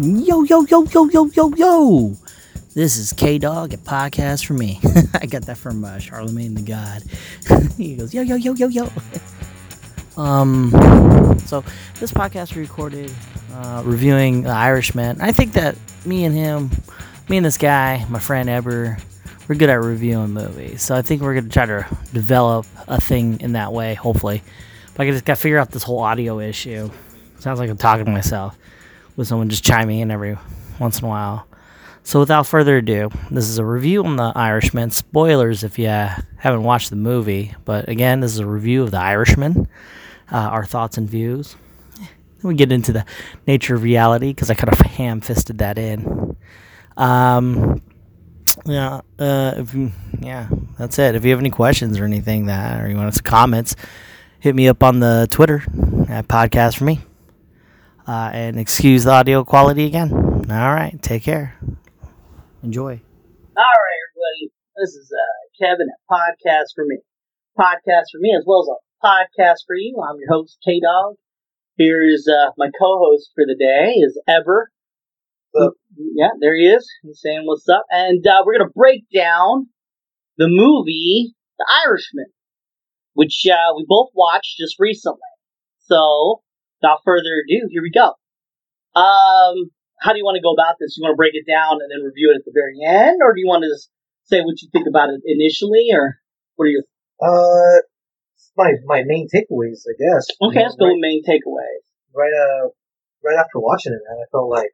Yo, yo, yo, yo, yo, yo, yo. This is K Dog at Podcast for Me. I got that from uh, Charlemagne the God. he goes, yo, yo, yo, yo, yo. um, so this podcast we recorded uh, reviewing The Irishman. I think that me and him, me and this guy, my friend Eber, we're good at reviewing movies. So I think we're gonna try to develop a thing in that way, hopefully. But I just gotta figure out this whole audio issue. Sounds like I'm talking to myself with someone just chiming in every once in a while. So without further ado, this is a review on The Irishman. Spoilers if you haven't watched the movie, but again, this is a review of The Irishman. Uh, our thoughts and views. Then we get into the nature of reality because I kind of ham-fisted that in. Um, yeah, uh, if yeah, that's it. If you have any questions or anything that, or you want us comments, hit me up on the Twitter at Podcast for Me. Uh, and excuse the audio quality again. All right, take care. Enjoy. All right, everybody. This is uh, Kevin at Podcast for Me. Podcast for me as well as a podcast for you. I'm your host, K Dog. Here's uh, my co-host for the day is Ever. What's up? Yeah, there he is. He's saying what's up, and uh, we're gonna break down the movie The Irishman, which uh, we both watched just recently. So, without further ado, here we go. Um, how do you want to go about this? You want to break it down and then review it at the very end, or do you want to just say what you think about it initially, or what are your Uh, my my main takeaways, I guess. okay? Let's go with main takeaways. Right, right, uh, right after watching it, man, I felt like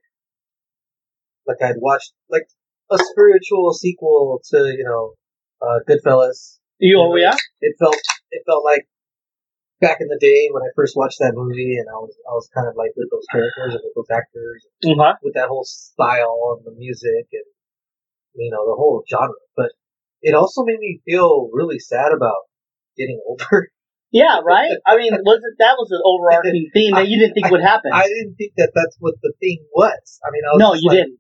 like I'd watched like a spiritual sequel to you know, uh, Goodfellas. You oh yeah, It felt it felt like back in the day when I first watched that movie, and I was I was kind of like with those characters and with those actors, uh-huh. with that whole style and the music and you know the whole genre. But it also made me feel really sad about getting older. yeah, right. I mean, was it that was an overarching theme that you didn't think would happen? I didn't think that that's what the thing was. I mean, I was no, you like, didn't.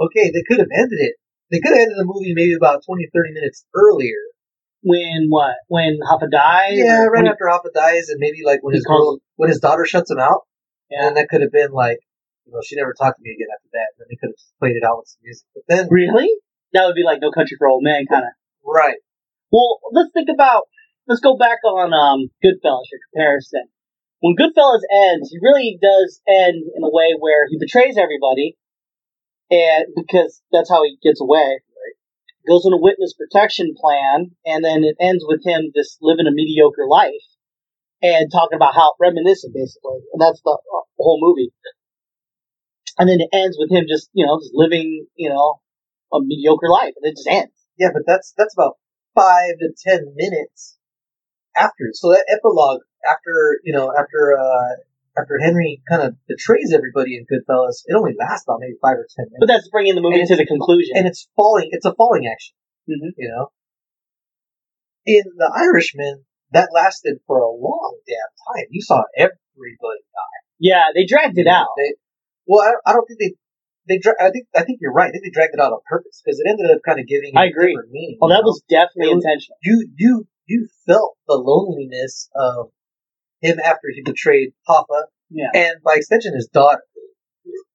Okay, they could have ended it. They could have ended the movie maybe about 20, 30 minutes earlier. When what? When Hoffa dies? Yeah, right after Hoffa dies, and maybe like when his girl, when his daughter shuts him out, Yeah. and that could have been like, you know, she never talked to me again after that. And then they could have just played it out with some music. But then, Really? That would be like No Country for Old Men, kind of. right, Well, let's think about. Let's go back on um, Goodfellas. Your comparison. When Goodfellas ends, he really does end in a way where he betrays everybody, and because that's how he gets away. Goes on a witness protection plan, and then it ends with him just living a mediocre life and talking about how reminiscent, basically, and that's the whole movie. And then it ends with him just, you know, just living, you know, a mediocre life, and it just ends. yeah, but that's that's about five to ten minutes after. So that epilogue after you know after uh after Henry kind of betrays everybody in Goodfellas, it only lasts about maybe five or ten minutes. But that's bringing the movie And to the conclusion. and it's falling. It's a falling action. Mhm. You know, in The Irishman, that lasted for a long damn time. You saw everybody die. yeah, they dragged it out. They, well, I, I don't think they. They, dra- I think, I think you're right. I think they dragged it out on purpose because it ended up kind of giving. I agree. Meaning. You that know? was definitely It was- intentional. you, you, you felt the loneliness of him after he betrayed Hoffa, Yeah. and by extension his daughter.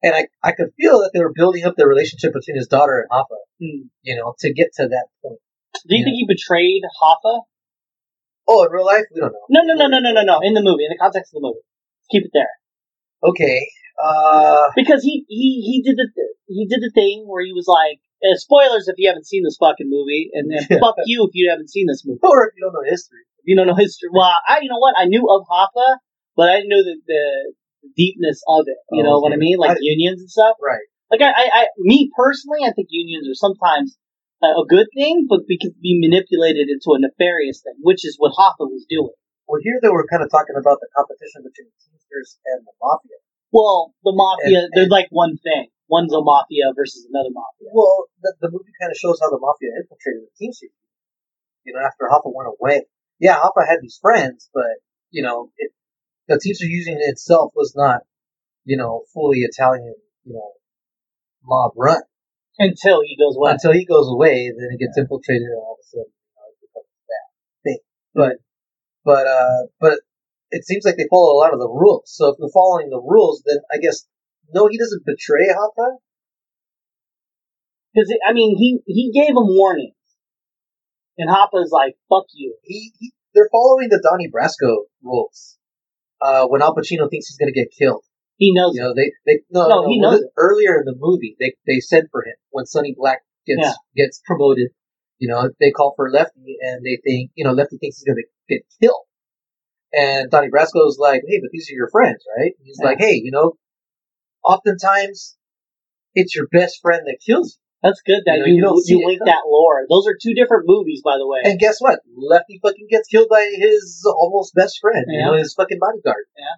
And I, I could feel that they were building up the relationship between his daughter and Hoffa, Hmm. you know, to get to that point. Do you Yeah. think he betrayed Hoffa? Oh, in real life, we don't know. No, no, no, no, no, no, no. In the movie, in the context of the movie, keep it there Okay. Uh, because he he he did the he did the thing where he was like, uh, spoilers if you haven't seen this fucking movie, and then fuck you if you haven't seen this movie. or if you don't know history. You don't know history, well, I you know what I knew of Hoffa, but I didn't know the the deepness of it. You Oh, know what I mean? Like I- unions and stuff. Right. Like I, I, I, me personally, I think unions are sometimes a good thing, but we can be manipulated into a nefarious thing, which is what Hoffa was doing. Well, here they were kind of talking about the competition between the Teamsters and the Mafia. Well, the mafia, And- they're like one thing. One's a mafia versus another mafia. Well, the, the movie kind of shows how the Mafia infiltrated the Teamsters. You know, after Hoffa went away. Yeah, Hoffa had these friends, but, you know, it, the Teamsters using itself was not, you know, fully Italian, you know, mob run. Until he goes west. Until he goes away, then it gets infiltrated and all of a sudden, you know, it becomes that thing. But, but, uh, but it seems like they follow a lot of the rules. So if we're following the rules, then I guess no, he doesn't betray Hoffa. Because I mean, he he gave him warnings, and Hoffa's like, "Fuck you." He, he they're following the Donnie Brasco rules. Uh, when Al Pacino thinks he's gonna get killed, He knows. you know they they no, No, no, he knows earlier in the movie they they send for him when Sonny Black gets Yeah. gets promoted. You know they call for Lefty and they think you know Lefty thinks he's gonna get killed, and Donnie Brasco's like, hey, but these are your friends, right? He's Yeah. like, hey, you know, oftentimes it's your best friend that kills you. That's good that You know, you you you link that lore. Those are two different movies, by the way. And guess what? Lefty fucking gets killed by his almost best friend, you know, his fucking bodyguard. Yeah.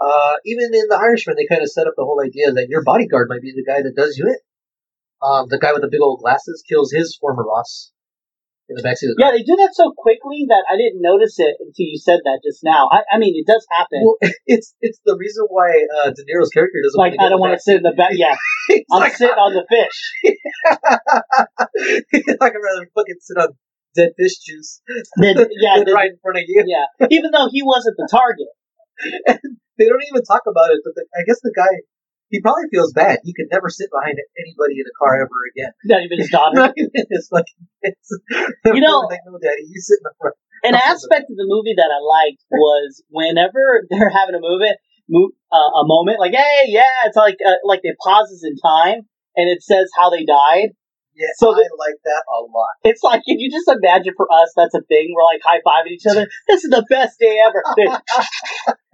Uh, even in The Irishman, they kind of set up the whole idea that your bodyguard might be the guy that does you in. Um, the guy with the big old glasses kills his former boss in the backseat of the yeah, they do that so quickly that I didn't notice it until you said that just now. I, I mean, it does happen. Well, it's it's the reason why uh, De Niro's character doesn't like I don't want to sit in the back. Yeah, I'm like, sitting on the fish. like I'd rather fucking sit on dead fish juice Then yeah, than then- right in front of you. yeah. Even though he wasn't the target. They don't even talk about it, but the, I guess the guy, he probably feels bad. He could never sit behind anybody in a car ever again. Not even his daughter. Not even his fucking kids. You know- like, no, daddy, you sit in the front. An aspect of the movie that I liked was whenever they're having a movement, move, uh, a moment, like hey, yeah, it's like uh, like it pauses in time and it says how they died. Yeah, So I like that a lot. It's like can you just imagine for us that's a thing. We're like high fiving each other. This is the best day ever.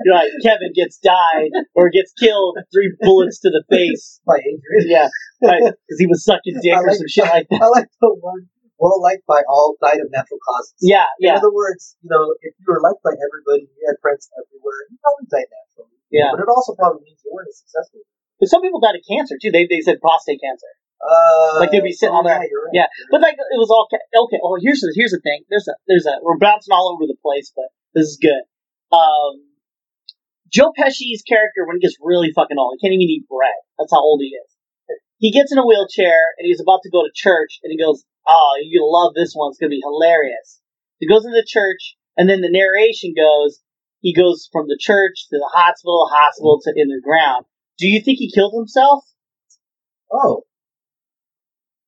You're like Kevin gets died or gets killed, three bullets to the face. By Adrian. Yeah, right, because he was sucking dick I or like- some shit like that. I like the one, well liked by all, died of natural causes. Yeah, yeah. In other words, you know, if you were liked by everybody, you had friends everywhere, you probably died naturally. yeah. But it also probably means you weren't as successful. But some people died of cancer too. They they said prostate cancer. Uh, Like they'd be sitting oh, on yeah, you're right. yeah. But like it was all okay. Oh, here's the here's the thing. There's a there's a we're bouncing all over the place, but this is good. Um, Joe Pesci's character when he gets really fucking old, he can't even eat bread. That's how old he is. He gets in a wheelchair and he's about to go to church, and he goes, "Oh, you're gonna love this one. It's gonna be hilarious." He goes into the church, and then the narration goes, he goes from the church to the hospital, hospital to in the ground. Do you think he killed himself? Oh.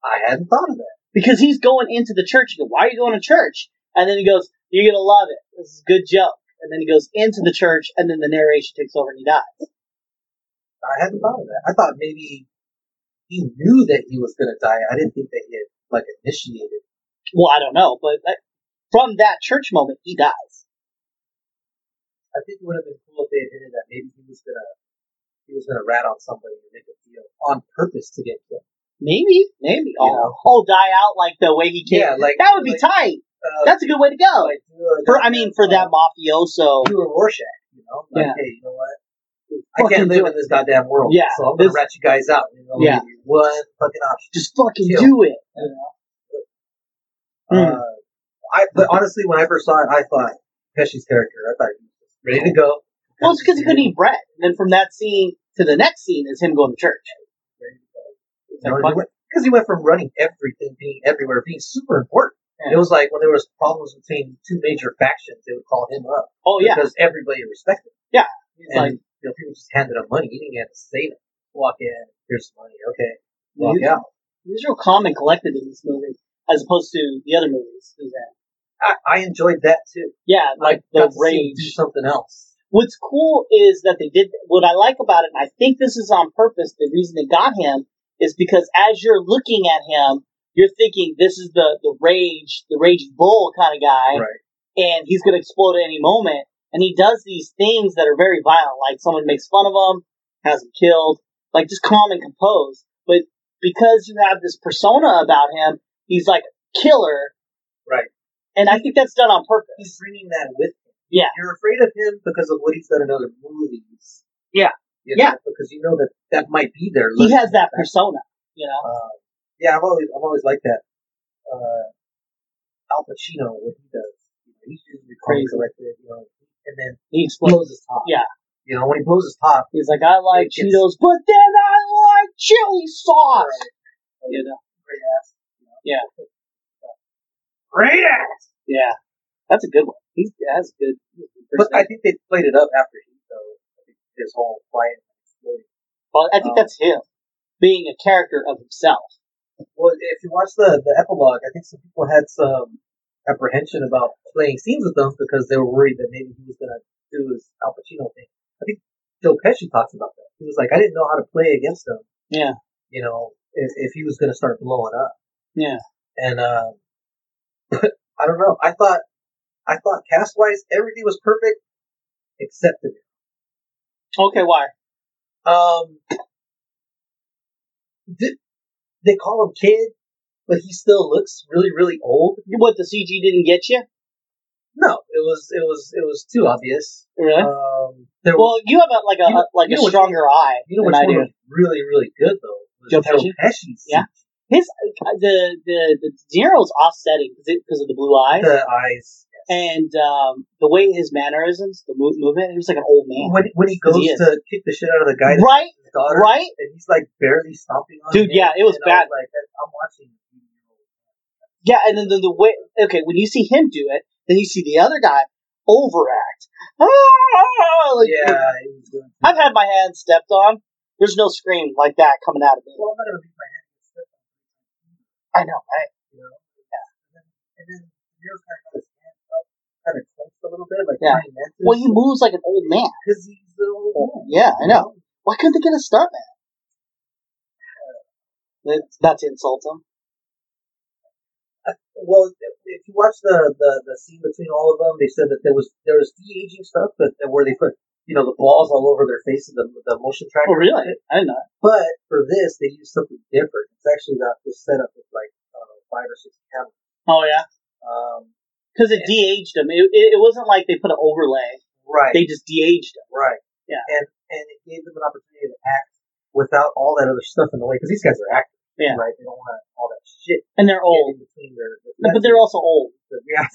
I hadn't thought of that. because he's going into the church. You go, why are you going to church? And then he goes, you're gonna love it. This is a good joke. And then he goes into the church, and then the narration takes over, and he dies. I hadn't thought of that. I thought maybe he knew that he was going to die. I didn't think that he had, like, initiated. Well, I don't know, but from that church moment, he dies. I think it would have been cool if they had hinted that maybe he was going to, he was going to rat on somebody or make a deal on purpose to get killed. Maybe, maybe. Oh, know. oh, die out like the way he came. Yeah, like- that would be like- tight. Uh, That's a good way to go. like, a- For I mean, for that mafioso. do a Rorschach, you know? Like, Yeah. hey, you know what? I can't live in this goddamn world. Yeah, So I'm going this- rat you guys out. You know, Yeah. One fucking option. Just fucking Kill. do it. You know? Mm. Uh, I, but honestly, when I first saw it, I thought Pesci's character, I thought he was ready to go. Well, it's because he couldn't eat bread. And then from that scene to the next scene is him going to church. Because he went from running everything, being everywhere, being super important. Yeah. It was like when there was problems between two major factions, they would call him up Oh yeah, because everybody respected him. Yeah. It's And like you know, people just handed him money. He didn't have to save it. Walk in, here's money. Okay, walk he was, out. he was real calm and collected in this movie, as opposed to the other movies. he was in. I, I enjoyed that too. Yeah, like the got to see rage. do something else. What's cool is that they did what I like about it, and I think this is on purpose. The reason they got him is because as you're looking at him, you're thinking this is the the rage, the rage bull kind of guy, Right. and he's going to explode at any moment. And he does these things that are very violent, like someone makes fun of him, has him killed, like just calm and composed. But because you have this persona about him, he's like killer, Right. and I think that's done on purpose. He's bringing that with him. Yeah. You're afraid of him because of what he's done in other movies. Yeah. You know, Yeah. Because you know that that might be there. He has that persona, you know. Uh, yeah, I've always I've always liked that. Uh, Al Pacino, what he does, you know, he's usually Crazy. collected, you know, and then He he blows his top. Yeah. You know, when he blows his top, He's like, I like It gets- Cheetos, but then I like chili sauce. You know? great ass. Yeah. Great ass. Yeah. That's a good one. He's that's good. But I think they played it up after he, though. I think his whole quiet exploding. Well, I think Um, that's him being a character of himself. Well, if you watch the the epilogue, I think some people had some apprehension about playing scenes with them because they were worried that maybe he was gonna do his Al Pacino thing. I think Joe Pesci talks about that. He was like, I didn't know how to play against him. Yeah. You know, if if he was gonna start blowing up. Yeah. And uh, but I don't know. I thought I thought cast wise everything was perfect except the Okay, why? um. Did, they call him kid, but he still looks really really old. What the CG didn't get you? No, it was it was it was too obvious. Really? Um, there was, well, you have a, like a You know- like you a know stronger eye you know what I do. really really good though. Joe Pesci? Pesci's Yeah. His uh, the the the De Niro's offsetting because of the blue eyes the eyes. And um, the way his mannerisms, the move, movement. He was like an old man, When when he goes He to kick the shit out of the guy, right? his daughter, Right? and he's like barely stomping on. Dude, him, yeah, it was bad. like I'm watching. Yeah, and then the, the way okay when you see him do it, then you see the other guy overact. Ah, like, Yeah. I've had my hand stepped on. There's no scream like that coming out of me. Well, I'm not gonna beat my hand. against it, I know, right? You know. Yeah. And then and then kind of got his hand up, kind of clenched a little bit, like Yeah. not to. Well, he moves like an old man. because he's an old man. Yeah, I know. Why couldn't they get a stunt man? That's, that's insult him. Well, if you watch the, the, the scene between all of them, they said that there was there was de aging stuff, but where they put you know the balls all over their faces, the the motion tracker. Oh, really? I know. But for this, they used something different. It's actually got this setup with like I don't know five or six cameras. Oh yeah, Um, because it de-aged them. It, it, wasn't like they put an overlay. right, They just de-aged them. right, Yeah. and and it gave them an opportunity to act without all that other stuff in the way because these guys are actors, Yeah. right? They don't want all that shit And they're old, in between their. but they're also old. yeah.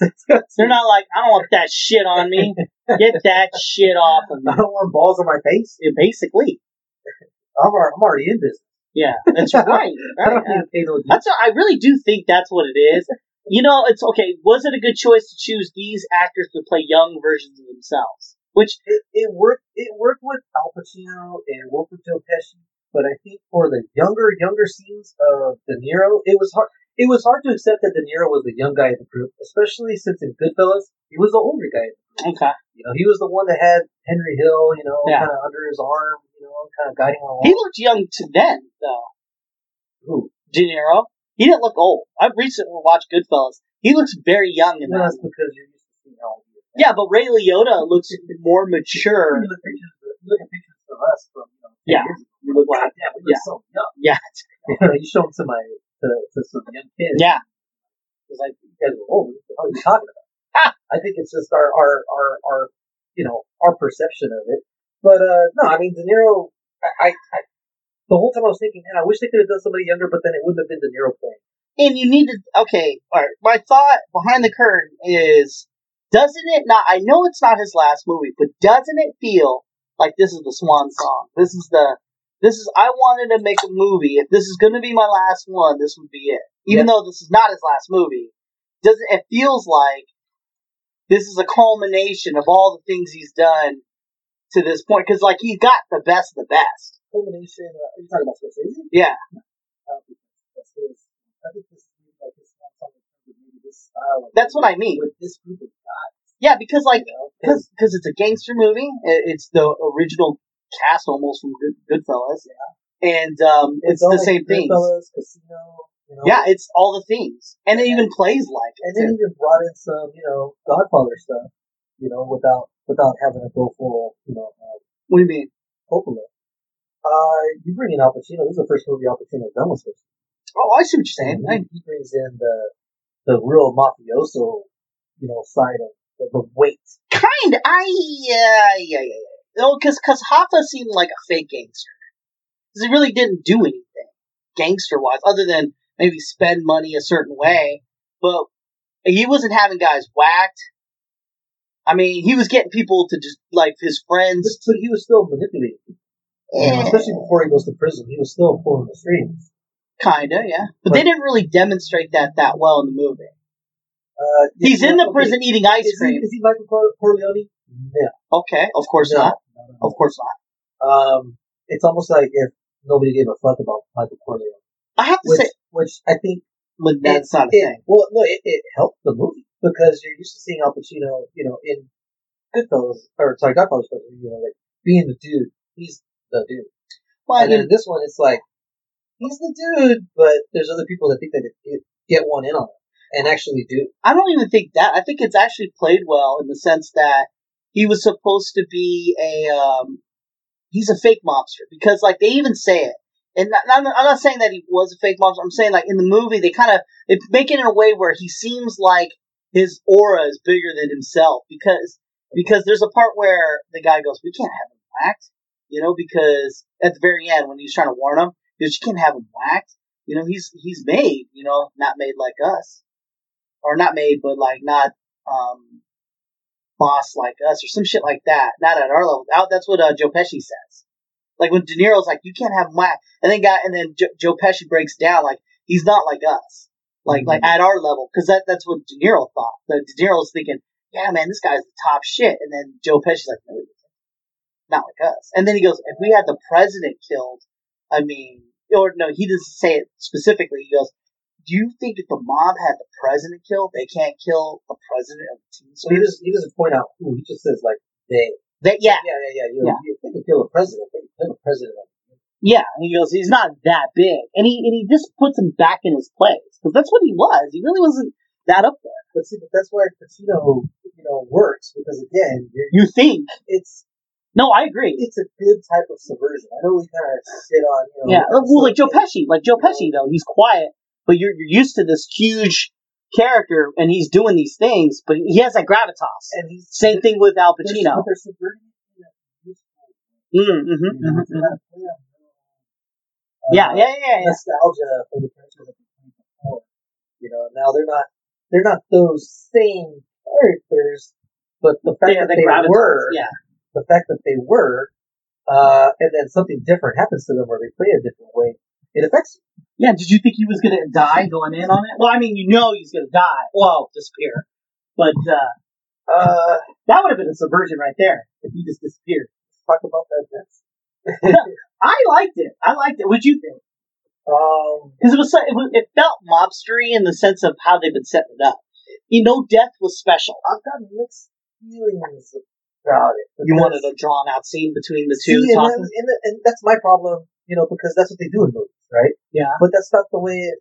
They're not like I don't want that shit on me. Get that shit off of me. I don't want balls on my face. Yeah, basically, I'm, al- I'm already in business. yeah, that's right. I don't right. need to That's what, I really do think that's what it is. You know, it's okay. Was it a good choice to choose these actors to play young versions of themselves? Which it, it worked. It worked with Al Pacino. It worked with Joe Pesci. But I think for the younger, younger scenes of De Niro, it was hard. It was hard to accept that De Niro was the young guy in the group, especially since in Goodfellas he was the older guy. okay, You know, he was the one that had Henry Hill, you know, Yeah. kind of under his arm, you know, kind of guiding him along. he looked young to then, though. Who? De Niro, he didn't look old. I've recently watched Goodfellas. He looks very young in that. that's because you're used to seeing how old. Yeah, but Ray Liotta looks more mature. You look at pictures, look at pictures of us from you know, Yeah. years ago. You look like, yeah, we Yeah. so young. Yeah, You show them to my to, to some young kids. yeah. It's like you guys are old. What the hell are you talking about? I think it's just our, our, our, our, you know, our perception of it. But uh no, I mean De Niro. I, I, I the whole time I was thinking, man, I wish they could have done somebody younger, but then it wouldn't have been De Niro playing. And you need to. Okay, all right. My thought behind the curtain is, doesn't it not? I know it's not his last movie, but doesn't it feel like this is the swan song? This is the. This is. I wanted to make a movie. If this is going to be my last one, this would be it. Even though this is not his last movie, doesn't it feels like this is a culmination of all the things he's done to this point? Because like he got the best of the best. Culmination. Uh, are you talking about Scorsese? Yeah. I don't think that's, that's his. I think this is like his song in terms of maybe this style. That's what I mean. With this group of guys, Yeah, because like you know, because it's a gangster movie. It's the original cast almost from Good, Goodfellas, Yeah. and um, it's, all the like same thing. Goodfellas, Casino. You know, Yeah, it's all the themes, and it even plays like and it. even brought in some, you know, Godfather stuff, you know, without without having to go full, you know, um, What do you mean? Coppola. Uh, you bring in Al Pacino. This is the first movie Al Pacino's done with Scorsese. Oh, I see what you're saying. And I, he, brings in the the real mafioso, you know, side of the, the weight. kind. Of. I yeah yeah yeah. yeah. No, because because Hoffa seemed like a fake gangster. Because he really didn't do anything gangster wise, other than maybe spend money a certain way. But he wasn't having guys whacked. I mean, he was getting people to just like his But, friends. but he was still manipulating, Eh, especially before he goes to prison. He was still pulling the strings. Kinda, yeah. But they didn't really demonstrate that that well in the movie. Uh, He's yeah, in the okay. prison eating ice Is he, cream. is he Michael Cor- Corleone? No. Okay, of course No. not. No, no. Of course not. Um, it's almost like if nobody gave a fuck about Michael Corleone, I have to which say, which I think but that's not a it- thing. Well, no, it, it helped the movie because you're used to seeing Al Pacino, you know, in Goodfellas or sorry, Godfather, you know, like being the dude. He's the dude. Well, and then this one, it's like he's the dude, but there's other people that think that it, get one in on it and actually do. I don't even think that. I think it's actually played well in the sense that he was supposed to be a um, he's a fake mobster because like they even say it. And I'm not saying that he was a fake mobster. I'm saying like in the movie they kind of they make it in a way where he seems like his aura is bigger than himself because because there's a part where the guy goes, "We can't have him whacked," you know, because at the very end when he's trying to warn him, goes, "You can't have him whacked." You know, he's he's made, you know, not made like us or not made, but like not um, boss like us, or some shit like that. Not at our level. That's what uh, Joe Pesci says. Like when De Niro's like, "You can't have my," and then guy, and then jo- Joe Pesci breaks down like he's not like us, like like at our level, because that that's what De Niro thought. The De Niro's thinking, "Yeah, man, this guy's the top shit," and then Joe Pesci's like, "No, he isn't. Not like us." And then he goes, "If we had the president killed, I mean." Or no, he doesn't say it specifically. He goes, do you think if the mob had the president killed, they can't kill the president of the team? So he doesn't he doesn't point out who. He just says like they. That, yeah, Yeah, yeah, yeah. You, Yeah. you think you kill the president, they can kill the president. of the team. yeah. And he goes, he's not that big, and he and he just puts him back in his place because that's what he was. He really wasn't that up there. But see, but that's why Pacino, you know, works because again, you're, You think? it's No, I agree. it's a good type of subversion. I know we kind of shit on, you know. Yeah, well, like Joe Pesci, like Joe Pesci though, he's quiet, but you're you're used to this huge character, and he's doing these things, but he has that gravitas. and he's Same thing with Al Pacino. But they're subverting it in a useful Mm, way, mhm, you know, mhm, to mhm. kind of play on, uh, Yeah, yeah, yeah, yeah. nostalgia for the characters that played before. You know, now they're not they're not those same characters, but the fact Yeah, that the they gravitas, were, yeah. The fact that they were, uh, and then something different happens to them where they play a different way, it affects you. Yeah, did you think he was gonna die going in on it? Well, I mean, you know he's gonna die. Well, disappear. But uh, Uh, that would have been a subversion right there if he just disappeared. talk about that next. I liked it. I liked it. What'd you think? um, Because it was, so- it was it felt mobstery in the sense of how they've been setting it up. You know, death was special. I've got mixed feelings it. You wanted a drawn out scene between the See, two and, talking. then- and, and that's my problem, you know, because that's what they do in movies, right? Yeah. But that's not the way it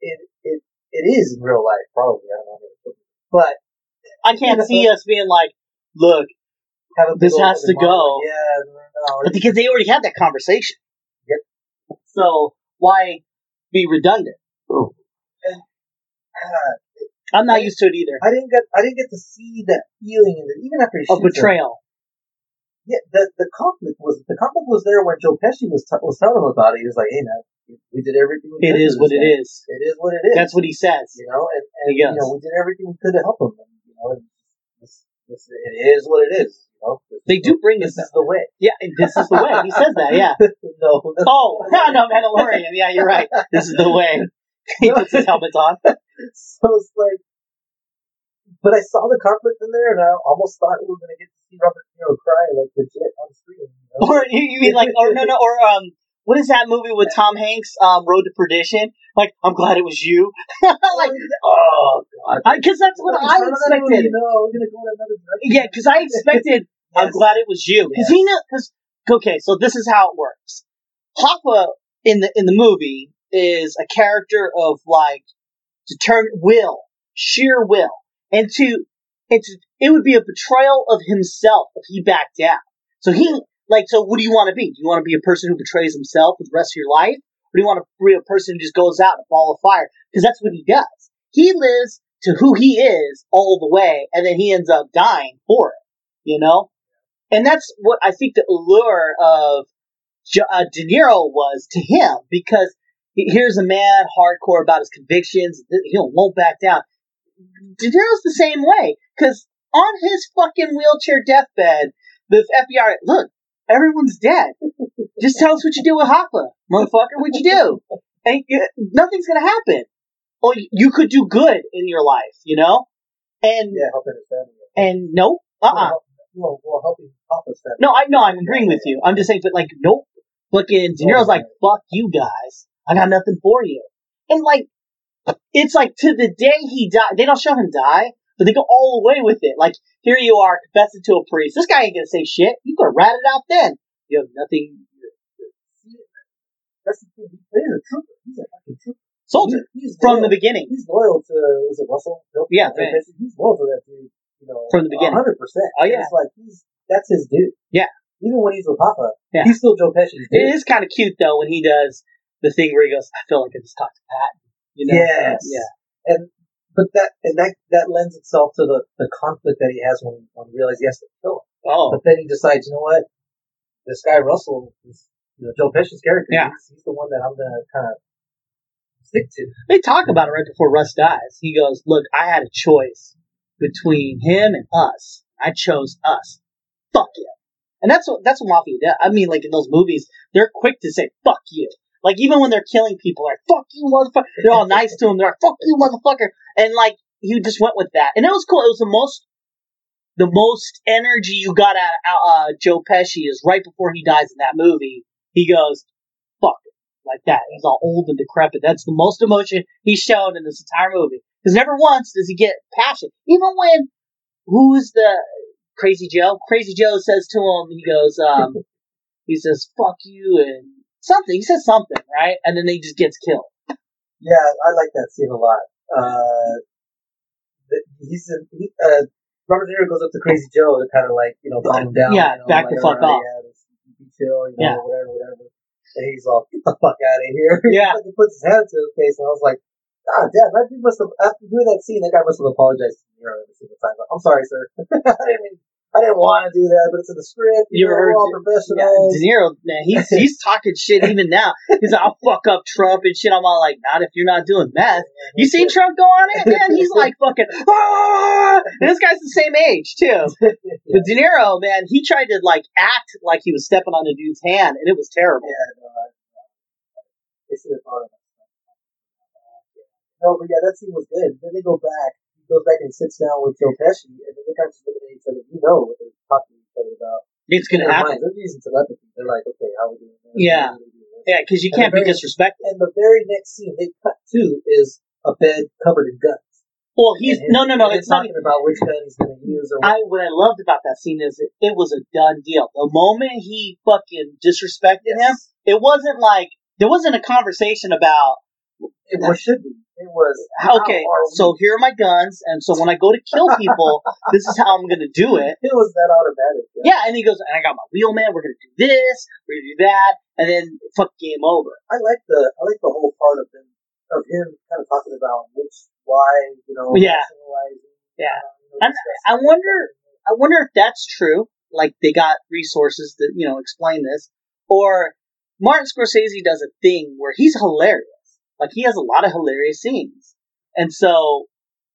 it it, it is in real life, probably. I don't know. But I can't see us being like, look, have a This has to go. Yeah, no, but because they already had that conversation. Yep. So why be redundant? God, I'm not used to it either. I didn't get I didn't get to see that feeling in the, even after him. betrayal. Yeah, the the conflict was the conflict was there when Joe Pesci was t- was telling him about it. He was like, "Hey, man, we did everything. We It is what this it guy. is. It is what it is. That's what he says. you know, and, and you know, we did everything we could to help him. And, you know, and this, this, it is what it is. You know, this, They do bring this us is the way. Yeah, this is the way. He says that, yeah. no, Oh, no, Mandalorian. Yeah, you're right. This is the way. He puts his helmet on. so it's like, but I saw the conflict in there, and I almost thought we were going to get to see Robert De Niro cry like legit on screen. You know? Or you, you mean like, or no, no, or um, what is that movie with Tom Hanks? Um, Road to Perdition. Like, I'm glad it was you. like, oh god, because that's what I expected. You know, we're going to go in another direction. Yeah, because I expected. I'm glad it was you because he knew. Because okay, so this is how it works. Hoffa in the in the movie is a character of like determined will, sheer will, and to and to, it would be a betrayal of himself if he backed down. So he like so. What do you want to be? Do you want to be a person who betrays himself for the rest of your life, or do you want to be a person who just goes out in a ball of fire? Because that's what he does. He lives to who he is all the way, and then he ends up dying for it. You know, and that's what I think the allure of uh, De Niro was to him because here's a man hardcore about his convictions. He won't back down. De Niro's the same way because on his fucking wheelchair deathbed, the FBI look, everyone's dead. Just tell us what you do with Hoffa, motherfucker. What you do? And nothing's gonna happen. Or you could do good in your life, you know. And Yeah, helping his family. and nope, uh uh Well, well, well, helping Hoffa's family. no, I know I'm agreeing with you. I'm just saying, but like, nope. Fucking De Niro's like, fuck you guys. I got nothing for you. And like, it's like to the day he died, they don't show him die, but they go all the way with it. Like, here you are, confessing to a priest. This guy ain't gonna say shit. You could ratted it out then. You have nothing. That's the thing. He's a trooper. He's a fucking trooper. Soldier. He- he's From loyal. the beginning. He's loyal to was it Russell? Nope. Yeah, right. He's loyal to that dude. You know, From the beginning. hundred percent. Oh, yeah. It's like he's that's his dude. Yeah. Even when he's with Hoffa, Yeah. he's still Joe Pesci's It is kind of cute though when he does the thing where he goes, I feel like I just talked to Pat. You know? Yes. Yeah. And but that and that that lends itself to the the conflict that he has when when he realizes he has to kill him. Oh. But then he decides, you know what? This guy Russell is you know Joe Pesci's character. Yeah. He's, he's the one that I'm gonna kind of stick to. They talk about it right before Russ dies. He goes, "Look, I had a choice between him and us. I chose us. Fuck you." And that's what that's what mafia does. I mean, like in those movies, they're quick to say "fuck you." Like even when they're killing people, like "fuck you, motherfucker." They're all nice to him. They're like "fuck you, motherfucker." And like he just went with that, and it was cool. It was the most the most energy you got out of uh, Joe Pesci is right before he dies in that movie. He goes, "Fuck." it," Like that. He's all old and decrepit. That's the most emotion he's shown in this entire movie. Because never once does he get passion. Even when, who is the Crazy Joe? Crazy Joe says to him, he goes, um, he says, fuck you and something. He says something, right? And then he just gets killed. Yeah, I like that scene a lot. Uh, the- he's in, he, uh, Robert De Niro goes up to Crazy Joe to kind of like you know calm him down. Yeah, you know, back like, the fuck off." Yeah, chill, you know, Yeah. whatever, whatever. And he's all, get the fuck out of here. Yeah. he puts his hand to his face, and I was like, ah, damn, that dude must have, after doing that scene, that guy must have apologized to De Niro every single time. Like, I'm sorry, sir. I didn't mean, I didn't want to do that, but it's in the script. You You, know, heard we're all De- professionals. De Niro, man, he's, he's talking shit even now. He's like, I'll fuck up Trump and shit. I'm all like, not if you're not doing meth. You seen Trump go on it, man? He's like fucking, ah! And this guy's the same age, too. yeah. But De Niro, man, he tried to like act like he was stepping on a dude's hand, and it was terrible. Yeah, no, I, they should have thought of that. No, but yeah, that scene was good. Then they go back. Goes back and sits down with Joe Pesci, and then they kind of just look at each other. You know what they're talking to each other about. It's gonna happen. minds, They're using telepathy. They're like, okay, how are we doing this? Yeah. How are we doing this? Yeah, because you And can't the be very- disrespected. And the very next scene they cut to is a bed covered in guns. Well, he's And- no, no, no. It's they're not. talking about which gun he's going to use or what. I what I loved about that scene is it, it was a done deal. The moment he fucking disrespected him, it wasn't like there wasn't a conversation about It, what should be? It was okay, how are we- so here are my guns, and so when I go to kill people, this is how I'm gonna do it. it was that automatic. Yeah, and he goes, and I got my wheelman. We're gonna do this. We're gonna do that, and then fuck game over. I like the I like the whole part of him of him kind of talking about which why you know Yeah. Yeah. uh, you know, I wonder- I wonder if that's true. Like they got resources to you know explain this, or Martin Scorsese does a thing where he's hilarious. Like he has a lot of hilarious scenes, and so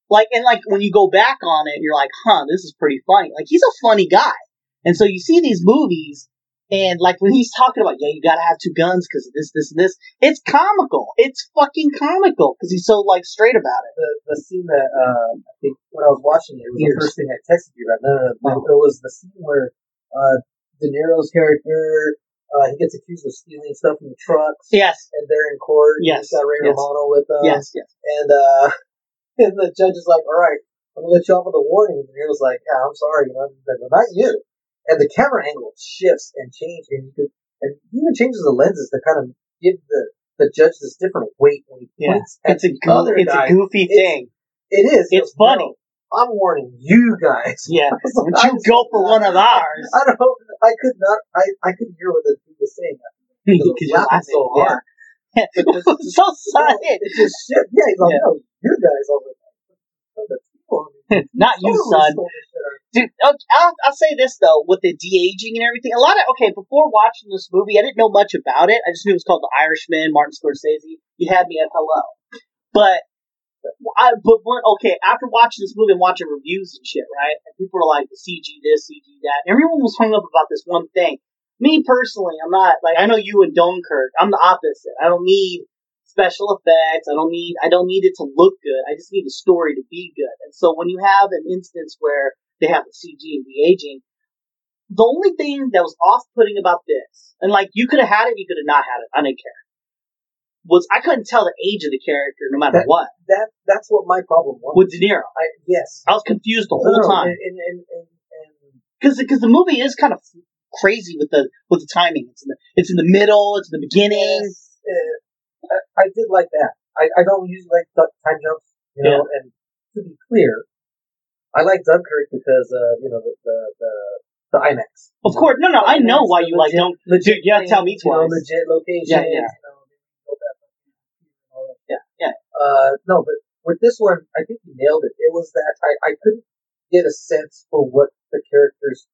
like and like when you go back on it, you're like, huh, this is pretty funny. Like he's a funny guy, and so you see these movies. And like when he's talking about, yeah, you gotta have two guns because this, this, and this. It's comical. It's fucking comical because he's so like straight about it. the, the scene that uh, I think when I was watching it, it was Years. the first thing I texted you. Right? No, no, no. It was the scene where uh, De Niro's character uh, he gets accused of stealing stuff from the trucks, Yes, and they're in court. Yes, he's got Ray yes. Romano with them. yes, yes. and uh, and the judge is like, "All right, I'm gonna let you off with a warning." And he was like, "Yeah, I'm sorry, you know, but not you." And the camera angle shifts and changes, and could, and even changes the lenses to kind of give the the judge this different weight when he Yeah. points at It's a goo- other it's guy. a goofy thing. It is. It's funny. "No, I'm warning you guys. Yeah. Don't you go for one of ours. I don't know. I could not. I I could hear what the dude was saying. Because I was Because you're laughing so yeah. hard. It just- was so sudden. It just shit. Yeah, he's like, Yeah. no, you guys over there. The Not you, son. stole this shit out of Dude, okay, I'll, I'll say this though, with the de aging and everything. A lot of okay, before watching this movie, I didn't know much about it. I just knew it was called The Irishman, Martin Scorsese. You had me at hello, but I but when, okay after watching this movie and watching reviews and shit, right? And people were like CG this, CG that. Everyone was hung up about this one thing. Me personally, I'm not like I know you and Dunkirk. I'm the opposite. I don't need special effects. I don't need I don't need it to look good. I just need the story to be good. And so when you have an instance where they have the CG and the aging, the only thing that was off-putting about this, and like you could have had it, you could have not had it. I didn't care. Was I couldn't tell the age of the character no matter That- what That that's what my problem was. with De Niro. I, yes. I was confused the whole no, time And, and, because because the movie is kind of crazy with the with the timing. It's in the it's in the middle. It's in the beginning. Yes, uh, I, I did like that. I, I don't usually like time jumps, you know. And to be clear, I like Dunkirk because uh, you know the the the, the IMAX. Of course, no, no. I know why you like Legit- don't. legit you tell me things, you know, twice. legit locations. Yeah, yeah. You know, all that, all that. Yeah, yeah. Uh, no, but with this one, I think you nailed it. It was that I, I couldn't get a sense for what the characters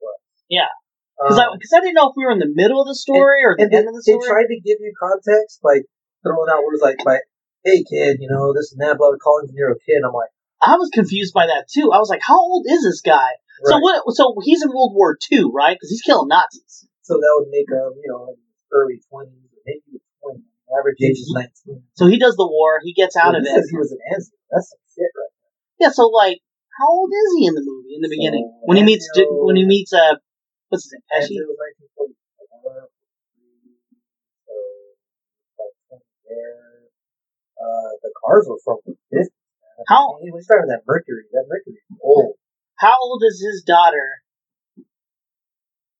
was. Yeah. Because I, Um, 'cause I didn't know if we were in the middle of the story or the and they, end of the story. they tried to give you context by throwing out words like, by, "Hey kid, you know this and that," blah, calling a kid. I'm like, I was confused by that too. I was like, how old is this guy? So what? So he's in World War II, right? Because he's killing Nazis. So that would make him, you know, like early twenties, twenty. Average age is nineteen. So he does the war. He gets out Well, of he it. says he was an Ansel. That's some shit, right? Yeah. So like, how old is he in the movie in the beginning when he meets Angelo- when he meets uh what's his name Pesci? Was nineteen forty four. So like. Uh, the cars were from the fifties. How He was driving that Mercury. That Mercury is old. how old is his daughter?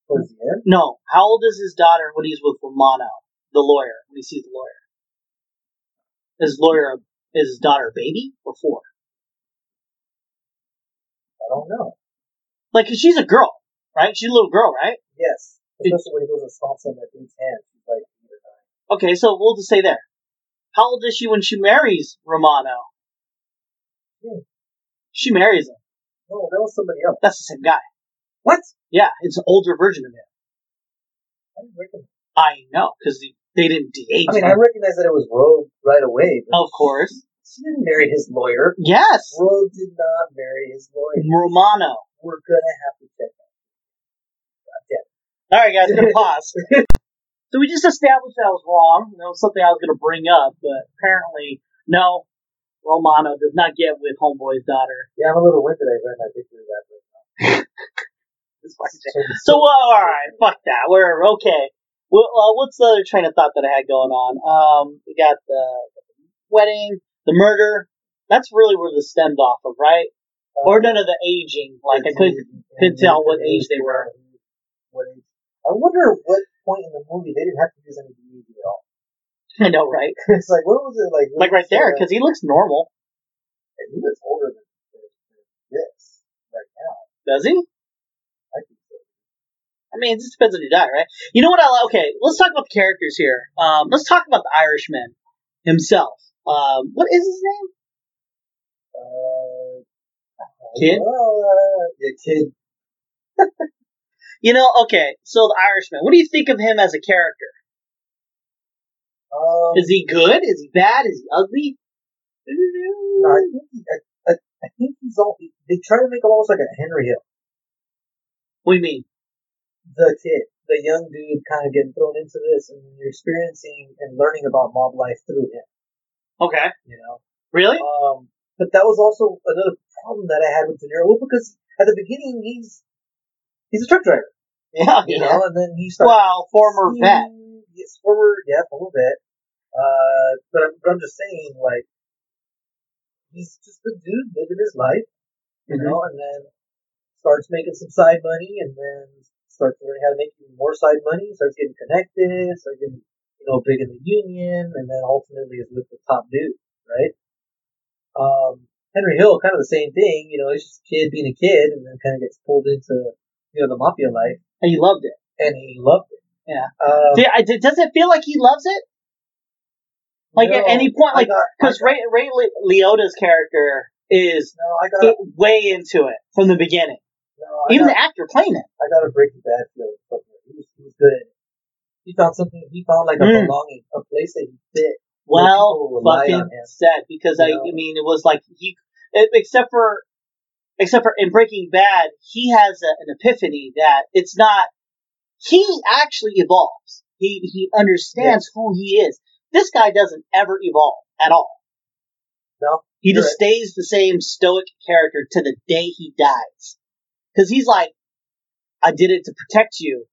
Towards the end. No, how old is his daughter when he's with Romano, the lawyer? When he sees the lawyer, is lawyer is his daughter a baby or four? I don't know. Like 'cause she's a girl, right? She's a little girl, right? Yes. Especially when he goes and stomps on that dude's hand. She's like eight or nine. Okay, so we'll just say there. How old is she when she marries Romano? Hmm. She marries him. No, that was somebody else. That's the same guy. What? Yeah, it's an older version of him. I didn't recognize. I know because they didn't de-age I mean, him. I recognized that it was Rogue right away. Of course. She didn't marry his lawyer. Yes, Rogue did not marry his lawyer. Romano. We're gonna have to check that. All right, guys, gonna pause. So we just established that I was wrong. That was something I was gonna bring up, but apparently, no. Romano does not get with Homeboy's daughter. Yeah, I'm a little winded. I read my picture of that right now. So, So, well, all right, fuck that. We're okay. Well, uh, what's the other train of thought that I had going on? Um, we got the wedding, the murder. That's really where this stemmed off of, right? uh, Or none of the aging. Like I couldn't. couldn't tell what age they were. What age? I wonder what point in the movie they didn't have to use any DV at all. I know, right? it's like where was it? Like Like right there, because he looks normal. he looks older than this right now. Does he? I think so. I mean, it just depends on who die, right? You know what? I li- okay. Let's talk about the characters here. Um, let's talk about the Irishman himself. Um, what is his name? Uh, Kid? Uh, yeah, kid. You know, okay. So the Irishman. What do you think of him as a character? Um, Is he good? Is he bad? Is he ugly? no, I think he, I, I, I think he's all. They try to make him almost like a Henry Hill, What do you mean? The kid, the young dude, kind of getting thrown into this, and you're experiencing and learning about mob life through him. Okay. You know. Really? Um, but that was also another problem that I had with De Niro. Well, because at the beginning he's he's a truck driver, Yeah. you yeah. know, and then he starts. Well, former vet. Yes, former, yeah, former vet. Uh, but I'm, but I'm just saying, like, he's just a dude living his life, you Mhm. know, and then starts making some side money, and then starts learning how to make even more side money, starts getting connected, starts getting, you know, big in the union, and then ultimately is with the top dude, right? Um, Henry Hill, kind of the same thing, you know, he's just a kid being a kid, and then kind of gets pulled into, you know, the mafia life, And he loved it. and he loved it. Yeah. Um, See, I, does it feel like he loves it? Like at any point, like because Ray Ray Liotta's character is No, I got way into it from the beginning. No, Even got, the actor playing it. I got a Breaking Bad feeling from him. He was, he was good. He found something. He found like a Mm. belonging, a place that he fit. Well, fucking said because I, know? I mean, it was like he, except for, except for in Breaking Bad, he has a, an epiphany that it's not. He actually evolves. He he understands who he is. This guy doesn't ever evolve at all. No, He just stays the same stoic character to the day he dies. Because he's like, I did it to protect you.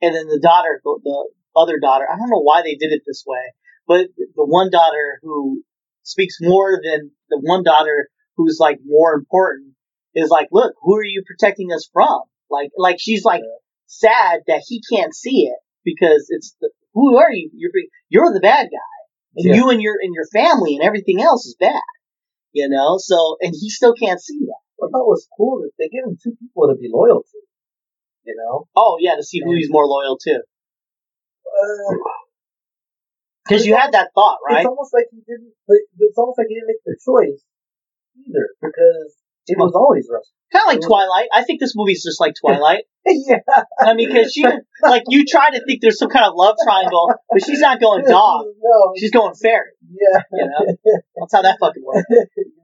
And then the daughter, the, the other daughter, I don't know why they did it this way, but the one daughter who speaks more than the one daughter who's like more important is like, look, who are you protecting us from? Like, like she's like sad that he can't see it because it's the, who are you? You're you're the bad guy, and Yeah. you and your and your family and everything else is bad. You know, so and he still can't see that. What I thought was cool is they give him two people to be loyal to. You know, Oh yeah, to see who he's more loyal to. uh, Because you had that thought, right? it's almost like he didn't. It's almost like he didn't make the choice either because it was always Russell. Kind of like Twilight. I think this movie's just like Twilight. yeah, I mean, because she, like, you try to think there's some kind of love triangle, but she's not going dog. No, She's going fairy. yeah, You know, that's how that fucking works.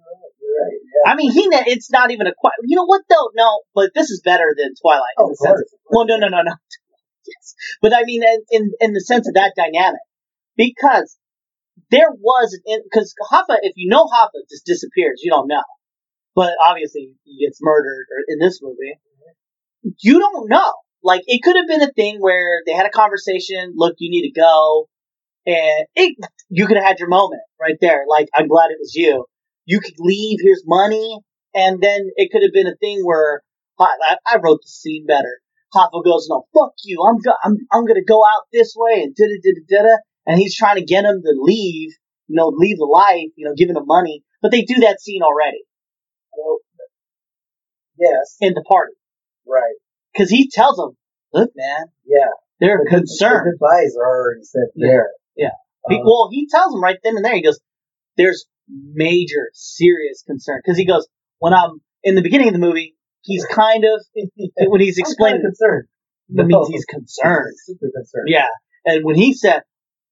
you're right. Yeah. I mean, he, it's not even a. que- You know what though? No, but this is better than Twilight in Oh, the of sense. course. Well, no, no, no, no. Yes, but I mean, in in, in the sense of that dynamic, because there was because Hoffa, if you know Hoffa just disappears, you don't know. But obviously, he gets murdered or in this movie. You don't know. Like it could have been a thing where they had a conversation. Look, you need to go, and it, you could have had your moment right there. Like I'm glad it was you. You could leave. Here's money, and then it could have been a thing where I, I wrote the scene better. Hoffa goes, "No, fuck you. I'm go- I'm I'm gonna go out this way," and da da da da da. And he's trying to get him to leave, you know, leave the life, you know, giving him money. But they do that scene already Well, yes, in the party right. because he tells him, "Look, man, Yeah, they're The concerned." The goodbyes are already said there. Yeah. He- Um, well, he tells him right then and there. He goes, "There's major, serious concern." Because he goes, "When I'm in the beginning of the movie, he's kind of when he's explaining, kinda concerned. that means he's concerned." Super concerned. Yeah, and when he said,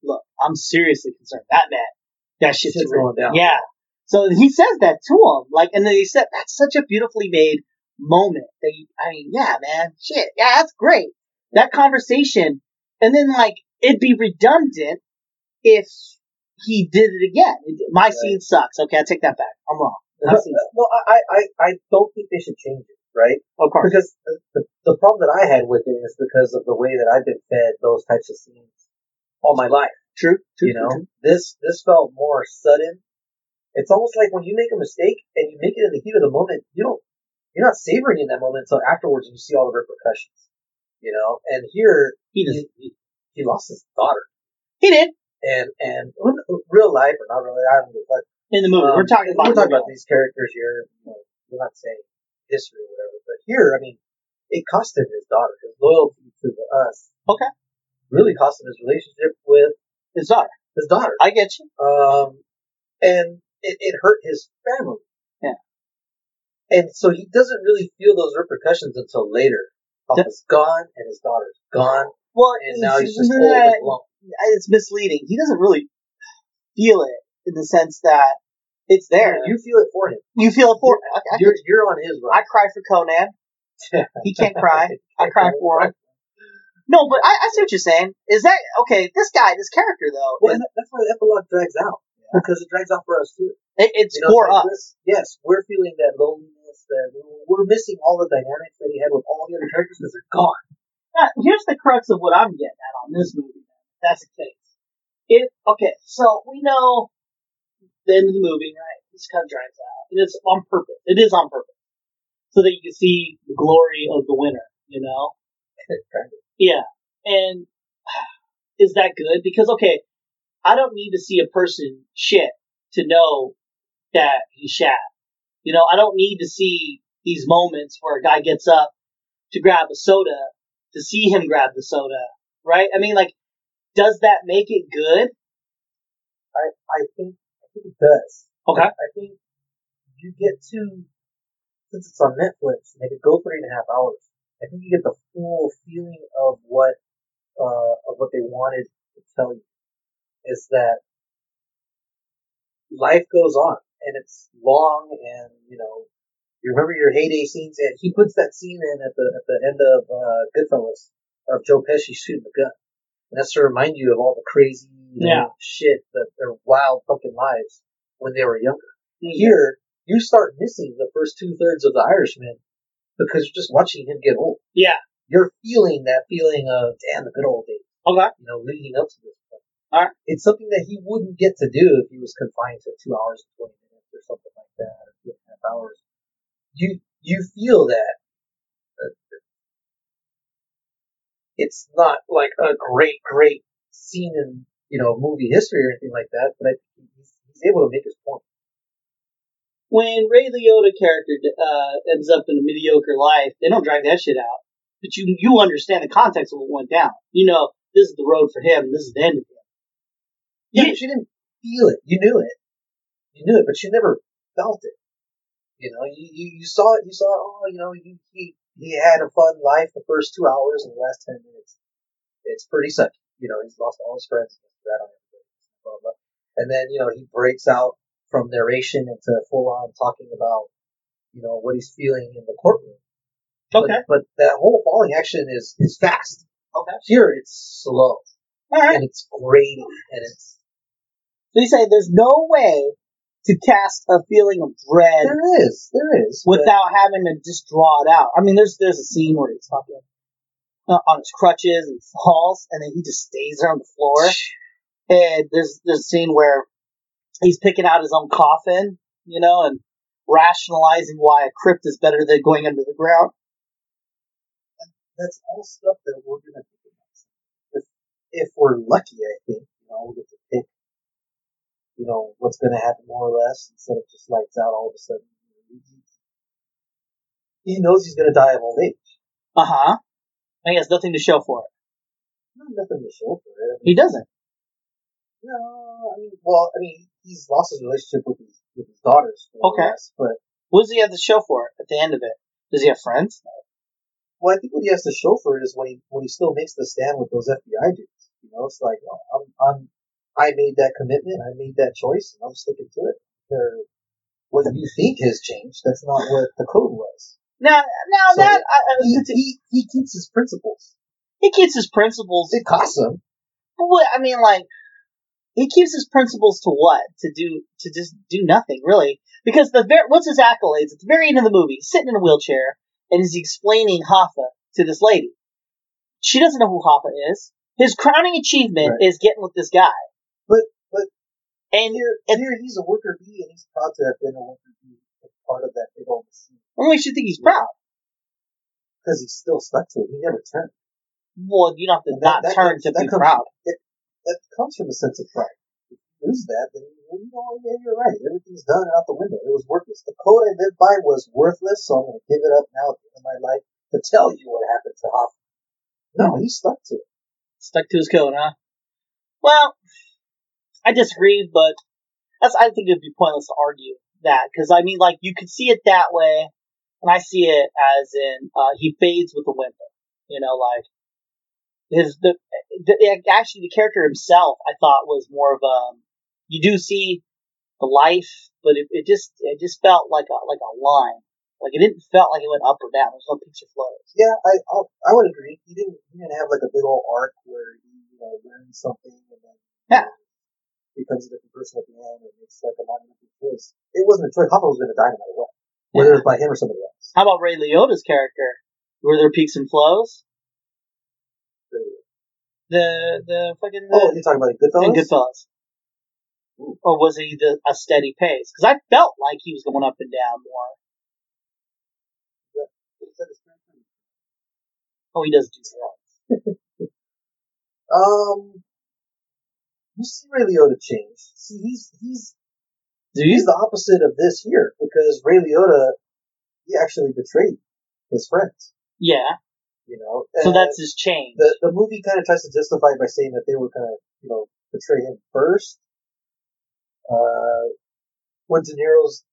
"Look, I'm seriously concerned," that man, that shit's Shit's going down. Yeah. So he says that to him, like, and then he said, "That's such a beautifully made moment." That you, I mean, yeah, man, shit, yeah, that's great. That conversation, and then like it'd be redundant if he did it again. My scene sucks. Okay, I take that back. I'm wrong. No, no, I, I, I don't think they should change it, right? Of course. Because the, the, the problem that I had with it is because of the way that I've been fed those types of scenes all my life. True. True. You know, true, this this felt more sudden. It's almost like when you make a mistake and you make it in the heat of the moment, you don't you're not savoring in that moment until afterwards and you see all the repercussions. You know, and here He he, he, he lost his daughter, He did and and real life or not really, I don't know, but in the movie. um, we're talking about. we're talking about these characters here. You know, we're not saying history or whatever, but here, I mean, it cost him his daughter, his loyalty to the, us. Okay. Really cost him his relationship with His daughter. his daughter. I get you. Um, and it, it hurt his family. Yeah. And so he doesn't really feel those repercussions until later. Hoffa's gone and his daughter's gone, Well, and now he's just old and alone. It's misleading. He doesn't really feel it in the sense that it's there. You feel it for him. You feel it for. I, I, You're you're on his I cry for Conan. He can't cry. I cry for him. No, but I, I see what you're saying. Is that okay? This guy, this character though, Well, is- that's why the epilogue drags out because it drags out for us too. it, it's You know, for like us. we're- Yes, we're feeling that loneliness. That we're missing all the dynamics that he had with all the other characters because they're gone. Now, here's the crux of what I'm getting at on this movie. That's the case. If okay, so we know the end of the movie, right? This kind of drags out, and it's on purpose. It is on purpose, so that you can see the glory of the winner. You know, Yeah. And is that good? Because, okay, I don't need to see a person shit to know that he's shat. You know, I don't need to see these moments where a guy gets up to grab a soda to see him grab the soda, right? I mean, like, does that make it good? I I think I think it does. Okay. I, think you get to since it's on Netflix and they could go three and a half hours. I think you get the full feeling of what uh of what they wanted to tell you is that life goes on and it's long and you know you remember your heyday scenes and he puts that scene in at the at the end of uh Goodfellas of Joe Pesci shooting the gun. And that's to remind you of all the crazy you know, Yeah. shit that their wild fucking lives when they were younger. Mm. Here, you start missing the first two thirds of the Irishman because you're just watching him get old. Yeah. you're feeling that feeling of damn the good old days. Okay. You know, leading up to this point. Alright. It's something that he wouldn't get to do if he was confined to two hours and twenty minutes or something like that, or two and a half hours. You you feel that. It's not like a great, great scene in you know movie history or anything like that, but I think he's, he's able to make his point. When Ray Liotta character uh, ends up in a mediocre life, they don't drag that shit out. But you you understand the context of what went down. You know this is the road for him. This is the end of him. Yeah, You- but you didn't feel it. You knew it. You knew it, but you never felt it. You know, you, you, you saw it. You saw, oh, you know, you, he he had a fun life the first two hours and the last ten minutes. It's pretty sucky. You know, he's lost all his friends. He's on everybody. Blah, blah. And then you know he breaks out from narration into full on talking about you know what he's feeling in the courtroom. Okay. But, but that whole falling action is is fast. Okay. Here it's slow All right. and it's grating and it's So you say there's no way to cast a feeling of dread There is, there is. but- without having to just draw it out. I mean, there's there's a scene where he's fucking uh, on his crutches and falls, and then he just stays there on the floor. And there's there's a scene where he's picking out his own coffin, you know, and rationalizing why a crypt is better than going under the ground. that's all stuff that we're gonna pick. If if we're lucky, I think you know we'll get to pick. You know what's gonna happen more or less instead of just lights out all of a sudden. He knows he's gonna die of old age. Uh huh. And he has nothing to show for it. Not nothing to show for it. I mean, He doesn't. no, I mean, well, I mean, he's lost his relationship with his with his daughters. Okay. less, but What does he have to show for it at the end of it? Does he have friends? Well, I think what he has to show for it is when he when he still makes the stand with those FBI dudes. You know, it's like oh, I'm I'm I made that commitment, I made that choice, and I'm sticking to it. Or what you think has changed, that's not what the code was. Now, now So that I, I, He, he, he keeps his principles. he keeps his principles. It costs him. But what I mean, like, he keeps his principles to what? To do to just do nothing really. Because the ver- what's his accolades at the very end of the movie? He's sitting in a wheelchair and he's explaining Hoffa to this lady. She doesn't know who Hoffa is. His crowning achievement Right. is getting with this guy. But but And here and- here he's a worker bee, and he's proud to have been a worker bee as part of that big old machine what makes you think he's proud? because he's still stuck to it. He never turned. Well, you don't have to And that- not that turn comes- to be comes- proud. That comes from a sense of pride. If you lose that, then you know, yeah, you're right. Everything's done out the window. It was worthless. The code I lived by was worthless, so I'm going to give it up now at the end of my life to tell you what happened to Hoffman. No, he stuck to it. Stuck to his code, huh? Well, I disagree, but that's I think it'd be pointless to argue that because I mean, like you could see it that way, and I see it as in uh, he fades with the whimper. You know, like his the, the actually the character himself I thought was more of a you do see the life, but it, it just it just felt like a like a line. Like it didn't felt like it went up or down. There's no or flows. Yeah, I, I I would agree. He didn't he didn't have like a big old arc where he you know learns something and then Yeah. Becomes a different person at the end and makes like a monumental choice. It wasn't a choice. Hoffman was going to die no matter what, whether it was by him or somebody else. How about Ray Liotta's character? Were there peaks and flows? The the fucking Oh, you're talking about Goodfellas? Goodfellas, or was he the a steady pace? Because I felt like he was going up and down more. Oh, he does do drugs. Um, you see Ray Liotta change. See, he's he's Do he's the opposite of this here because Ray Liotta he actually betrayed his friends. Yeah. You know, So that's his change. the the movie kind of tries to justify it by saying that they were gonna you know betray him first. Uh, when De Niro's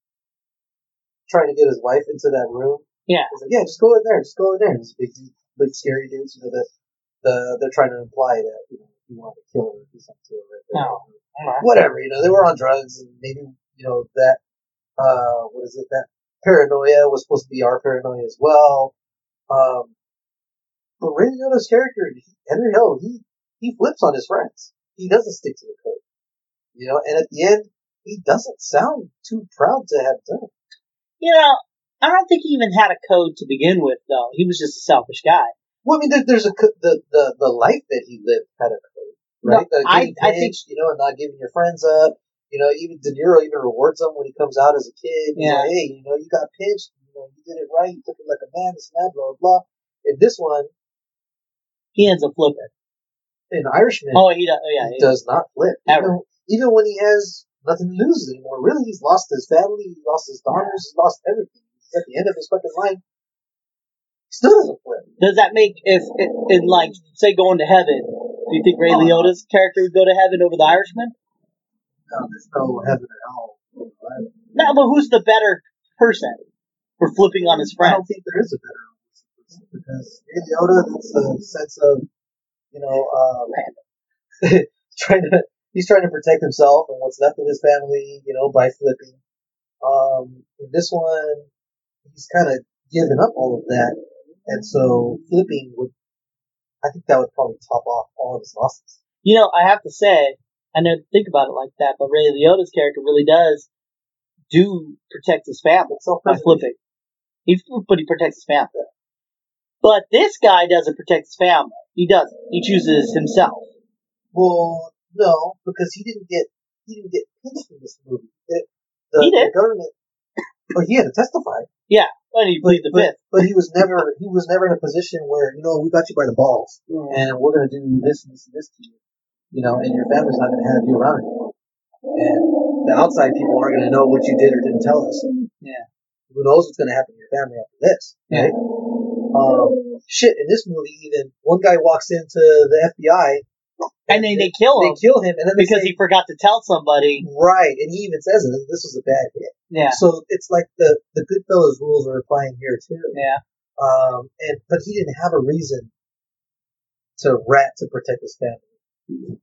trying to get his wife into that room, Yeah. he's like, "Yeah, just go in there, just go in there." These big, big scary dudes, you know, that the they're trying to imply that you know he wanted to kill her or something to her. Right there. Alright. Whatever, you know, they were on drugs, and maybe you know that uh, what is it? That paranoia was supposed to be our paranoia as well. Um, but Ray Liotta's character, he- Henry Hill, he he flips on his friends. He doesn't stick to the code, you know. And at the end, he doesn't sound too proud to have done it. You know, I don't think he even had a code to begin with, though. He was just a selfish guy. Well, I mean, there, there's a the, the the life that he lived kind of code, right? No, the I- getting I think- pinched, you know, and not giving your friends up. You know, even De Niro even rewards him when he comes out as a kid. Yeah. like, hey, you know, you got pinched. You know, you did it right. You took it like a man. This and that, blah blah blah. In this one, He ends up flipping. in Irishman, Oh, he does. Oh, yeah. he he- does not flip. Ever. Even, even when he has nothing to lose anymore. Really, he's lost his family. He's lost his daughters. He's lost everything. He's at the end of his fucking life. Still doesn't flip. Does that make if in like say going to heaven? Do you think Ray Oh. Liotta's character would go to heaven over the Irishman? No, there's no heaven hell. You No, but who's the better person for flipping on his friend? I don't think there is a better person because Ray Liotta, that's a sense of, you know, um, trying to he's trying to protect himself and what's left of his family, you know, by flipping. Um, in this one, he's kind of given up all of that, and so flipping would, I think that would probably top off all of his losses. You know, I have to say, I never think about it like that, but Ray Liotta's character really does do protect his family by flipping. He, but he protects his family. But this guy doesn't protect his family. He doesn't. He chooses himself. Well, no, because he didn't get he didn't get pinched in this movie. The, the, He did. the government, well, he had to testify. Yeah, and he played the but, fifth. but he was never he was never in a position where you know we got you by the balls and we're gonna do this and this and this to you, you know, and your family's not gonna have you around anymore. And the outside people aren't gonna know what you did or didn't tell us. Yeah. Who knows what's gonna happen to your family after this? Yeah. Right? Um, shit. In this movie, even one guy walks into the FBI And then they kill him. they kill him, and then because say, he forgot to tell somebody. right, and he even says it. This was a bad hit. Yeah. So it's like the the Goodfellas rules are applying here too. Yeah. Um, and but he didn't have a reason to rat to protect his family.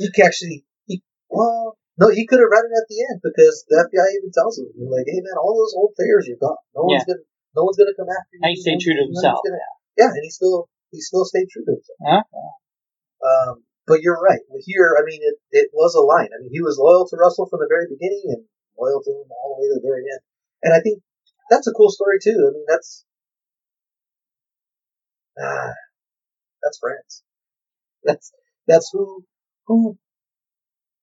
He actually, he well, no, he could have ratted at the end because the FBI even tells him, they're like, hey man, all those old players you're gone. No one's gonna, no one's gonna come after you. And he stayed true to himself. gonna- yeah, and he still he still stayed true to himself. Huh? Um, but you're right. Here, I mean, it, it was a line. I mean, he was loyal to Russell from the very beginning and loyal to him all the way to the very end. And I think that's a cool story too. I mean, that's ah, that's friends. That's that's who who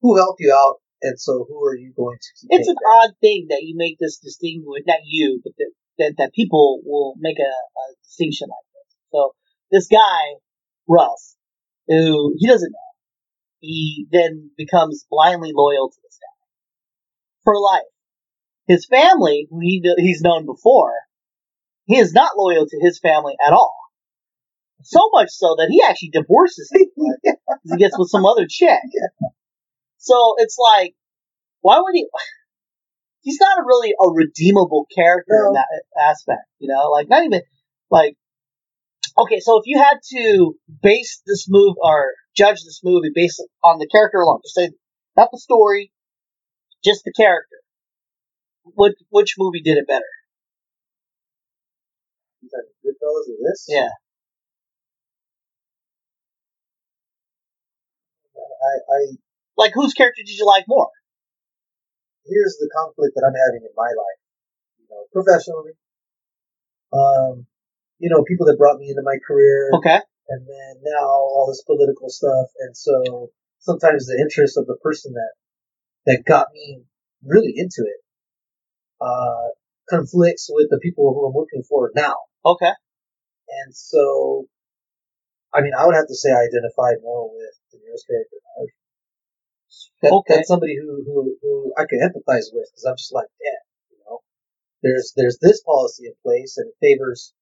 who helped you out, and so who are you going to keep? It's an back? odd thing that you make this distinction not you, but that, that, that people will make a, a distinction like this. So this guy, Russ, who he doesn't know, he then becomes blindly loyal to this guy for life. His family, who he, he's known before, he is not loyal to his family at all. So much so that he actually divorces him. he gets with some other chick. So it's like, why would he? He's not a really a redeemable character in that aspect, you know. Like not even like. Okay, so if you had to base this move or judge this movie based on the character alone, just say not the story, just the character. Which which movie did it better? Goodfellas or this? Yeah. I, I Like whose character did you like more? here's the conflict that I'm having in my life, you know, professionally. Um, you know, people that brought me into my career, Okay. and then now all this political stuff, and so sometimes the interest of the person that that got me really into it uh, conflicts with the people who I'm working for now, Okay. and so. I mean, I would have to say I identified more with De Niro's character. That, Okay. That's somebody who, who, who I can empathize with because I'm just like, damn, you know, there's, there's this policy in place and it favors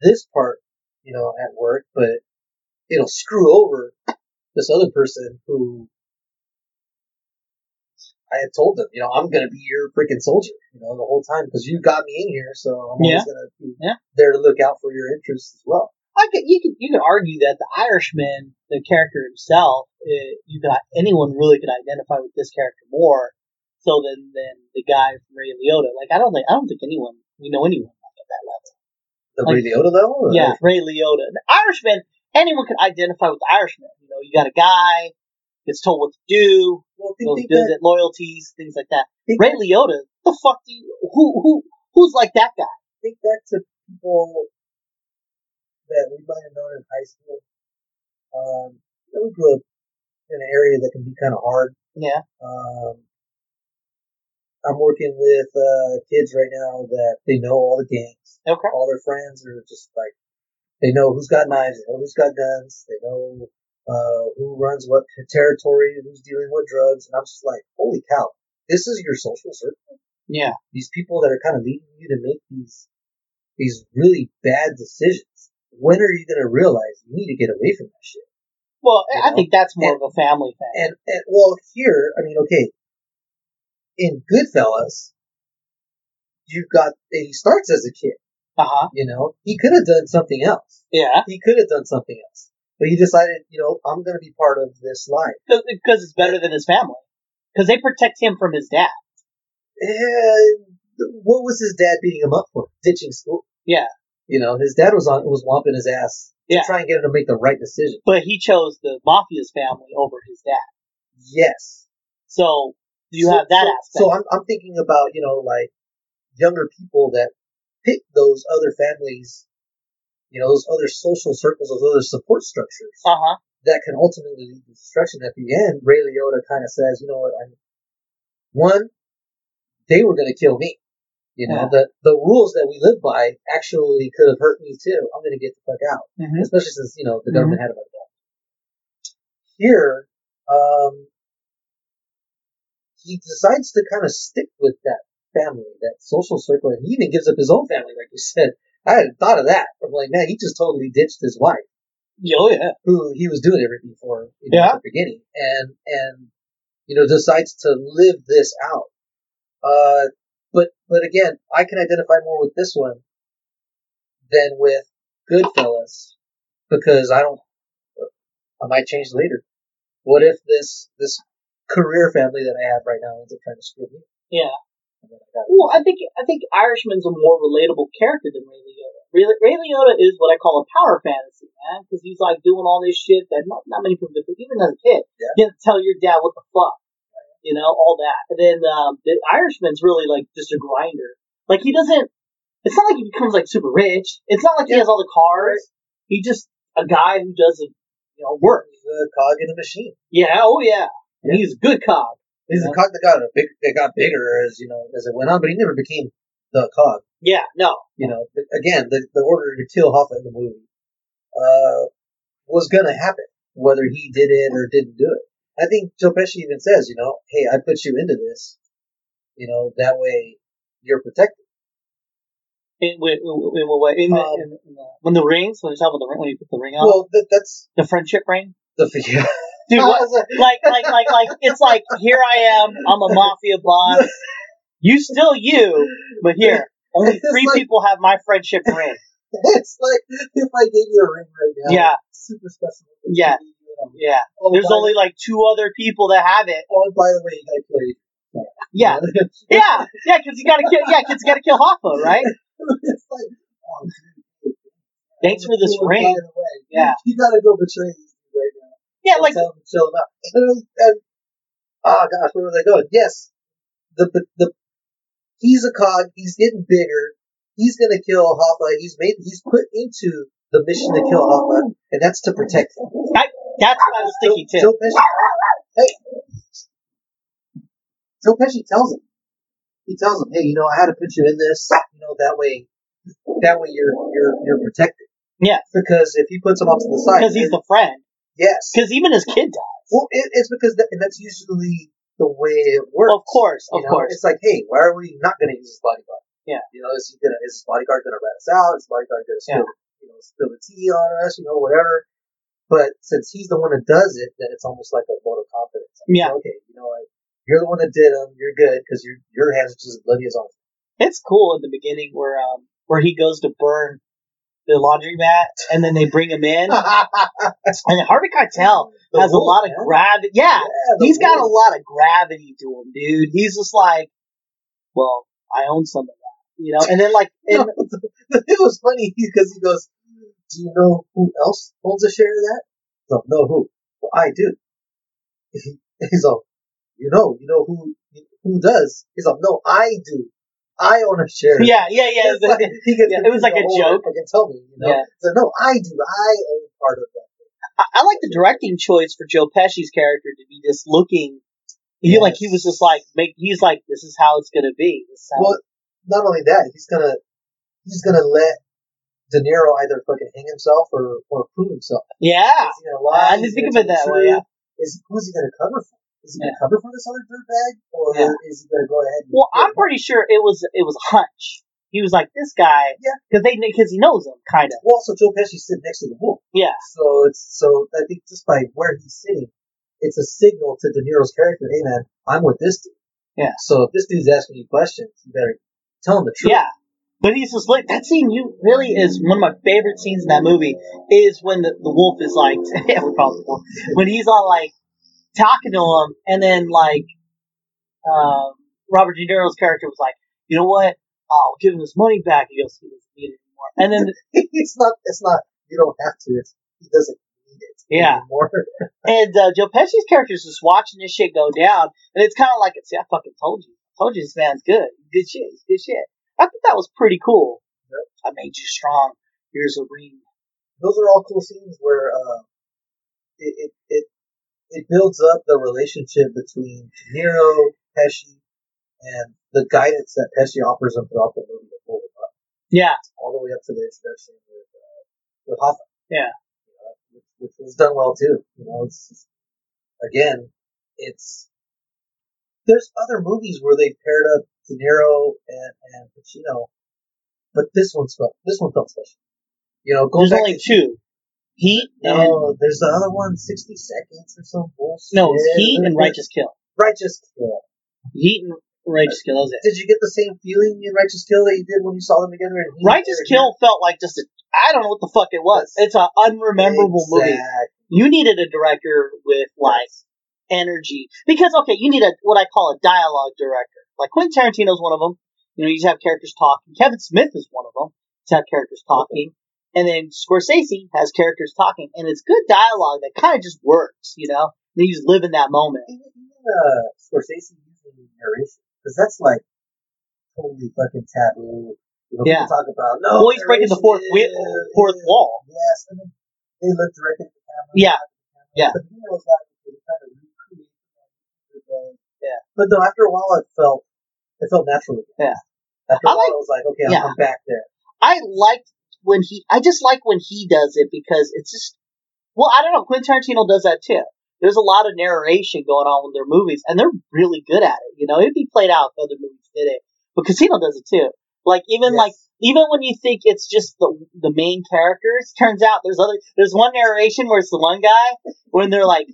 this part, you know, at work, but it'll screw over this other person who I had told them, you know, I'm going to be your freaking soldier, you know, the whole time because you got me in here. So I'm Yeah. always going to be Yeah. there to look out for your interests as well. I could, you could you could argue that the Irishman, the character himself, uh, you could anyone really could identify with this character more so than than the guy from Ray Liotta. Like I don't think I don't think anyone we know anyone like at that level. The Like- Ray Liotta level? Yeah, Ray Liotta. The Irishman, anyone could identify with the Irishman. You know, you got a guy gets told what to do, Well, think, goes visit loyalties, things like that. Ray Liotta, the fuck do you who who who's like that guy? think back to people that we might have known in high school. Um, you know, we grew up in an area that can be kind of hard. Yeah. Um, I'm working with uh, kids right now that they know all the gangs. Okay. All their friends are just like they know who's got knives, they know who's got guns, they know uh, who runs what territory, who's dealing with drugs, and I'm just like, holy cow, this is your social circle. Yeah. These people that are kind of leading you to make these these really bad decisions. When are you going to realize you need to get away from that shit? Well, You I know? think that's more And- of a family thing. And, and well, here, I mean, okay, in Goodfellas, you've got he starts as a kid. Uh huh. You know, he could have done something else. Yeah. He could have done something else, but he decided, you know, I'm going to be part of this life. Because it's better than his family. Because they protect him from his dad. And what was his dad beating him up for? Ditching school. Yeah. You know, his dad was on was whomping his ass Yeah. to try and get him to make the right decision. But he chose the mafia's family over his dad. Yes. So you So- have that so, aspect. So I'm I'm thinking about you know like younger people that pick those other families, you know those other social circles, those other support structures uh huh. that can ultimately lead to destruction. At the end, Ray Liotta kind of says, you know what, I'm one, they were going to kill me. You know, Yeah. the the rules that we live by actually could have hurt me too. I'm going to get the fuck out, Mm-hmm. especially since you know the government had him involved. Here, um, he decides to kind of stick with that family, that social circle, and he even gives up his own family, like you said. I hadn't thought of that. I'm like, man, he just totally ditched his wife Oh yeah. who he was doing everything for you know, Yeah. at the beginning, and and you know decides to live this out. Uh, but but again, I can identify more with this one than with Goodfellas because I don't. I might change later. What if this this career family that I have right now ends up trying to screw me? Yeah. Well, I think I think Irishman's a more relatable character than Ray Liotta. Ray, Ray Liotta is what I call a power fantasy, man, because he's like doing all this shit that not, not many people do. Even as a kid, Yeah. you have to tell your dad what the fuck, you know, all that. And then um, the Irishman's really like just a grinder. Like he doesn't. It's not like he becomes like super rich. It's not like he has all the cars. He's just a guy who doesn't, you know, work. He's a cog in a machine. Yeah. Oh yeah. And Yeah. he's a good cop. He's Yeah. a cog that got a big, that got bigger as you know as it went on, but he never became the cog. Yeah. No. you know, again, the, the order to kill Hoffa in the movie uh, was going to happen, whether he did it or didn't do it. I think Joe Pesci even says, you know, hey, I put you into this, you know, that way you're protected. In, in, in what way? In the, Um, in, in the, when the rings, when you talk about the ring, when you put the ring on, Well, that, that's the friendship ring, the figure. Dude. What, like, like, like, like, it's like here I am. I'm a mafia boss. You still you, but here only It's three like- people have my friendship ring. it's like if I gave you a ring right now, Yeah, super special. Yeah. yeah. Oh, There's only like two other people that have it. Oh, by the way, you gotta kill you. Yeah, yeah, yeah. Because you gotta kill. Yeah, because you gotta kill Hoffa, right? it's like, oh. Thanks for this ring. the way, Yeah. you gotta go betray this dude right now. Yeah, like tell them to chill him out. And, and, oh gosh, where were they going? Yes, the, the the he's a cog. He's getting bigger. He's gonna kill Hoffa. He's made. He's put into the mission to kill Hoffa, and that's to protect him. that's what I was thinking Joe, too. Joe Pesci. Hey, Joe Pesci tells him. He tells him, "Hey, you know, I had to put you in this. You know, that way, that way you're you're you're protected." Yeah. Because if he puts him off to the side, Because he's the friend. Yes. Because even his kid dies. Well, it, it's because that, and that's usually the way it works. Of course, You of know, course. It's like, hey, why are we not going to use his bodyguard? Yeah. You know, is he gonna is his bodyguard going to rat us out? Is his bodyguard going to spill you know spill the tea on us? You know, whatever. But since he's the one that does it, then it's almost like a vote of confidence. Like, Yeah. Okay, you know, like you're the one that did him. You're good because your your hands are just as bloody as ours. It's cool in the beginning where um where he goes to burn the laundromat and then they bring him in. And Harvey Keitel has a lot of man. gravity. Yeah, Yeah, he's got a lot of gravity to him, dude. He's just like, well, I own some of that, you know. And then like, and, it was funny because he goes, "Do you know who else owns a share of that?" So, no, who? Well, I do. He's all, you know, you know who who does? He's all, no, I do. I own a share. Yeah, yeah, yeah. It's like, he gets yeah, it was like a joke. I can tell me, you know. Yeah. So no, I do. I own part of that. I, I like the directing choice for Joe Pesci's character to be just looking. He like he was just like make. He's like this is how it's gonna be. Well, not only that, he's gonna he's gonna let De Niro either fucking hang himself or or prove himself. yeah, Is he gonna lie? I didn't think of it that way. Yeah. Is who's he gonna cover for? Is he Yeah. gonna cover for this other dirtbag, or Yeah. is he gonna go ahead? And Well, I'm pretty sure it was it was a hunch. He was like this guy, Yeah. because they because he knows him kind of. Well, also Joe Pesci's sitting next to the wolf, Yeah, so it's so I think just by where he's sitting, it's a signal to De Niro's character. Hey man, I'm with this dude. Yeah. So if this dude's asking you questions, you better tell him the truth. yeah. But he's just like that scene. You really is one of my favorite scenes in that movie. Is when the, the wolf is like, yeah, we call it the wolf. When he's all like talking to him, and then like, um, Robert De Niro's character was like, you know what? I'll give him his money back. He goes, he doesn't need it anymore. And then it's not. It's not. You don't have to. It's, he doesn't need it. Yeah. Anymore. And uh, Joe Pesci's character is just watching this shit go down, and it's kind of like, "See, I fucking told you, I told you this man's good, good shit, he's good shit." I thought that was pretty cool. I made you strong. Here's a ring. Those are all cool scenes where uh, it, it it it builds up the relationship between Niro, Pesci, and the guidance that Pesci offers him throughout the movie to pull him up, Yeah, all the way up to the introduction with uh, with Hoffa. Yeah. Know, which, which was done well too. You know, it's just, again, it's there's other movies where they paired up De Niro and, and Pacino, but this one felt this one felt special. You know, going there's only to two. Heat and no, there's the other one, 60 seconds or some bullshit. no, it's Heat and Righteous Kill. Righteous Kill. Heat and Righteous Kill. is it. Did you get the same feeling in Righteous Kill that you did when you saw them together? In Heat Righteous Kill felt like just a I don't know what the fuck it was. It's an unrememberable movie. You needed a director with like energy because okay, you need a what I call a dialogue director. Like Quentin Tarantino's one of them. You know, you just have characters talking. Kevin Smith is one of them. Just have characters talking. And then Scorsese has characters talking, and it's good dialogue that kind of just works, you know. You just live in that moment. Uh, Scorsese using narration, because that's like totally fucking taboo. You know, Yeah. talk about no. Well, he's breaking the fourth wi- is- fourth wall. Yes, and then they look directly at the camera. Yeah. Yeah. But you know, like they kind of recreate Yeah. But no, after a while, it felt it felt natural. Yeah. After a while, like- I was like, okay, I'm, yeah. I'm back there. I liked when he. I just like when he does it because it's just. Well, I don't know. Quentin Tarantino does that too. There's a lot of narration going on with their movies, and they're really good at it. You know, it'd be played out if other movies did it, but Casino does it too. Like even Yes. like even when you think it's just the the main characters, turns out there's other. There's one narration where it's the one guy when they're like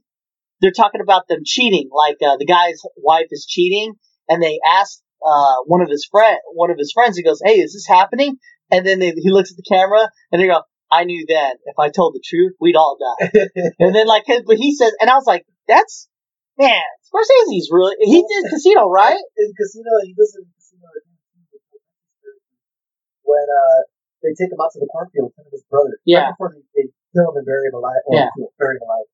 they're talking about them cheating. Like uh, the guy's wife is cheating, and they ask uh, one of his friend one of his friends. He goes, "Hey, is this happening?" And then they, he looks at the camera and they go, "I knew then. If I told the truth, we'd all die." and then like, but he says, and I was like, "That's man, Scorsese's really he did Casino, right?" in Casino, he does it in Casino when uh, they take him out to the cornfield, and his brother. Yeah. Right before they, they kill him and bury him alive. Or Yeah. bury him alive.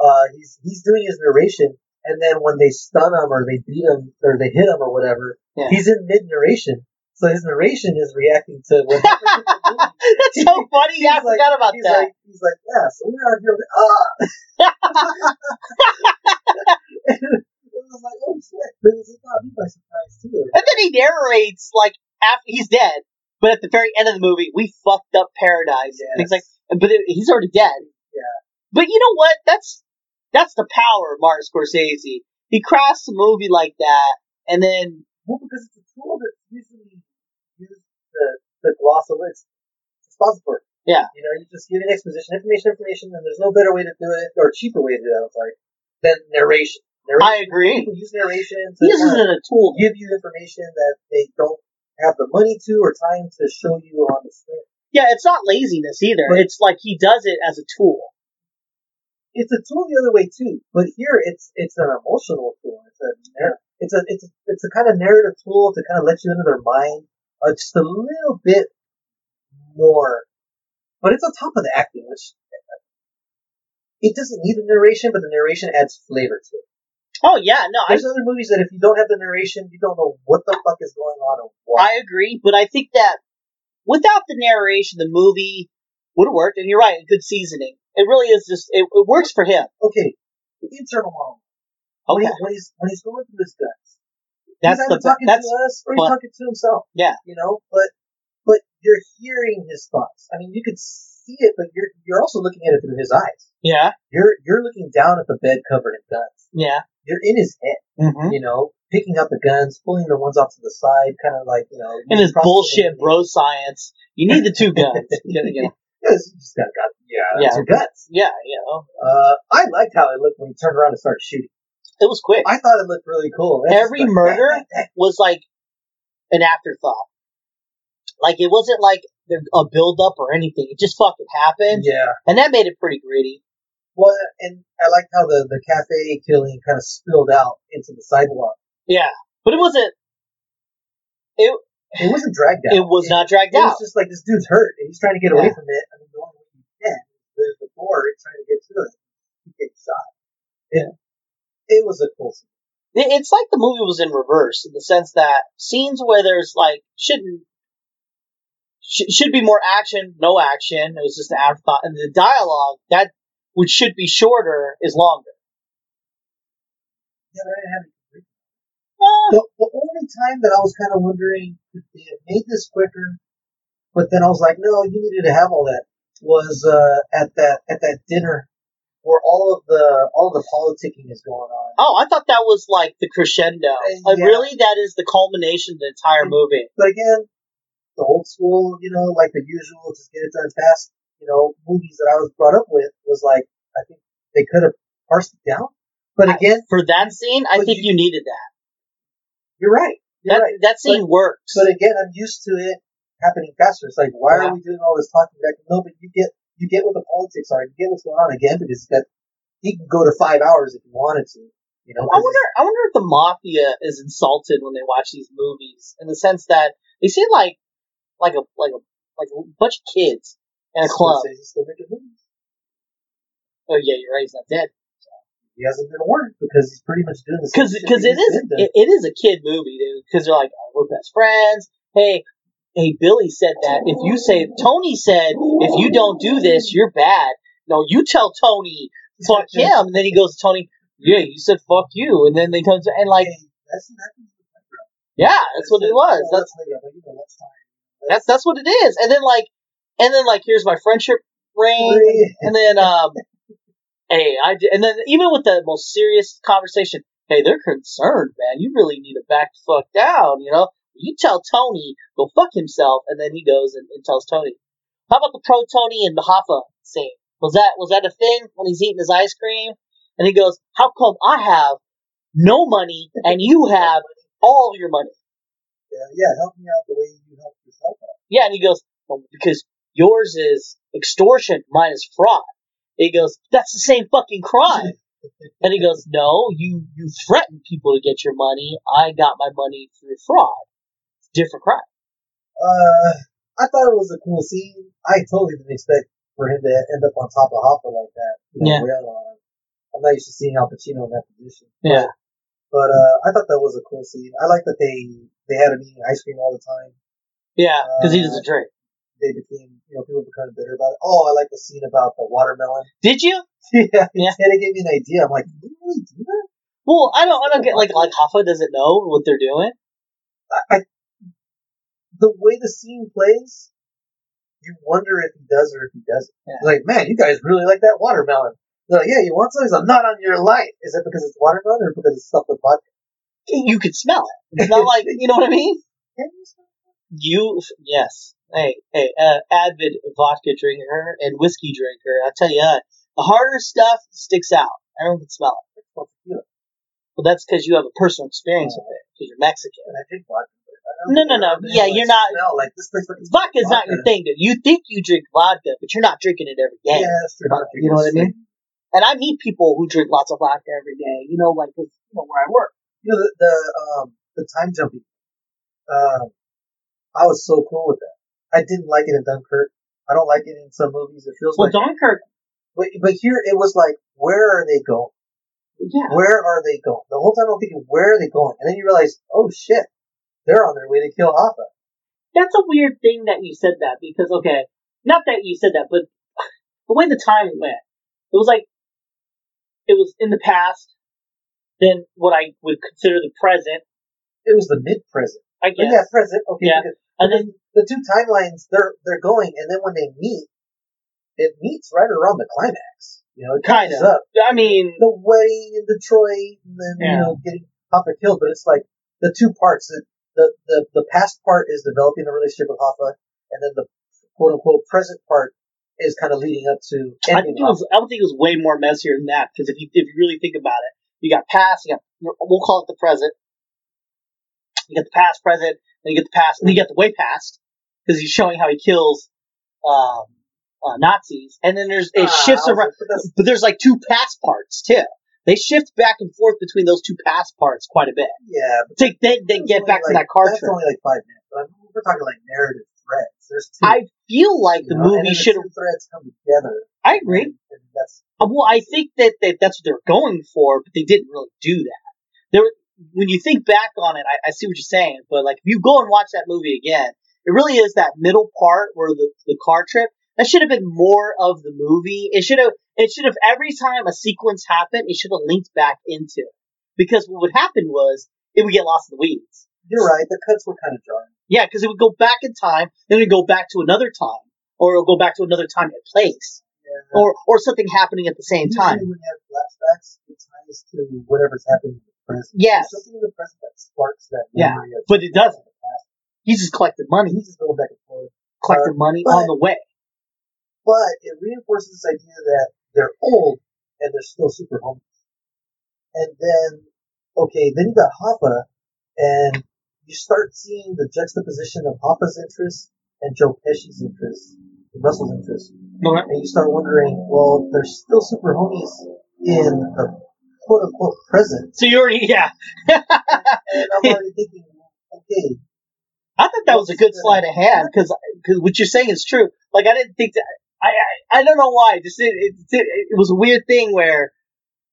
Uh, he's he's doing his narration, and then when they stun him or they beat him or they hit him or whatever, Yeah. he's in mid narration. So his narration is reacting to what happens in the movie. That's so funny. Yeah, I He's like- forgot about he's that. Like, he's like, yeah, so we're out here. Like, ah! it was like, oh shit, but it got me by surprise too. and then he narrates like after he's dead, but at the very end of the movie, we fucked up paradise. Yes. Things like, but it, he's already dead. Yeah. But you know what? That's that's the power of Martin Scorsese. He crafts a movie like that, and then Well, because it's a tool that's usually to, to gloss over. It's expository. Yeah. You know, you just give an exposition, information, information, and there's no better way to do it or cheaper way to do it. I'm sorry, than narration. narration. I agree. People use narration to He uses kind it of as a tool. give you information that they don't have the money to or time to show you on the screen. Yeah, it's not laziness either. Right. It's like he does it as a tool. It's a tool the other way too, but here it's it's an emotional tool. It's a it's a it's a, it's a kind of narrative tool to kind of let you into their mind uh, just a little bit more. But it's on top of the acting, which it doesn't need the narration, but the narration adds flavor to it. Oh yeah, no, I There's other movies that if you don't have the narration, you don't know what the fuck is going on. I agree, but I think that without the narration, the movie would have worked. And you're right, good seasoning. It really is just it, it works for him. okay, internal monologue. Okay, he, when he's when he's going through his guts, that's he's the talking that's to us or he's talking to himself. Yeah. you know, but but you're hearing his thoughts. I mean, you could see it, but you're you're also looking at it through his eyes. yeah, You're you're looking down at the bed covered in guns. yeah. You're in his head, Mm-hmm. you know, picking up the guns, pulling the ones off to the side, kind of like you know. And his bullshit bro science. You need the two guns. You gotta get- Yes, you just got got yeah, Yeah. yeah, you know, Uh, I liked how it looked when he turned around and started shooting. It was quick. I thought it looked really cool. Every like, murder was like an afterthought. Like it wasn't like a build up or anything. It just fucking happened, Yeah. and that made it pretty gritty. Well, and I liked how the the cafe killing kind of spilled out into the sidewalk. Yeah, but it wasn't. It It wasn't dragged out. it was not dragged It out. It was just like this dude's hurt and he's trying to get away from it. I mean, the only way you can there's the and trying to get to it. He gets shot. It, it was a cool scene. It's like the movie was in reverse in the sense that scenes where there's like shouldn't sh- should be more action, no action. It was just an afterthought, and the dialogue that which should be shorter is longer. Yeah, but I didn't have it. Ah, The, the only time that I was kind of wondering if they had made this quicker, but then I was like, no, you needed to have all that. Was uh, at that at that dinner where all of the all of the politicking is going on. Oh, I thought that was like the crescendo. Uh, Like, yeah. really, that is the culmination of the entire movie. But again, the old school, you know, like the usual, just get it done fast. You know, movies that I was brought up with was like, I think they could have parsed it down. But again, For that scene, I think you- you, needed that. you're right. You're That right. that scene works. But again, I'm used to it happening faster. It's like, why Yeah. are we doing all this talking back? No, but you get you get what the politics are. You get what's going on again because that he can go to five hours if he wanted to. You know, I wonder. I wonder if the mafia is insulted when they watch these movies, in the sense that they seem like like a like a like a bunch of kids in a club. Scorsese's still making movies. Oh yeah, you're right. He's not dead. He hasn't been warned because he's pretty much doing the same Because shit because that it is it, it is a kid movie, dude. Because they're like, oh, we're best friends. Hey. Hey, Billy said that if you say, Tony said, if you don't do this, you're bad. No, you tell Tony, fuck him. And then he goes to Tony, yeah, you said fuck you. And then they come to, and like, Hey, that's what happens with Playground. yeah, that's what it was. That's, that's Playground, but you know, that's fine. that's, that's what it is. And then like, and then like, here's my friendship ring. And then, um, hey, I, d- and then even with the most serious conversation, hey, they're concerned, man. You really need to back the fuck down, you know? You tell Tony, go fuck himself, and then he goes and, and tells Tony. How about the pro Tony and the Hoffa scene? Was that, was that a thing when he's eating his ice cream? And he goes, how come I have no money and you have all your money? Yeah, yeah, help me out the way you help yourself out. Yeah, and he goes, well, because yours is extortion, mine is fraud. He goes, that's the same fucking crime. And he goes, no, you, you threaten people to get your money. I got my money through fraud. Different crime. Uh, I thought it was a cool scene. I totally didn't expect for him to end up on top of Hoffa like that. You know, Yeah. rail on him. I'm not used to seeing Al Pacino in that position. Yeah. But uh, I thought that was a cool scene. I like that they they had him eating ice cream all the time. Yeah, because he Uh, doesn't drink. They became, you know, people become bitter about it. Oh, I like the scene about the watermelon. Did you? yeah, Yeah. yeah. They gave me an idea. I'm like, did you really do that? Well, I don't, I don't get, like, like Hoffa doesn't know what they're doing. I, the way the scene plays, you wonder if he does or if he doesn't. Yeah. Like, man, you guys really like that watermelon. They're like, yeah, you want some? He's like, not on your light. Is it because it's watermelon or because it's stuffed with vodka? You could smell it. It's not like, you know what I mean? You yes. Hey, hey, uh, avid vodka drinker and whiskey drinker. I tell you what, the harder stuff sticks out. Everyone can smell it. Well, that's because you have a personal experience with it, because you're Mexican. And I drink vodka. No, no, no. Yeah, you're not- Smell like this place. Like Vodka's not your thing, dude. You think you drink vodka, but you're not drinking it every day. Yeah, that's true. Not You know what I mean? And I meet people who drink lots of vodka every day. You know, like you know where I work. You know the the um the time jumping. Um, I was so cool with that. I didn't like it in Dunkirk. I don't like it in some movies. It feels Well, like, Dunkirk. but, but here it was like, where are they going? Yeah. Where are they going? The whole time I'm thinking, where are they going? And then you realize, oh shit, they're on their way to kill Hoffa. That's a weird thing that you said that because okay, not that you said that, but the way the time went, it was like it was in the past, then what I would consider the present, It was the mid-present. I But guess, yeah, present. Okay. Yeah. and then the two timelines, they're they're going, and then when they meet, it meets right around the climax. You know, it kind of. up. I mean, The wedding in Detroit, and then you know getting Hoffa killed. But it's like the two parts. The, the the the past part is developing the relationship with Hoffa, and then the quote unquote present part is kind of leading up to I think it was. I would think it was way more messier than that because if you if you really think about it, you got past, you got we'll call it the present. You got the past, present, then you get the past, and then you get the way past because he's showing how he kills um, uh, Nazis, and then there's it Ah, shifts around. but But there's like two past parts too. They shift back and forth between those two past parts quite a bit. yeah, but Take they they get back to that car That's trip. only like five minutes. But I mean, we're talking like narrative threads. There's two. I feel like the know, movie should have. threads come together. I agree. And, and that's Uh, Well, I think that, that that's what they're going for, but they didn't really do that. There, when you think back on it, I, I see what you're saying, but like if you go and watch that movie again, it really is that middle part where the the car trip. That should have been more of the movie. It should have. It should have every time a sequence happened, it should have linked back into it. Because what would happen was it would get lost in the weeds. you're right. The cuts were kind of jarring. Yeah, because it would go back in time, then it would go back to another time, or it would go back to another time and place, Yeah. or or something happening at the same Usually time. when you have flashbacks, it ties to whatever's happening in the present. Yes. There's something in the present that sparks that Yeah, but it doesn't. He's just collecting money. He's just going back and forth. collecting uh, money but- on the way. But it reinforces this idea that they're old and they're still super homies. And then, okay, then you got Hoffa, and you start seeing the juxtaposition of Hoffa's interests and Joe Pesci's interests, Russell's interests. And you start wondering, well, they're still super homies in the quote unquote present. So you already, yeah. And I'm already thinking, okay, I thought that was a good sleight of hand because what you're saying is true. Like I didn't think that. I I, I don't know why. Just it, it, it, it was a weird thing where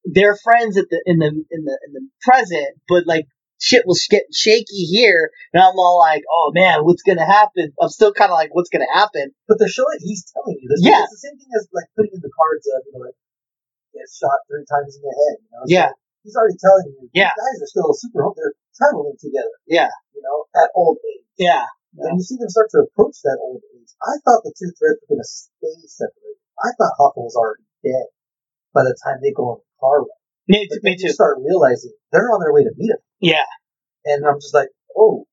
they're friends at the in the in the in the present, but like shit was getting shaky here, and I'm all like, oh man, what's gonna happen? I'm still kind of like, what's gonna happen? but they're showing, he's telling you. This, Yeah. It's the same thing as like putting in the cards of, you know, like, get shot three times in the head. You know? Yeah. like, he's already telling you, Yeah. these guys are still super. They're traveling together, Yeah, you know, at old age. yeah. And you see them start to approach that old age. I thought the two threads were going to stay separated. I thought Hoffa was already dead by the time they go on the car ride. Me, But me then you start realizing they're on their way to meet him. Yeah, And I'm just like, oh,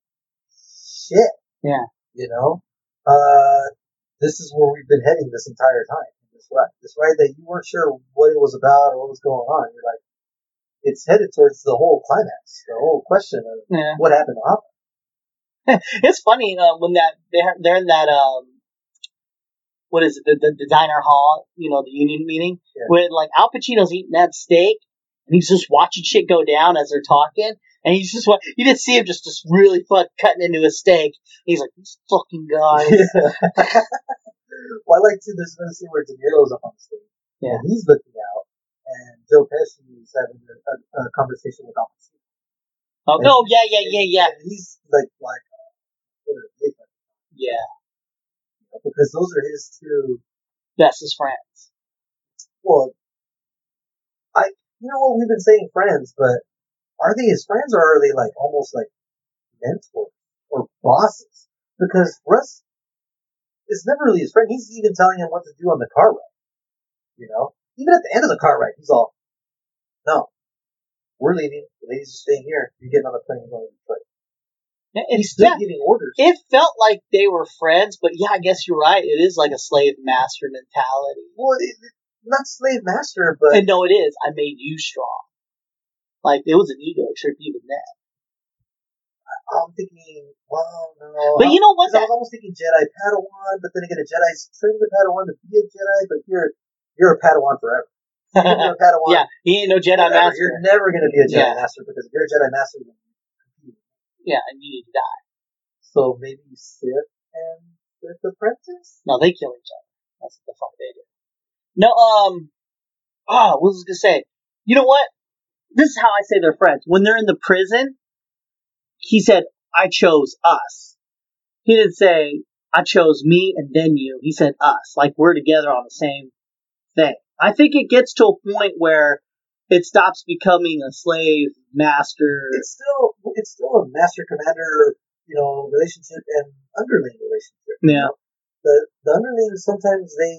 shit. Yeah. You know? Uh, this is where we've been heading this entire time. This ride. This ride that you weren't sure what it was about or what was going on. You're like, it's headed towards the whole climax, the whole question of yeah. what happened to Hoffa. it's funny uh, when that they're they're in that um what is it the, the, the diner hall you know the union meeting Yeah. where like Al Pacino's eating that steak and he's just watching shit go down as they're talking and he's just what you just see him just just really fuck cutting into a steak he's like these fucking guys well, I like to there's another scene where De Niro's up on the stage. Yeah. And he's looking out, and Joe Pesci is having a, a, a conversation with Al Pacino. oh no yeah yeah yeah yeah And he's like, like, what are they, like, yeah because those are his two. bestest friends Well, I, you know what we've been saying friends, but are they his friends or are they like almost like mentors or bosses? Because Russ is never really his friend. He's even telling him what to do on the car ride. You know, even at the end of the car ride, he's all, "No, we're leaving. The ladies are staying here. You're getting on the plane and going to Detroit." And He's still yeah, giving orders. it felt like they were friends but yeah I guess you're right it is like a slave master mentality well, it, not slave master, but And no, it is. I made you strong. Like it was an ego trip even then. I'm thinking, well, no. But you know what? I was almost thinking Jedi Padawan, but then again, a Jedi's trained a Padawan to be a Jedi, but you're you're a Padawan forever. You're a Padawan yeah, he ain't no Jedi forever. master. You're never going to be a Jedi Yeah. master because if you're a Jedi master, you compete. Yeah, and you need to die. So maybe Sith and Sith Apprentice. No, they kill each other. That's what the fuck they do. No, um, ah, what was I gonna say? You know what? this is how I say they're friends. When they're in the prison, he said, "I chose us." He didn't say, "I chose me and then you." He said, "Us." Like we're together on the same thing. I think it gets to a point where it stops becoming a slave master. It's still it's still a master commander, you know, relationship and underling relationship. you Yeah. know? The the underlings sometimes they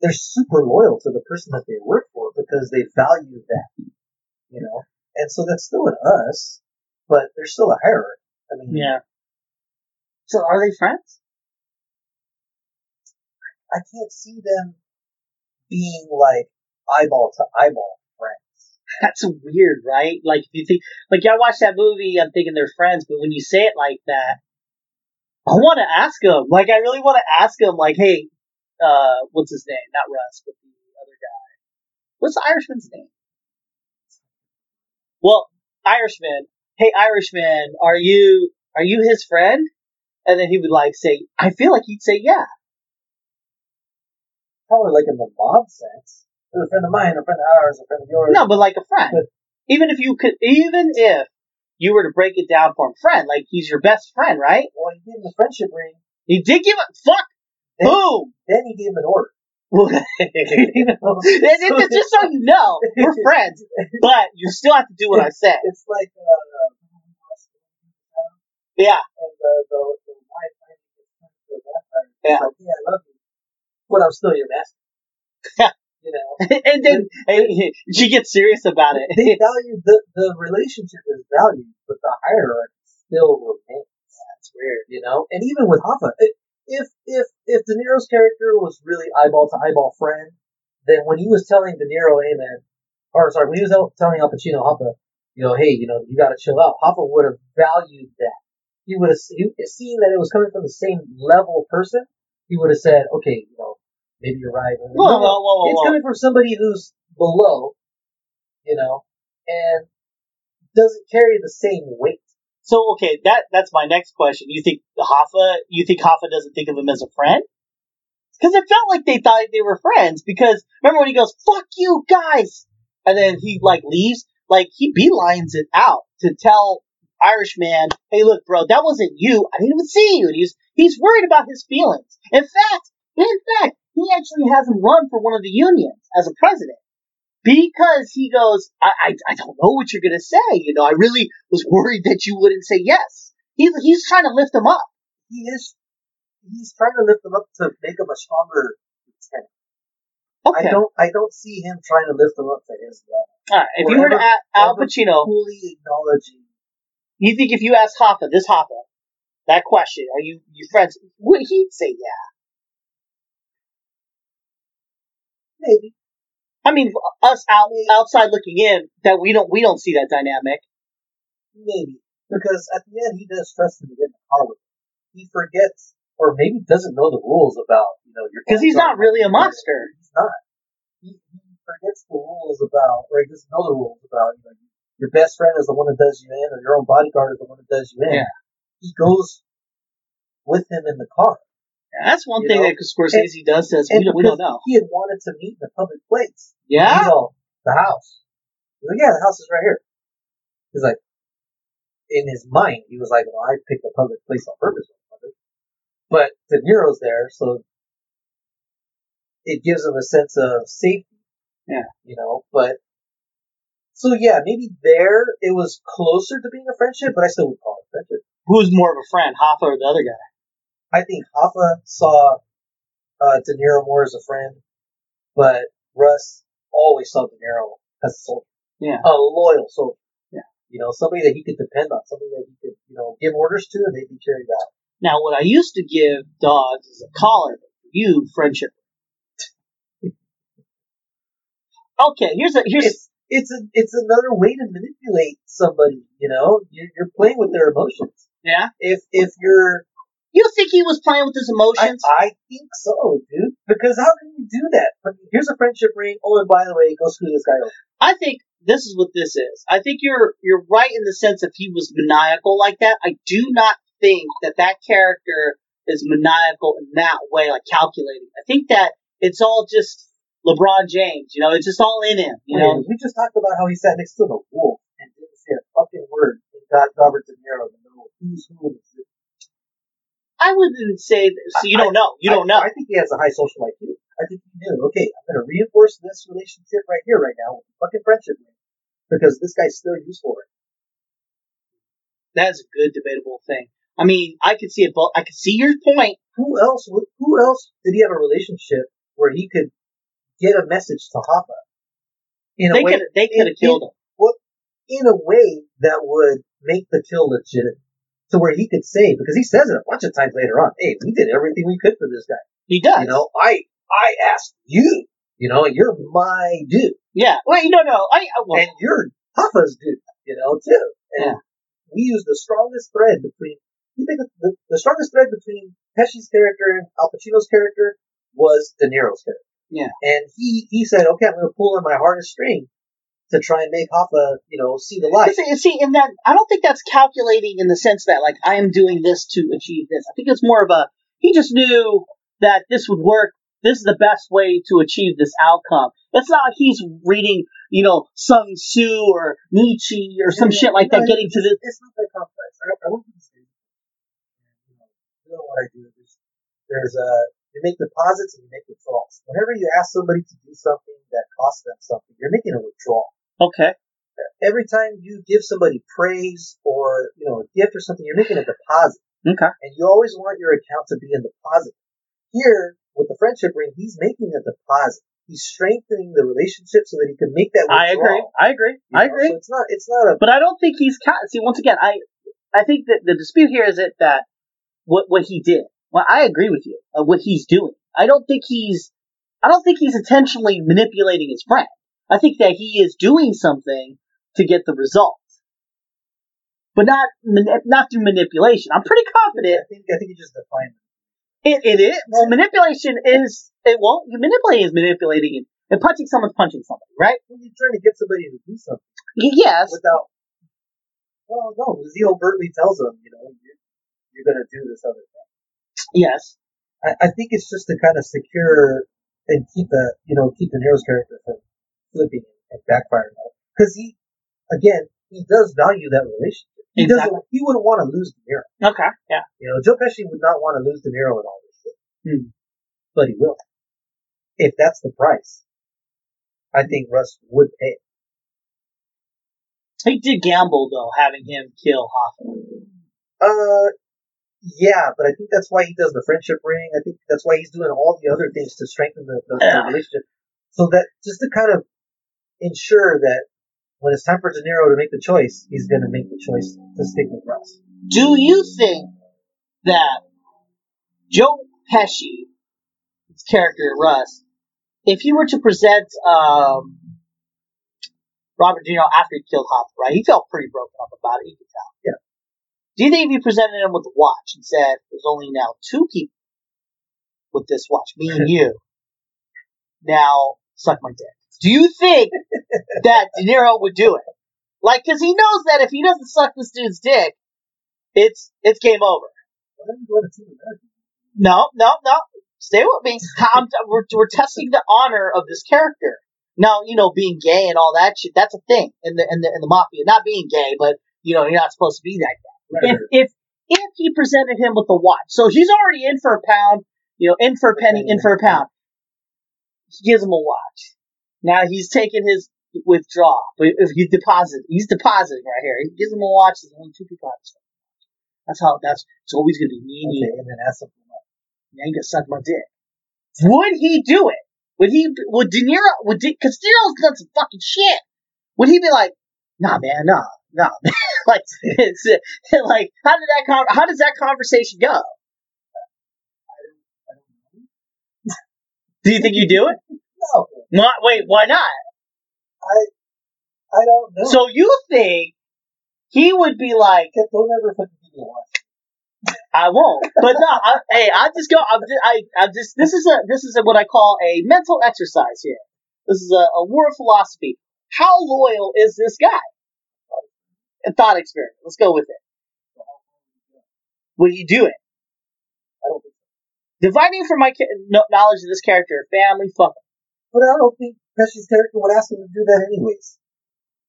they're super loyal to the person that they work for because they value that. You know? And so that's still an us, but there's still a hierarchy. I mean Yeah. So are they friends? I can't see them being like eyeball to eyeball. That's weird, right? Like if you think, like I watch that movie, I'm thinking they're friends, but when you say it like that, I want to ask him. Like I really want to ask him. Like, hey, uh, what's his name? Not Russ, but the other guy. What's the Irishman's name? Well, Irishman. Hey, Irishman, are you are you his friend? And then he would like say, I feel like he'd say, yeah. Probably like in the mob sense. A friend of mine, a friend of ours, a friend of yours. No, but like a friend. But- even if you could, even if you were to break it down for a friend, like he's your best friend, right? Well, he gave him a friendship ring, He did give a fuck. Then- Boom. then he gave him an order. you know, It- it- it's just so you know, we're friends, but you still have to do what I said. It's like uh, Yeah, and the the, the wife finally gets turned to a vampire. It's Yeah. like, yeah, I love you, but I'm still your master. Yeah. You know, and then and she gets serious about it. they value the the relationship is valued, but the hierarchy still remains. That's weird. You know, and even with Hoffa, if if if De Niro's character was really eyeball to eyeball friend, then when he was telling De Niro, "Hey man," or sorry, when he was telling Al Pacino, Hoffa, you know, "Hey, you know, you got to chill out," Hoffa would have valued that. He would have seen that it was coming from the same level person. He would have said, "Okay, you know, maybe you're right." Whoa, whoa, whoa, whoa, it's coming from somebody who's below, you know, and doesn't carry the same weight. So okay, that that's my next question. You think Hoffa? You think Hoffa doesn't think of him as a friend? Because it felt like they thought they were friends. Because remember when he goes "fuck you guys," and then he like leaves, like he beelines it out to tell Irishman, "Hey, look, bro, that wasn't you. I didn't even see you." And he's he's worried about his feelings. In fact, in fact, he actually has him run for one of the unions as a president because he goes, I, I, I don't know what you're gonna say. You know, I really was worried that you wouldn't say yes. He's he's trying to lift him up. He is he's trying to lift them up to make him a stronger lieutenant. Okay. I don't I don't see him trying to lift them up to his level. All right. If you were to ask Al Pacino, fully acknowledging you think if you ask Hoffa this Hoffa that question, are you you friends? Would he say yeah? Maybe I mean, us out outside looking in, that we don't we don't see that dynamic. maybe because at the end he does trust him to get in the car with him. He forgets or maybe doesn't know the rules about you know your Because he's not really a monster. He's not. He, he forgets the rules about or he doesn't know the rules about you know your best friend is the one that does you in or your own bodyguard is the one that does you in. Yeah. He goes with him in the car. That's one You thing know? that Scorsese does says we don't, we don't know. He had wanted to meet in a public place. Yeah. He's all, the house. He's like, yeah, the house is right here. He's like, in his mind, he was like, well, I picked a public place on purpose. But De Niro's there, so it gives him a sense of safety. Yeah. You know, but, so yeah, maybe there it was closer to being a friendship, but I still would call it friendship. Who's more of a friend, Hoffa or the other guy? I think Hoffa saw uh, De Niro more as a friend, but Russ always saw De Niro as a soldier, Yeah. a loyal soldier. Yeah. You know, somebody that he could depend on, somebody that he could, you know, give orders to and they'd be carried out. Now, what I used to give dogs is a collar. But you friendship. Okay, here's a here's It's it's a, it's another way to manipulate somebody. You know, you're, you're playing with their emotions. yeah. If if you're, You think he was playing with his emotions? I think so, dude. Because how can you do that? But here's a friendship ring. Oh, and by the way, go screw this guy over. I think this is what this is. I think you're you're right in the sense if he was maniacal like that. I do not think that that character is maniacal in that way, like calculating. I think that it's all just LeBron James. You know, it's just all in him. You know, we just talked about how he sat next to the wolf and didn't say a fucking word. And got Robert De Niro in the middle of who's who. In the zoo. I wouldn't say. That, so you don't know. You I- don't know. I think he has a high social IQ. I think he knew. Okay, I'm going to reinforce this relationship right here, right now, with fucking friendship ring, because this guy's still useful. Right That's a good debatable thing. I mean, I could see it both. I could see your point. who else? would- Who else did he have a relationship where he could get a message to Hoffa in a They could they could have killed him. in a way that would make the kill legitimate. To where he could say, because he says it a bunch of times later on, hey, we did everything we could for this guy. He does. You know, I I asked you, you know, you're my dude. Yeah. Wait. No. No. I. I well, and you're Hoffa's dude, you know, too. And Yeah. we use the strongest thread between, you think the, the, strongest thread between Pesci's character and Al Pacino's character was De Niro's character. Yeah. And he, he said, okay, I'm going to pull on my hardest string to try and make Hoffa, you know, see the light. See, see, in that, I don't think that's calculating in the sense that, like, I am doing this to achieve this. I think it's more of a, he just knew that this would work. This is the best way to achieve this outcome. It's not like he's reading, you know, Sun Tzu or Nietzsche or some shit like that, getting to this. It's not that complex. I, I to say, you know, you know what I do. There's, there's a, you make deposits and you make withdrawals. Whenever you ask somebody to do something that costs them something, you're making a withdrawal. Okay. Every time you give somebody praise or, you know, a gift or something, you're making a deposit. Okay. And you always want your account to be in deposit. Here, with the friendship ring, he's making a deposit. He's strengthening the relationship so that he can make that Withdrawal. I agree. I agree. you I know? agree. So it's not, it's not a, But I don't think he's ca- see once again. I I think that the dispute here is that that what what he did. Well, I agree with you. Uh, what he's doing. I don't think he's. I don't think he's intentionally manipulating his friend. I think that he is doing something to get the result, but not not through manipulation. I'm pretty confident I think, I think he just defined it, it is. Well, manipulation is. It well, you manipulating is manipulating, and, and punching someone's punching somebody, right? when you're trying to get somebody to do something Yes, without, well, no, because he overtly tells them, you know, you're, you're going to do this other thing. yes. I, I think it's just to kind of secure and keep the, you know, keep the Nero's character from flipping and backfiring. Because he, again, he does value that relationship. He Exactly. doesn't, he wouldn't want to lose De Niro. Okay. Yeah. You know, Joe Pesci would not want to lose De Niro and all this shit. Hmm. But he will. If that's the price, I think Russ would pay it. He did gamble though, having him kill Hoffman. Uh, yeah, but I think that's why he does the friendship ring. I think that's why he's doing all the other things to strengthen the, the, the relationship. So that just to kind of ensure that when it's time for De Niro to make the choice, he's going to make the choice to stick with Russ. Do you think that Joe Pesci, his character Russ, if he were to present um, Robert De Niro after he killed Hoffa, right? He felt pretty broken up about it. You could tell. Yeah. Do you think if he presented him with a watch and said, "There's only now two people with this watch, me and you. Now suck my dick." Do you think that De Niro would do it? Like, because he knows that if he doesn't suck this dude's dick, it's it's game over. Why don't you go to Team America? No, no, no. Stay with me. I'm, we're, we're testing the honor of this character. Now, you know, being gay and all that shit, that's a thing in the, in the, in the mafia. Not being gay, but, you know, you're not supposed to be that guy. Right. If, if, if he presented him with the watch, so he's already in for a pound, you know, in for a penny, in for a pound. He gives him a watch. Now he's taking his withdrawal. But if he deposit, he's depositing right here. He gives him a watch. There's only two people out there. That's how, that's, it's always gonna be me and you. And then ask something money. Now you gonna suck my dick. Would he do it? Would he? Would De Niro? Would De, cause De Niro's done some fucking shit. Would he be like, Nah, man, nah, nah, like, it's, like, how did that con- How does that conversation go? Do you think you do it? No, Why, wait, why not? I I don't know. So you think he would be like, Kev, don't ever fucking give me a. I won't. But no, I, hey, I just go. I'm just, I, I'm just. This is a. This is a, what I call a mental exercise here. This is a, a war of philosophy. How loyal is this guy? A thought experiment. Let's go with it. Would you do it? I don't think so. Dividing from my ca- knowledge of this character, family, fuck him. But I don't think Pesci's character would ask him to do that anyways.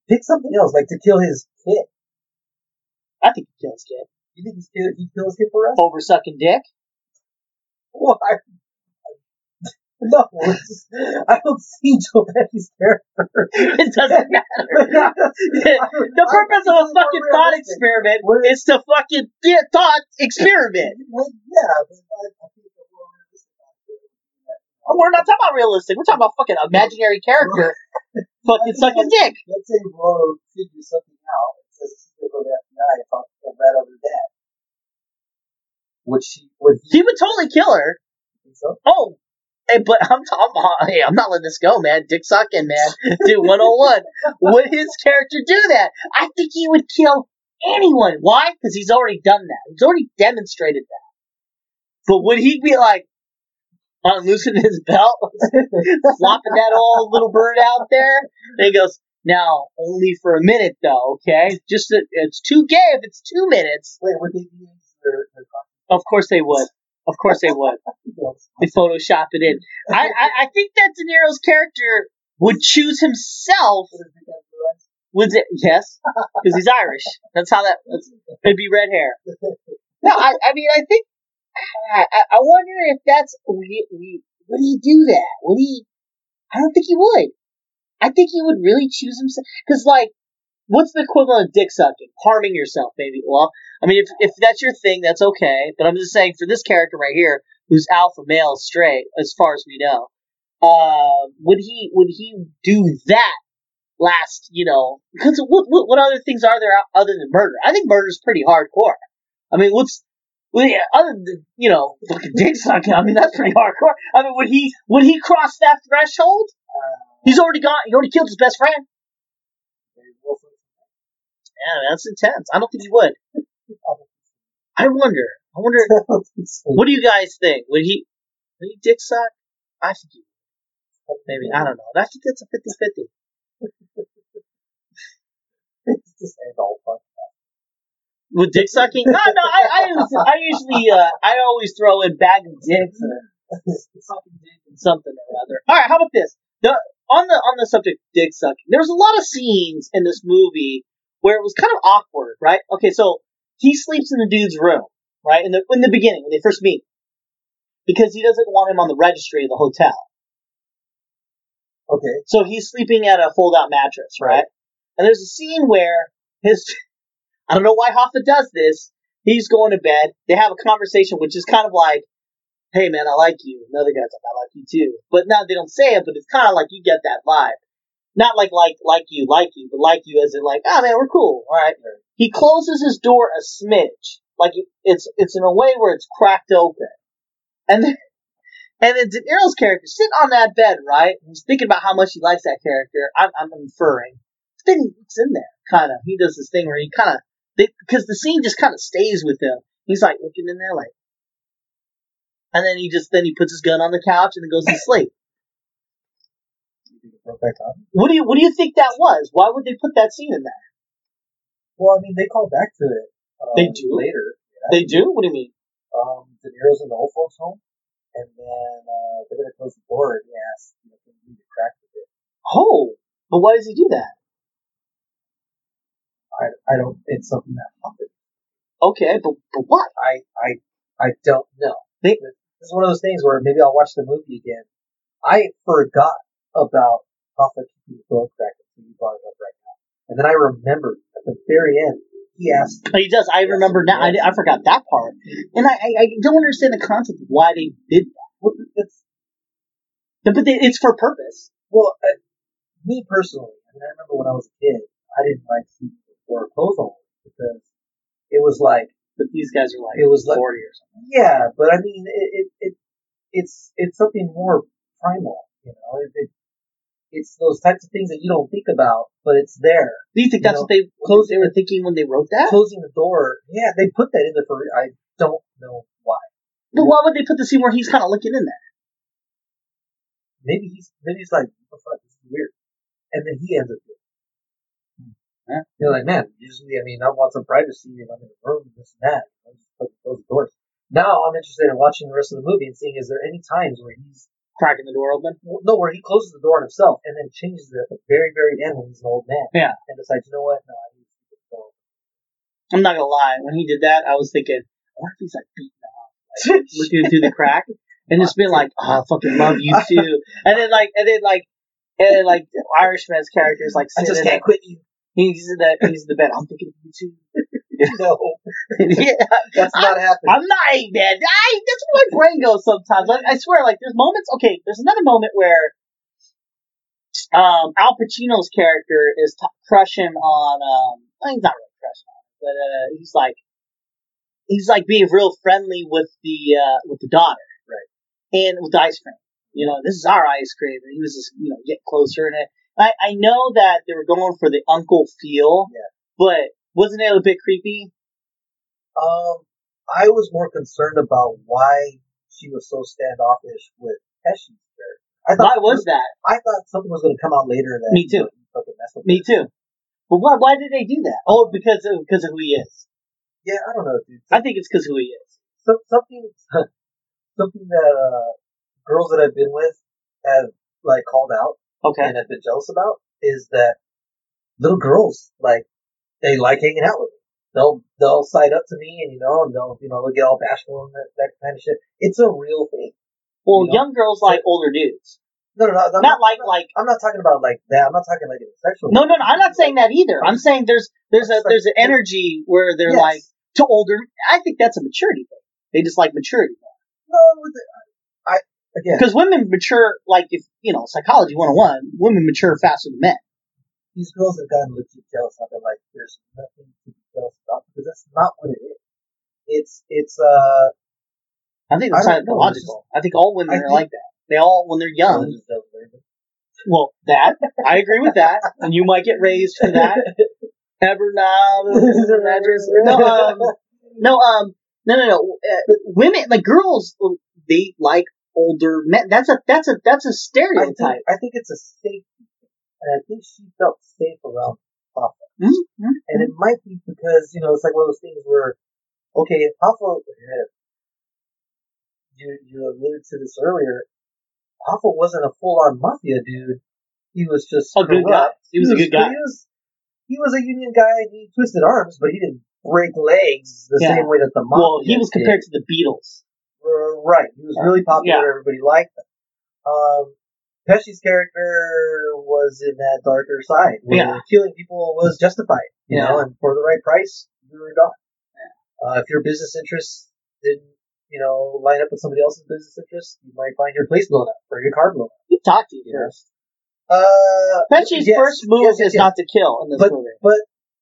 Pick something else, like to kill his kid. I think he kills kid You think he's kill, he kills his kid for us? over sucking dick. Why? No, it's just- I don't see Joe Pesci's character. It doesn't matter. the purpose of a fucking thought experiment is to fucking get thought experiment. Well, yeah, but I, I think Oh, we're not talking about realistic. We're talking about fucking imaginary character fucking sucking dick. Let's say Rogue figures something out and says she's gonna go to FBI and talk rat on her dad. Would she? Would he? He would totally kill her. so? Oh, hey, but I'm, I'm, hey, I'm not letting this go, man. Dick sucking, man. Dude, 101. Would his character do that? I think he would kill anyone. Why? Because he's already done that. He's already demonstrated that. But would he be like, unloosening his belt, flopping that old little bird out there? And he goes, now, only for a minute though, okay? Just, that it's too gay if it's two minutes. Wait, would they be in their, their Of course they would. Of course they would. They Photoshop it in. I, I, I think that De Niro's character would choose himself. Would it be that blue eyes? Would it? Yes, because he's Irish. That's how that. That's, it'd be red hair. No, I, I mean, I think. I, I wonder if that's. Would he, would he- do that? Would he? I don't think he would. I think he would really choose himself. Because, like, what's the equivalent of dick sucking? Harming yourself, maybe. Well, I mean, if, if that's your thing, that's okay. But I'm just saying, for this character right here, who's alpha male straight, as far as we know, uh, would he would he do that last? You know, because what, what what other things are there other than murder? I think murder's pretty hardcore. I mean, what's well, yeah, other than you know, fucking dick sucking. I mean, that's pretty hardcore. I mean, would he would he cross that threshold? He's already gone. He already killed his best friend. Yeah, that's intense. I don't think he would. I wonder. I wonder. What do you guys think? Would he? Would he dick suck? I think he would. Maybe I don't know. I think that's a 50-50. It's just all fun. With dick sucking? No, no. I, I, usually- I usually, uh, I always throw in bag of dicks and something or other. All right, how about this? The on the on the subject of dick sucking, there was a lot of scenes in this movie where it was kind of awkward, right? Okay, so he sleeps in the dude's room, right? In the in the beginning when they first meet, because he doesn't want him on the registry of the hotel. Okay. So he's sleeping at a fold out mattress, right? And there's a scene where his, I don't know why Hoffa does this. He's going to bed. They have a conversation, which is kind of like, hey man, I like you. Another guy's like, I like you too. But now they don't say it, but it's kind of like you get that vibe. Not like, like, like you, like you, but like you as in like, oh man, we're cool. All right. He closes his door a smidge. Like it's, it's in a way where it's cracked open. And then, and then De Niro's character sitting on that bed, right? He's thinking about how much he likes that character. I'm, I'm inferring. Then he looks in there, kind of. He does this thing where he kind of, because the scene just kind of stays with him. He's like looking in there, like, and then he just then he puts his gun on the couch and then goes to sleep. You think it broke back on? What do you what do you think that was? Why would they put that scene in there? Well, I mean, they call back to it. Um, They do? later. They do. What do you mean? Um, De Niro's in the old folks' home, and then uh, they're gonna close the door, and he asks, you know, can you it cracked a bit? Oh, but why does he do that? I, I don't. It's something that happened. Okay, but but why? I, I, I don't know. This is one of those things where maybe I'll watch the movie again. I forgot about Hoffa keeping the door cracked until you brought it up right now, and then I remembered at the very end he asked. He does. I remember now. I. I forgot that part, and I, I I don't understand the concept of why they did Well, it's that. But they, it's for purpose. well, uh, me personally. I mean, I remember when I was a kid, I didn't like keeping door closed because it was like But these guys are like It was like- forty or something. Yeah, but I mean, it, it, it it's it's something more primal, you know. It, it, it's those types of things that you don't think about, but it's there. Do you think You that's know, what they closed? They were thinking when they wrote that. Closing the door, yeah, they put that in there for. I don't know why. But why would they put the scene where he's kind of looking in there? Maybe he's maybe he's like, what the fuck, this is weird, and then he ends up doing. It. Yeah. You're like, man. Usually, I mean, I want some privacy if I'm in a room, this and that. I just fucking close the doors. Now I'm interested in watching the rest of the movie and seeing is there any times where he's cracking the door open. Well, no, where he closes the door on himself and then changes it at the very, very end when he's an old man. Yeah. And decides, you know what? No, I need to keep the door. I'm not gonna lie. When he did that, I was thinking, I wonder if he's like beating off, like, looking through the crack, and just being like, "Oh, I fucking love you too." And then like, and then like, and then like, the Irishman's character is like, I just can't the- quit you. He's the he's the bed. I'm thinking of you too. No, yeah, that's not happening. I'm not a man. I, that's where my brain goes sometimes. Like, I swear, like there's moments. Okay, there's another moment where um, Al Pacino's character is t- crushing on. Um, well, he's not really crushing on, but uh, he's like he's like being real friendly with the uh, with the daughter, Right. And with the ice cream. You know, this is our ice cream, and he was just you know getting closer, and it, I I know that they were going for the uncle feel, Yeah. but wasn't it a bit creepy? Um, I was more concerned about why she was so standoffish with Pesci's character. I Why thought was that? I thought something was going to come out later that Me too. fucking messed with Me her. too. But why? Why did they do that? Oh, because of because of who he is. Yeah, I don't know, dude. I think it's because who he is. Some, something, something that uh, girls that I've been with have like called out Okay. and I've been jealous about is that little girls like they like hanging out with me. They'll they'll side up to me and you know and they'll you know they'll get all bashful and that, that kind of shit. It's a real thing. Well, You know? young girls like older dudes. No, no, no. I'm Not like I'm like. I'm not talking about like that. I'm not talking like sexual. No, no, no. I'm not saying that either. I'm saying there's there's a there's an energy where they're Yes. like to older. I think that's a maturity thing. They just like maturity No, with it- I again because women mature like if you know psychology 101. Women mature faster than men. these girls have gotten legit jealous of it. Like there's nothing to be jealous about because that's not what it is. It's it's uh. I think it's don't know, it's psychological. I think all women I are think- like that. They all when they're young. religious jealous of everything. Well, that I agree with that, and you might get raised for that. Ever now, no, um, no, um, no, no, no. Uh, women, like girls, they like older men. That's a that's a that's a I think, stereotype. I think it's a safety and I think she felt safe around Hoffa. Mhm. And it might be because you know it's like one of those things where, okay, if Hoffa, you you alluded to this earlier, Hoffa wasn't a full on mafia dude. He was just A good guy. corrupt. He was a good guy. He was he was a union guy. and He twisted arms, but he didn't break legs the Yeah. same way that the mafia. Well, he was did. compared to the Beatles. Uh, right. He was really popular. Yeah. Everybody liked him. Um, Pesci's character was in that darker side where Yeah. killing people was justified, you Yeah. know, and for the right price, you were gone. Uh, if your business interests didn't, you know, line up with somebody else's business interests, you might find your place blown up or your car blown up. He talked to you Yeah. first. Uh, Pesci's yes, first move yes, yes, is not to kill in this But- movie. but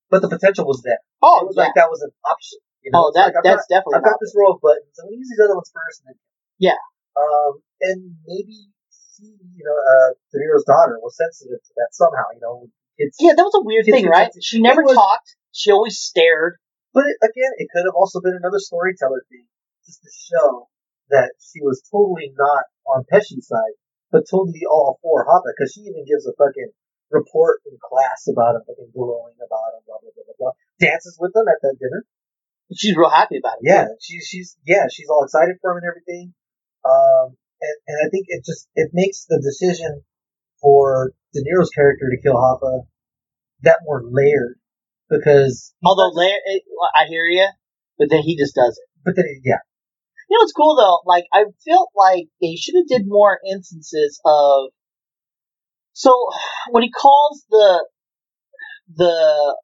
but the potential was there. Oh, it was yeah. like that was an option. You know? oh, that like, that's got, definitely. I've got this row of buttons. I'm gonna use these other ones first. And then, Yeah. Um, and maybe she, you know, uh, De Niro's daughter was sensitive to that somehow. You know, kids. Yeah, that was a weird thing, right? She never was- talked. She always stared. But it, again, it could have also been another storyteller thing, just to show that she was totally not on Pesci's side, but totally all for Hoffa, because she even gives a fucking report in class about him, fucking glowing about him, blah blah blah blah blah. Dances with him at that dinner. She's real happy about it. Yeah, she's she's yeah, she's all excited for him and everything. Um, and, and I think it just it makes the decision for De Niro's character to kill Hoffa that more layered because Although, not- la- it, I hear you, but then he just does it. but then yeah, You know what's cool though? Like I felt like they should have did more instances of. So when he calls the the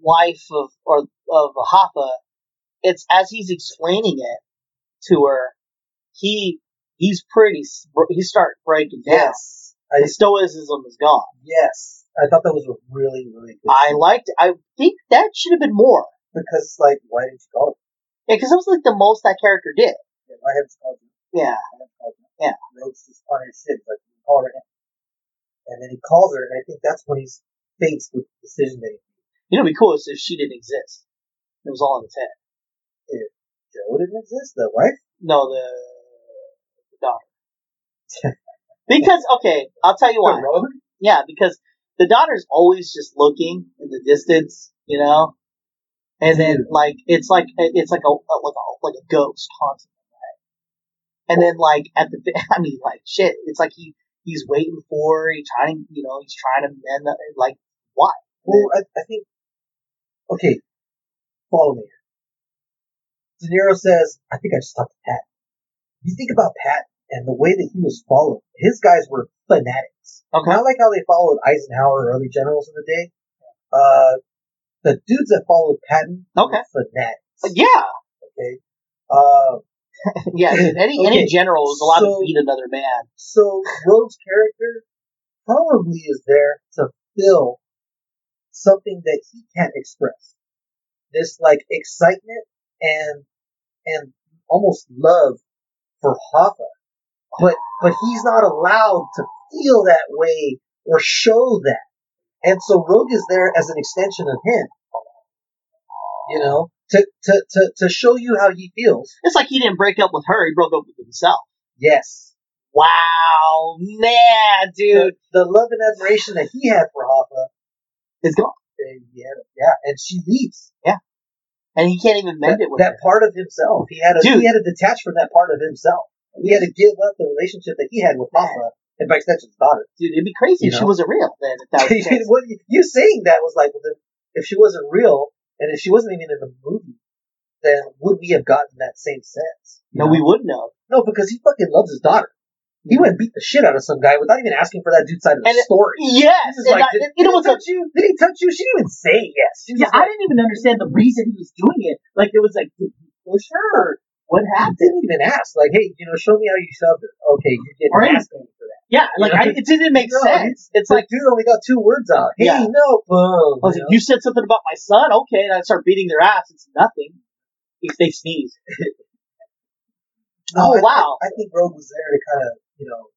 wife of or of Hoffa, it's as he's explaining it to her. He he's pretty. s- He start breaking down. yes, I The stoicism is gone. yes, I thought that was a really really good. I scene. liked. I think that should have been more. because like why didn't you call it? Yeah, because that was like the most that character did. Yeah, I haven't called you. Yeah. I haven't called you. Yeah. Rhodes just on his shit. He's like, call her right. And then he calls her, and I think that's when he's faced with the decision that he You know, it'd be cool if she didn't exist. It was all in his head. Joe didn't exist, the wife. No, the, the daughter. because okay, I'll tell you why. Yeah, because the daughter's always just looking in the distance, you know, and then like it's like it's like a like a like a ghost haunting them. Right? and then like at the I mean like shit, it's like he he's waiting for he trying you know he's trying to mend the, like why? Well, I, I think. Okay, follow me. De Niro says, "I think I just talked to Pat." You think about Pat and the way that he was followed. His guys were fanatics. Okay. Not like how they followed Eisenhower or other generals in the day. Uh, the dudes that followed Patton Okay. were fanatics. Yeah, Okay. Uh, yeah. Any Okay, any general is allowed so- to beat another man. so Rogue's character probably is there to fill something that he can't express. This like excitement and and almost love for Hoffa. But but he's not allowed to feel that way or show that. And so Rogue is there as an extension of him. You know? To to to, to show you how he feels. It's like he didn't break up with her; he broke up with himself. Yes. Wow, man, dude, The, the love and admiration that he had for Hoffa it's gone, yeah, yeah, and she leaves. And he can't even mend That, it with that her. part of himself, he had to he had to detach from that part of himself. He had to give up the relationship that he had with Hoffa and by extension his daughter. Dude, it'd be crazy You if she wasn't real. Then if that was what you, saying that was like, well, then, if she wasn't real and if she wasn't even in the movie, then would we have gotten that same sense? No, know? we wouldn't know. no, because he fucking loves his daughter. He went and beat the shit out of some guy without even asking for that dude's side of the And story. Yes, like, I- did, you know what's he a touch you? Did he touch you? She didn't even say yes. Yeah, just I didn't even understand the reason he was doing it. Like it was like, did he push her? Or what happened? didn't even ask. Like, hey, you know, show me how you shoved her. Okay, you're getting Or nasty for that. Yeah, like You I, it didn't make No, sense. It's Like, like dude only got two words out. Hey, Yeah. no, boom. I was you like, you said something about my son, okay, and I start beating their ass. It's nothing. If they sneeze. No, oh I wow. Think, I think Rogue was there to kind of, you know,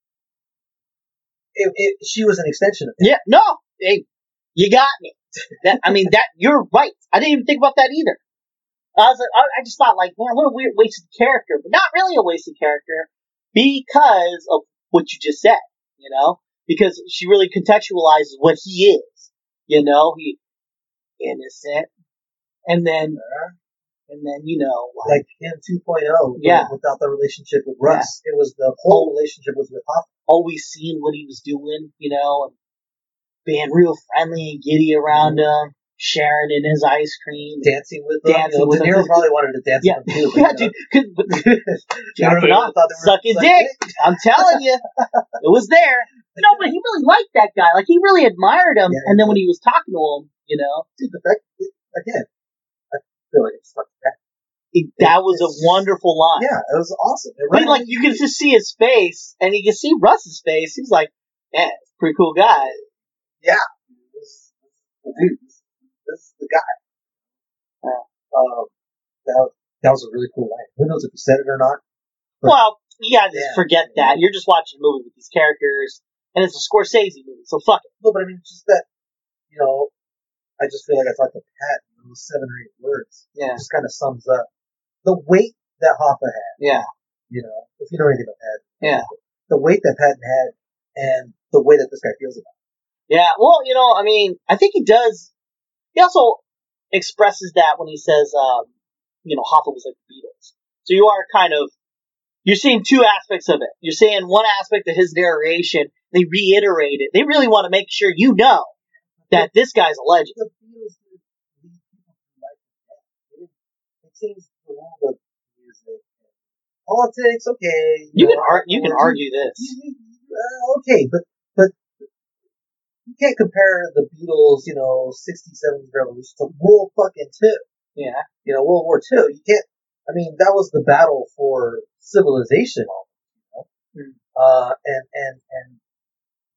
it, it, she was an extension of him. Yeah, no, hey, you got me. That I mean, that you're right. I didn't even think about that either. I was like, I, I just thought like, man, what a weird wasted character, but not really a wasted character because of what you just said. You know, because she really contextualizes what he is. You know, he innocent, and then uh-huh. And then you know, like, Like him 2.0, but Yeah. without the relationship with Russ. It was the whole relationship was with Hoffa. always seeing what he was doing. You know, and being real friendly and giddy around mm-hmm. him, sharing in his ice cream. Dancing with them. Dancing you know, with him. Probably wanted to dance Yeah, with him too. yeah, but, you know, dude. 'cause- but- you know, Jumping everyone up, thought they were sucking sucking dick. I'm telling you, it was there. No, but he really liked that guy. Like he really admired him. Yeah, and then he when he was talking to him, you know, Dude, the fact, again, I feel like that. it, that was a wonderful line. Yeah, it was awesome. It But reminded like you can just see his face, and you can see Russ's face. He's like, "Yeah, pretty cool guy." Yeah, this, dude, this, this is the guy. Yeah. Um, that, that was a really cool line. Who knows if he said it or not? But- well, you gotta just Yeah. forget that. You're just watching a movie with these characters, and it's a Scorsese movie, so fuck it. No, but I mean, just that, you know, I just feel like I talked to Pat in those seven or eight words. Yeah, It just kind of sums up the weight that Hoffa had, yeah, you know, if you know anything about Patton. yeah. The weight that Patton had and the way that this guy feels about Yeah, well, you know, I mean, I think he does. He also expresses that when he says, um, you know, Hoffa was like the Beatles. So you are kind of, you're seeing two aspects of it. You're seeing one aspect of his narration. They reiterate it. They really want to make sure you know that this guy's a legend. the Beatles did lead people through life and death. It, is- it seems the world of music, politics, okay. You can know, ar- you can argue this. you- you- uh, okay, but but you can't compare the Beatles, you know, 60s, 70s revolution to World fucking Two. Yeah, You know, World War Two. You can't. I mean, that was the battle for civilization. You know? Hmm. Uh, and and and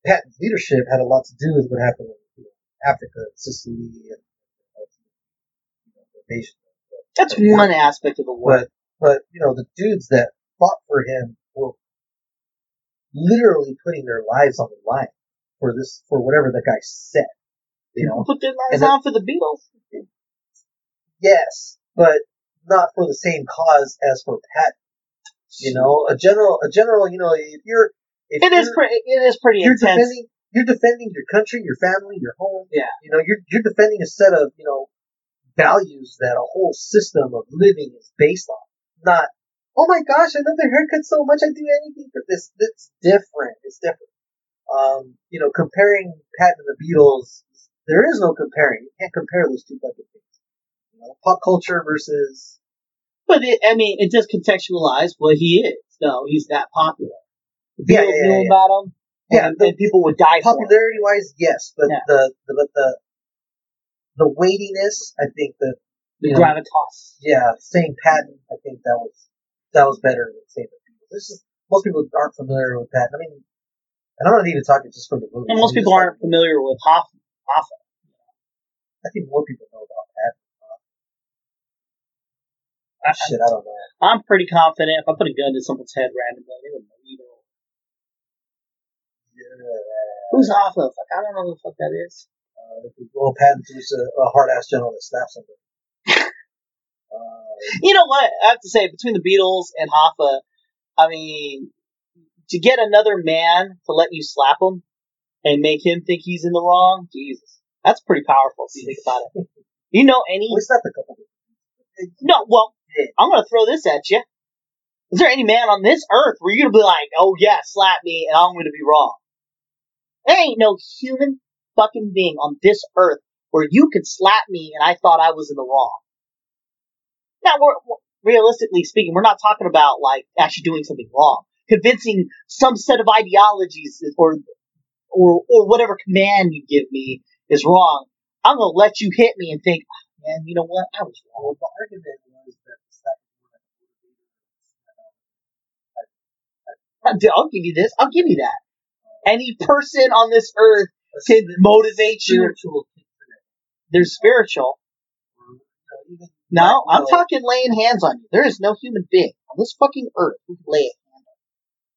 Patton's leadership had a lot to do with what happened in you Africa, Sicily, and you know, the nation. that's one aspect of the war. But but you know, the dudes that fought for him were literally putting their lives on the line for this for whatever the guy said. You know, Put their lives on for the Beatles. yes, but not for the same cause as for Pat. You know, a general, a general. You know, if you're, if It is pretty. It is pretty intense. defending, you're defending your country, your family, your home. Yeah. You know, you're you're defending a set of you know values that a whole system of living is based on, not oh my gosh, I love their haircut so much, I do anything for this. It's different. It's different. Um, you know, comparing Pat and the Beatles, there is no comparing. You can't compare those two fucking things. You know, pop culture versus But it, I mean, it does contextualize what he is. No, he's that popular. The Yeah, Beatles yeah, knew yeah, yeah. about him, Yeah, and, the- and people would die for popularity wise, yes, but Yeah. the, the but the the weightiness, I think The you know, gravitas. yeah, saying Patton, I think that was that was better than saying the Beatles. This is most people aren't familiar with Patton. I mean, and I'm not even talking just from the movie. And most people aren't familiar with Hoffa. Hoffa. I think more people know about Patton. I, Shit, I don't know. I'm pretty confident if I put a gun to someone's head randomly, they would know either. Who's Hoffa? Fuck, I don't know who the fuck that is. Uh, well, Patton's just a, a hard ass general that slaps somebody. uh, You know what? I have to say, between the Beatles and Hoffa, I mean, to get another man to let you slap him and make him think he's in the wrong, Jesus, that's pretty powerful if you think about it. You know any? we slapped a couple. Of No, well. I'm gonna throw this at you. Is there any man on this earth where you're gonna be like, oh yeah, slap me, and I'm gonna be wrong? There ain't no human fucking being on this earth where you could slap me and I thought I was in the wrong. Now, we're, realistically speaking, we're not talking about like actually doing something wrong, convincing some set of ideologies or or or whatever command you give me is wrong. I'm gonna let you hit me and think, "Oh, man, you know what? I was wrong. The argument was that the slap was I'll give you this. I'll give you that. Any person on this earth can motivate you. spiritual kick for that. They're spiritual. Or, you know, even No, I'm talking laying hands on you. There is no human being on this fucking earth who can lay a hand on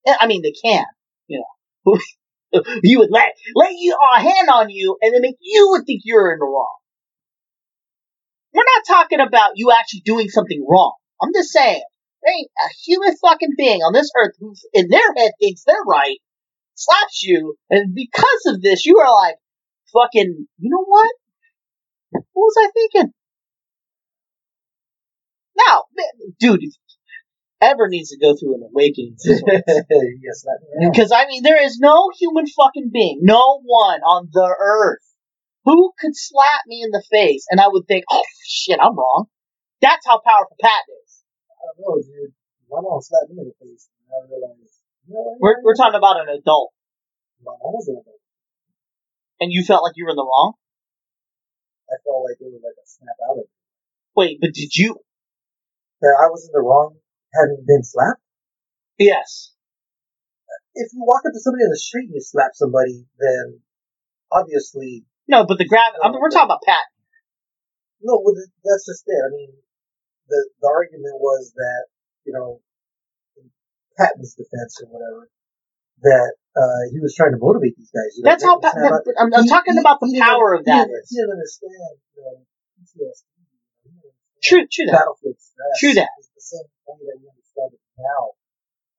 you. Eh, I mean, they can. You know, you would lay lay you a hand on you, and then make you would think you're in the wrong. We're not talking about you actually doing something wrong. I'm just saying, there ain't a human fucking being on this earth who, in their head, thinks they're right, slaps you, and because of this, you are like, fucking, you know what? What was I thinking? Now, dude, ever needs to go through an awakening. yes, Because, I mean, there is no human fucking being, no one on the earth who could slap me in the face and I would think, oh shit, I'm wrong. That's how powerful Pat is. I don't know, dude. My mom slapped me in the face, and I know, We're, we're talking about an adult. my mom was in it. And you felt like you were in the wrong? I felt like it was like a snap out of it. Wait, but did you? That I was in the wrong having been slapped. Yes. If you walk up to somebody in the street and you slap somebody, then obviously, No, but the grab, I mean, we're talking about Pat. no, well, that's just it. I mean, the, the argument was that, you know, Patton's defense or whatever, that uh, he was trying to motivate these guys. You know, That's how, Pa- that- I'm, I'm He- talking he- about the power of that. He didn't understand, you know, PTSD. He didn't understand True, true that. battlefield stress. True that. It's the same way that we understand it now.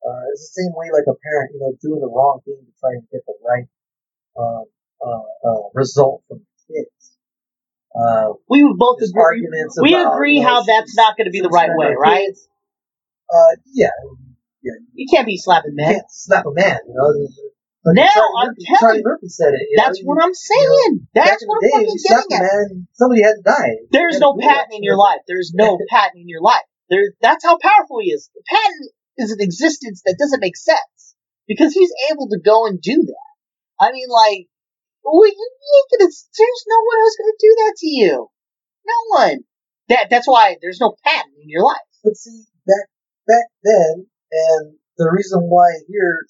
Uh, it's the same way like a parent, you know, doing the wrong thing to try and get the right um, uh, uh, result from the kids. Uh, We would both agree. arguments We about, agree you know, how that's not going to be the right way, right? Uh, yeah, yeah. You can't be slapping You men. can't slap a man, you know. Like Now, Charlie I'm Murphy, telling Charlie you, Murphy said it. you know, That's you- what I'm saying. Back That's what I'm day, fucking you getting at. man, somebody had to die. There's no gotta do that. Patton in your life. There's no Patton in your life. There, that's how powerful he is. Patton is an existence that doesn't make sense because he's able to go and do that. I mean, like, well, you, you ain't gonna. There's no one who's gonna do that to you. No one. That that's why there's no Patton in your life. But see, back back then, and the reason why here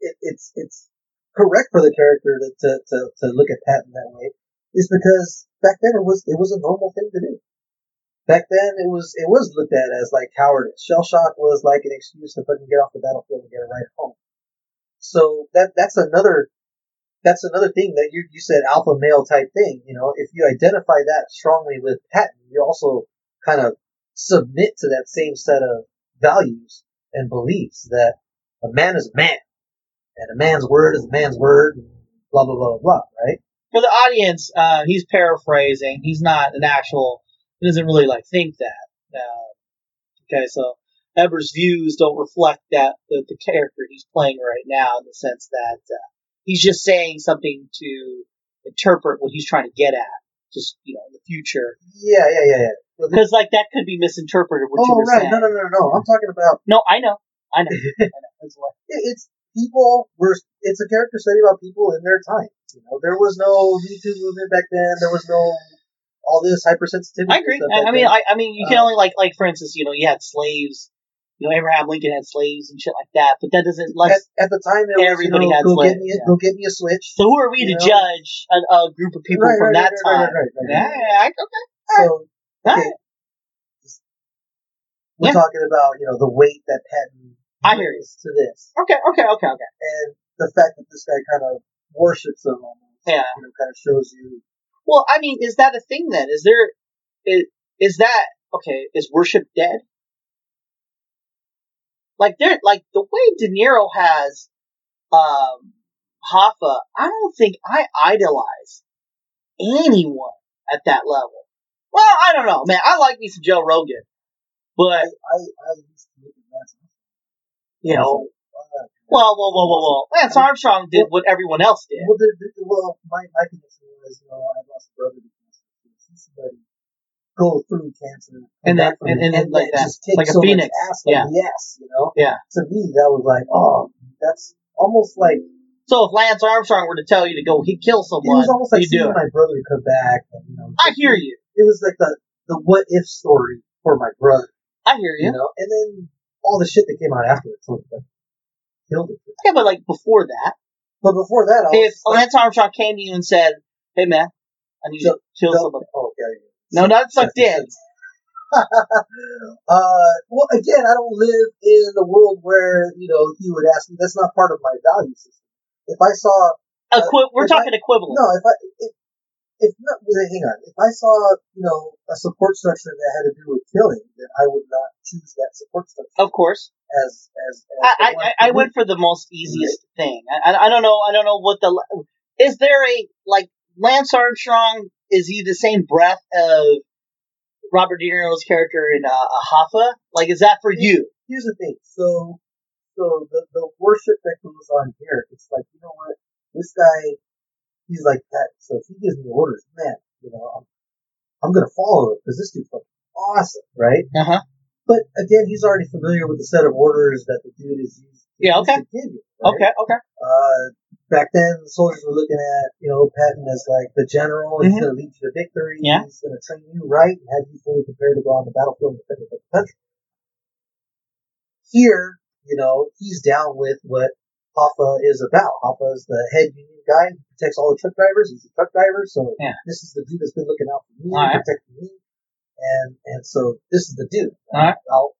it, it's it's correct for the character to, to, to, to look at Patton that way is because back then it was it was a normal thing to do. Back then it was it was looked at as like cowardice. Shell shock was like an excuse to fucking get off the battlefield and get a home. So that that's another that's another thing that you you said alpha male type thing. You know, if you identify that strongly with Patton, you also kind of submit to that same set of values and beliefs that a man is a man and a man's word is a man's word, and blah blah blah blah, blah right? For the audience, uh, he's paraphrasing. He's not an actual. He doesn't really like think that. Uh, okay, so Eber's views don't reflect that the, the character he's playing right now in the sense that uh, he's just saying something to interpret what he's trying to get at, just you know, in the future. Yeah, yeah, yeah, yeah. Because like that could be misinterpreted. What you oh, were right. saying. No, no, no, no. I'm talking about No, I know, I know, I know. That's what- it's people were. It's a character study about people in their time. You know, there was no Too movement back then. There was no all this hypersensitivity. I agree. I, I mean. I, I mean, you can Um, only like, like for instance, you know, you had slaves. You know, Abraham Lincoln had slaves and shit like that, but that doesn't. Like, at, at the time, it was, Everybody you know, had go slaves, get me, a, yeah. go get me a switch. so who are we to know? judge a, a group of people Right, from right, that right, time? Yeah, okay. So, We're Yeah. talking about you know the weight that Patton I hear you. to this, Okay, okay, okay, okay. and the fact that this guy kind of worships him almost. Yeah. you know, kind of shows you. Well, I mean, is that a thing then? Is there, is, is that, okay, is worship dead? Like there, like the way De Niro has, um, Hoffa, I don't think I idolize anyone at that level. Well, I don't know, man. I like me some Joe Rogan, but, I, I, I used to look at that. you know, uh, well, well, well, well, well. Lance Armstrong did what everyone else did. Well, the, the, well, my my connection was, you know, I lost a brother to cancer. See somebody go through cancer And come then- back from and- and then like that, just like a so phoenix. ass, like, Yeah. yes, you know. Yeah. To me, that was like, oh, that's almost like So if Lance Armstrong were to tell you to go he kill it someone, was almost like do seeing my brother come back. And, you know, I hear you. It was like the the what if story for my brother, I hear you you. know, and then all the shit that came out afterwards, like, killed it. Yeah, but like before that, But before that, I if like, Lance Armstrong came to you and said, "Hey man, I need you to kill somebody," oh, okay. no, not suck dick. uh, well, again, I don't live in a world where you know he would ask me. That's not part of my value system. If I saw, Equi- we're if I- talking equivalent. no, if I, if, if not, hang on, if I saw, you know, a support structure that had to do with killing, then I would not choose that support structure Of course, as as. as I, I, I, I went for the most easiest thing. I, I, I don't know. I don't know what the is there a like Lance Armstrong? Is he the same breath of Robert De Niro's character in uh, Hoffa? Like, is that for you? Here's the thing. So, so the the worship that goes on here, it's like you know what, this guy, he's like that. So if he gives me orders, man, you know, I'm I'm gonna follow it because this dude's fucking awesome, right? Uh huh. But again, he's already familiar with the set of orders that the dude is used. Yeah, okay. to give you, right? Okay. Okay. Uh, back then, the soldiers were looking at, you know, Patton as like the general. He's Mhm. going to lead you to victory. Yeah. He's to train you right and have you fully prepared to go on the battlefield and defend the country. Here, you know, he's down with what Hoffa is about. Hoffa is the head union guy who protects all the truck drivers. He's a truck driver, so Yeah. this is the dude that's been looking out for me, right. protecting me, and and so this is the dude. All right. I'll,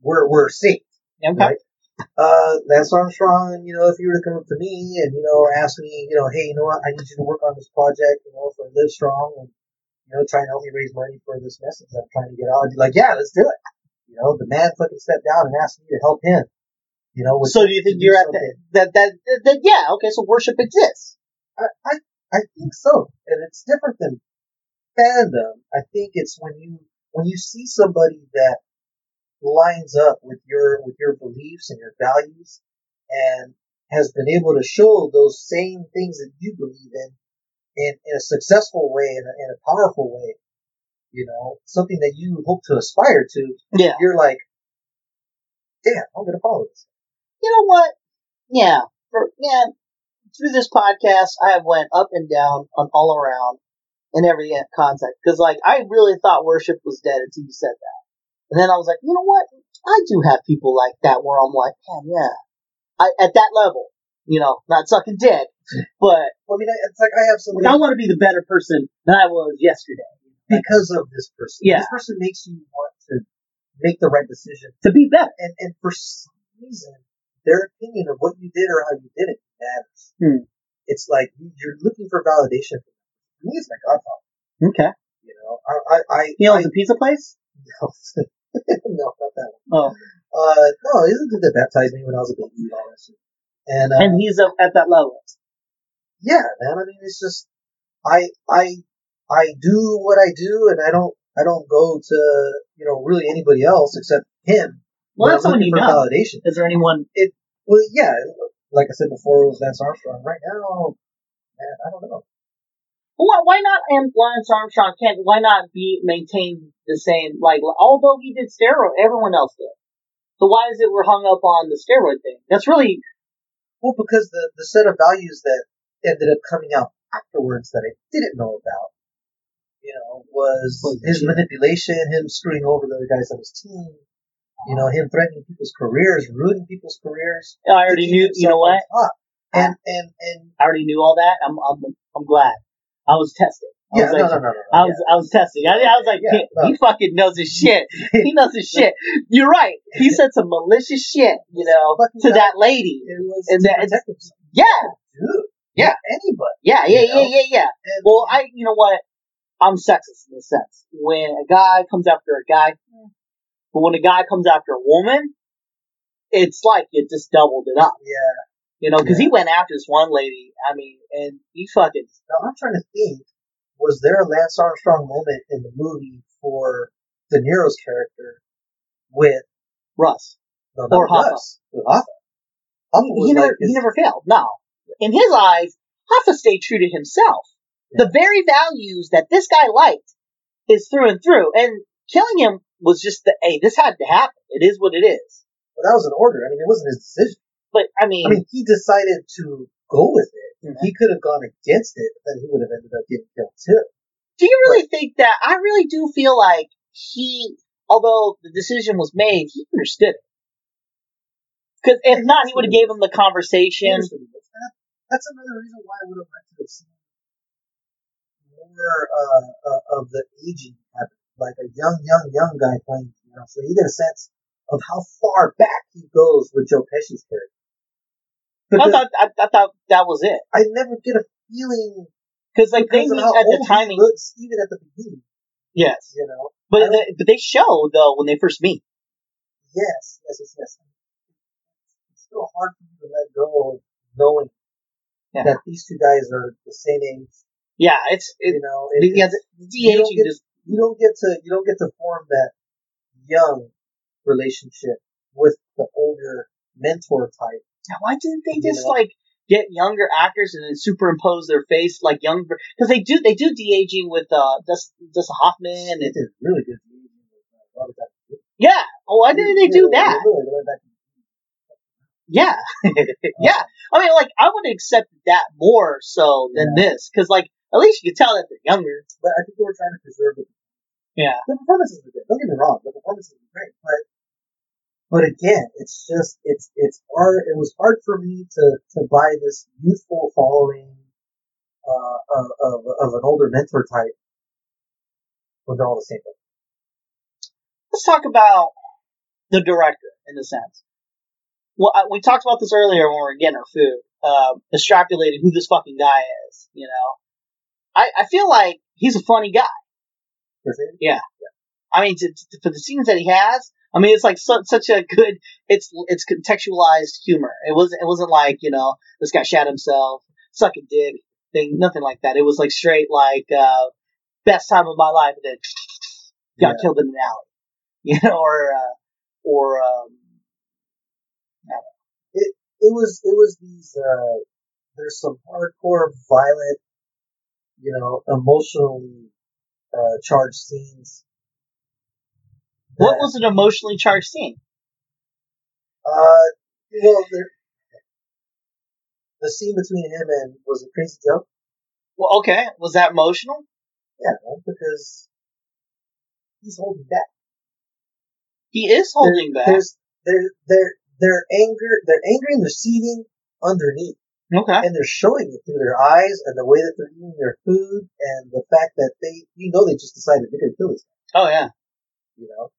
we're we're safe. Okay. Right. Uh, Lance Armstrong, you know, if you were to come up to me and, you know, ask me, you know, hey, you know what, I need you to work on this project, you know, for Livestrong and, you know, try and help me raise money for this message that I'm trying to get out, I'd be like, yeah, let's do it. You know, the man fucking stepped down and asked me to help him. You know, So do you think you're at something. that, that that that yeah? Okay. So worship exists. I, I, I think so. And it's different than fandom. I think it's when you, when you see somebody that lines up with your, with your beliefs and your values and has been able to show those same things that you believe in in, in a successful way, in a, in a powerful way, you know, something that you hope to aspire to, Yeah. you're like, damn, I'm to follow this. You know what? Yeah. For yeah. Through this podcast, I have went up and down on all around in every context because like I really thought worship was dead until you said that, and then I was like, you know what? I do have people like that where I'm like, man, yeah, I at that level, you know, not sucking dick, but I mean, it's like I have somebody like, I want to be the better person than I was yesterday because of this person. Yeah. This person makes you want to make the right decision. to be better. And, and for some reason, their opinion of what you did or how you did it matters. Hmm. It's like you- you're looking for validation. For me, it's my godfather. Okay. You know, I, I, I, He owns I a pizza place. no, no, not that one. Oh, Uh, no, he's the dude that baptized me when I was a baby and all that shit. And, uh, and he's at that level. yeah, man, I mean, it's just, I, I, I do what I do and I don't, I don't go to you know really anybody else except him. Well, that's someone you know. validation. Is there anyone? Well, yeah, like I said before, it was Lance Armstrong. Right now, man, I don't know. Why, why not? And Lance Armstrong can't. Why not be maintain the same? Like, although he did steroid, everyone else did. So why is it we're hung up on the steroid thing? That's really Well, because the the set of values that ended up coming out afterwards that I didn't know about, you know, was Was his manipulation, him screwing over the other guys on his team, you know, him threatening people's careers, ruining people's careers. I already knew. You know what? top. And and and I already knew all that. I'm I'm I'm glad. I was tested. I yeah, was no, like, no, no, no, no. I was I was testing. I, I was like, Yeah, he, no. he fucking knows his shit. He knows his shit. You're right. He said some malicious shit, you know, to that lady. It was And that- Yeah, oh, Dude, Yeah. anybody. yeah, yeah, yeah, yeah, yeah. And, Well, I, you know what? I'm sexist in a sense. When a guy comes after a guy, hmm. But when a guy comes after a woman, it's like it just doubled it up, yeah. you know, because he went after this one lady. I mean, and he fucking Now I'm trying to think. Was there a Lance Armstrong moment in the movie for De Niro's character with Russ. no, Or Hoffa. Russ, with Hoffa? Hoffa He never, like he never failed. No, in his eyes, Hoffa stayed true to himself. The very values that this guy liked is through and through, and killing him was just the hey, this had to happen. It is what it is. Well, that was an order. I mean, it wasn't his decision. But I mean, I mean, he decided to go with it. Mhm. He could have gone against it, but then he would have ended up getting killed too. do you really think that? I really do feel like he, although the decision was made, he understood it. Because if not, he would have gave him the conversation. That's another reason why I would have liked to have seen more uh, uh, of the aging happen, like a young, young, young guy playing. You know, so you get a sense of how far back he goes with Joe Pesci's character. I thought I, I thought that was it. I never get a feeling Because like they because meet at the timing. looks, even at the beginning. Yes, You know, but they, but they show though when they first meet. yes, yes, yes, yes. It's still hard for me to let go of knowing Yeah. that these two guys are the same age. Yeah, it's it, You know, it, yeah, it's- the you don't de-aging get- just you don't get to you don't get to form that young relationship with the older mentor type. Yeah, why didn't they just know? like get younger actors and then superimpose their face like younger? Because they do they do de aging with uh Dustin Hoffman They did really good. with, uh, Robert Downey Jr. yeah. Oh, why didn't they do Yeah, that? they went back to- Yeah, yeah. I mean, like I would accept that more so than this because like at least you could tell that they're younger. But I think they were trying to preserve it. Yeah. The performances were good. Don't get me wrong. The performances were great, but but again, it's just it's it's hard. It was hard for me to to buy this youthful following uh, of, of of an older mentor type when they're all the same. Let's talk about the director in a sense. Well, I- we talked about this earlier when we were getting our food. Uh, extrapolating who this fucking guy is. You know, I I feel like he's a funny guy. Per se. I mean, to, to, for the scenes that he has, I mean, it's like su- such a good. It's it's contextualized humor. It wasn't it wasn't like you know this guy shot himself, suck a dick thing, nothing like that. It was like straight like uh, best time of my life, and then got Yeah. killed in an alley, you know, or uh, or um, it was it was these uh there's some hardcore violent you know emotionally uh charged scenes what was an emotionally charged scene? uh well there the scene between him and was it crazy joe Well, okay, was that emotional? yeah man, because he's holding back He is holding There- back. there's their their their anger they're angry and they're seething underneath Okay. and they're showing it through their eyes and the way that they're eating their food and the fact that they you know they just decided they're gonna kill this guy. Oh yeah. you know,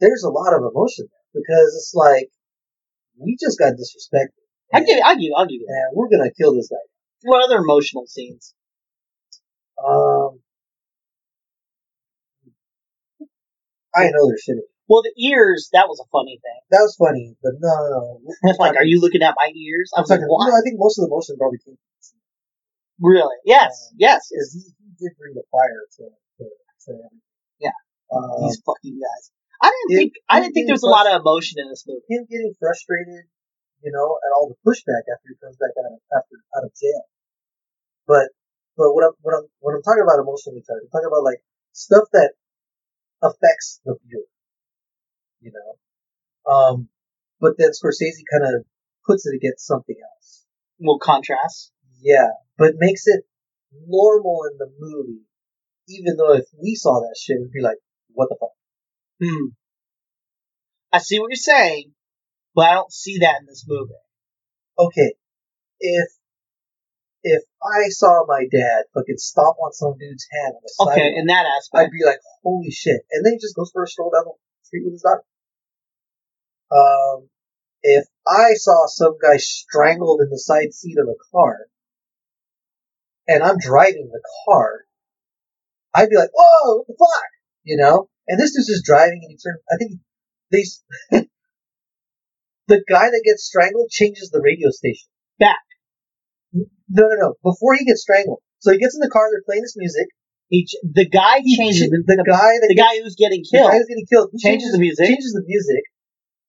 there's a lot of emotion there because it's like we just got disrespected. I give. I give. I'll give you that. and we're gonna kill this guy. What other emotional scenes? Um, I know they're shitty. Well, the ears. That was a funny thing. That was funny, but no, no, no. like, are you looking at my ears? I was like, why? No, I think most of the emotion probably came Really? Yes. Um, Yes. because he, he did bring the fire to to, to everything. Yeah. Um, These fucking guys. I didn't It- think I didn't think there was a lot of emotion in this movie. him getting frustrated, you know, at all the pushback after he comes back out of, after out of jail. But but what I'm what I'm what I'm talking about emotionally I'm talking about like stuff that affects the viewer, you know. Um, but then Scorsese kind of puts it against something else. Well, contrast. Yeah, but makes it normal in the movie, even though if we saw that shit, we'd be like, what the fuck? Hmm. I see what you're saying, but I don't see that in this movie. okay, if if I saw my dad fucking stomp on some dude's hand on the Okay, sidewalk, in that aspect, I'd be like, holy shit. And then he just goes for a stroll down the street with his daughter. Um, if I saw some guy strangled in the side seat of a car, and I'm driving the car, I'd be like, whoa, what the fuck? You know? And this dude's just driving and he turns, I think they, the guy that gets strangled changes the radio station. Back. No, no, no. Before he gets strangled. So he gets in the car, they're playing this music. He ch- the guy changes ch- the, the guy the guy who's getting the killed guy who's getting killed he changes the music. changes the music,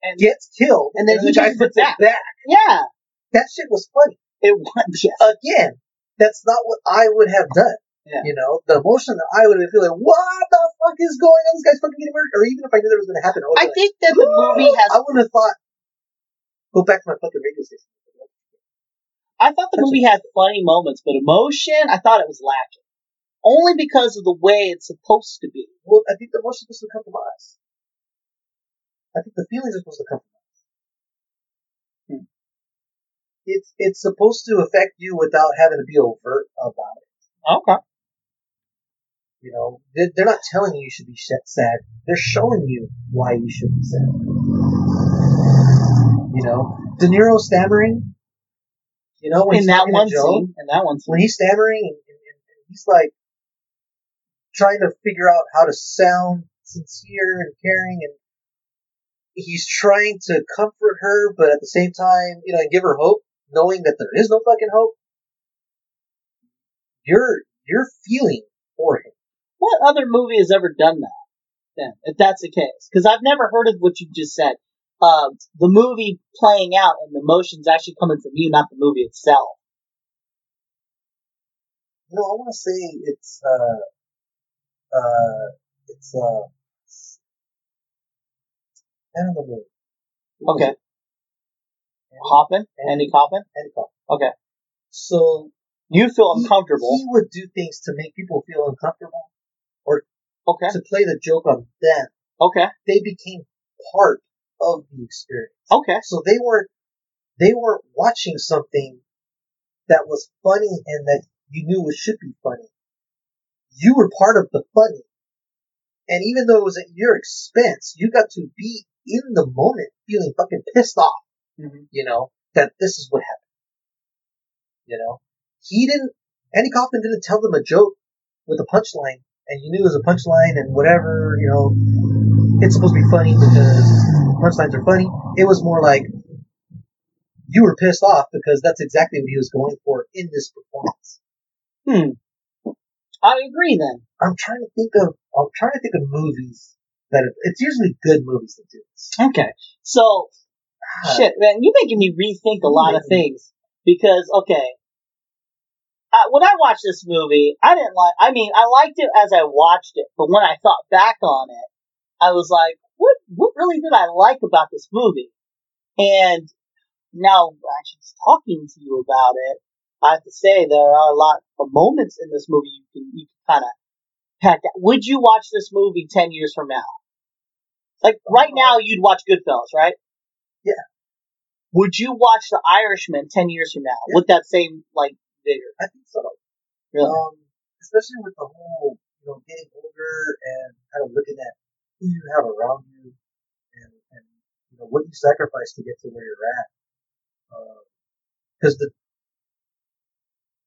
and gets killed, And then he the guy it puts it back. yeah, That shit was funny. it was yes. Again, that's not what I would have done. Yeah. You know, the emotion that I would have been feeling, what the fuck is going on? This guy's fucking getting murdered. Or even if I knew that was going to happen, I, would I like, think that the movie has. I wouldn't have thought. Go back to my fucking radio station. I thought the movie had funny moments, but emotion, I thought it was lacking. Only because of the way it's supposed to be. Well, I think the emotion is supposed to come from us. I think the feelings are supposed to come from us. Hmm. It's it's supposed to affect you without having to be overt about it. Okay. You know, they're, they're not telling you you should be sad. They're showing you why you should be sad. You know, De Niro stammering. You know, when In he's that one Joe, scene, in that one when scene, he's stammering and, and, and he's like trying to figure out how to sound sincere and caring and he's trying to comfort her but at the same time you know give her hope knowing that there is no fucking hope you're you're feeling for him what other movie has ever done that? Then, if that's the case, because I've never heard of what you just said. Uh, the movie playing out and the emotions actually coming from you, not the movie itself. you know i want to say it's uh uh it's uh Don't know. What was Okay. it? Hoffman, Andy Kaufman. Andy Kaufman. Okay, So you feel he- uncomfortable. He, would do things to make people feel uncomfortable or Okay, to play the joke on them. okay, They became part of the experience. okay. So they weren't they weren't watching something that was funny and that you knew it should be funny. You were part of the funny. And even though it was at your expense, you got to be in the moment feeling fucking pissed off, hmm you know, that this is what happened. You know? He didn't Andy Kaufman didn't tell them a joke with a punchline and you knew it was a punchline and whatever, you know, it's supposed to be funny because punchlines are funny. It was more like you were pissed off because that's exactly what he was going for in this performance. Hmm. I agree. Then I'm trying to think of I'm trying to think of movies that it's usually good movies that do this. okay. So Ah, shit, man, you're making me rethink a lot of things because okay. Uh, when I watched this movie, I didn't like. I mean, I liked it as I watched it, but when I thought back on it, I was like, "What? What really did I like about this movie?" And now, actually talking to you about it, I have to say there are a lot of moments in this movie you can you can kind of pack. Out. Would you watch this movie ten years from now? Like right now, you'd watch Goodfellas, right? Yeah. Would you watch The Irishman ten years from now Yeah. with that same like vigor? I think so. Really? Um, especially with the whole, you know, getting older and kind of looking at who you have around you and, and you know, what you sacrifice to get to where you're at. Because the,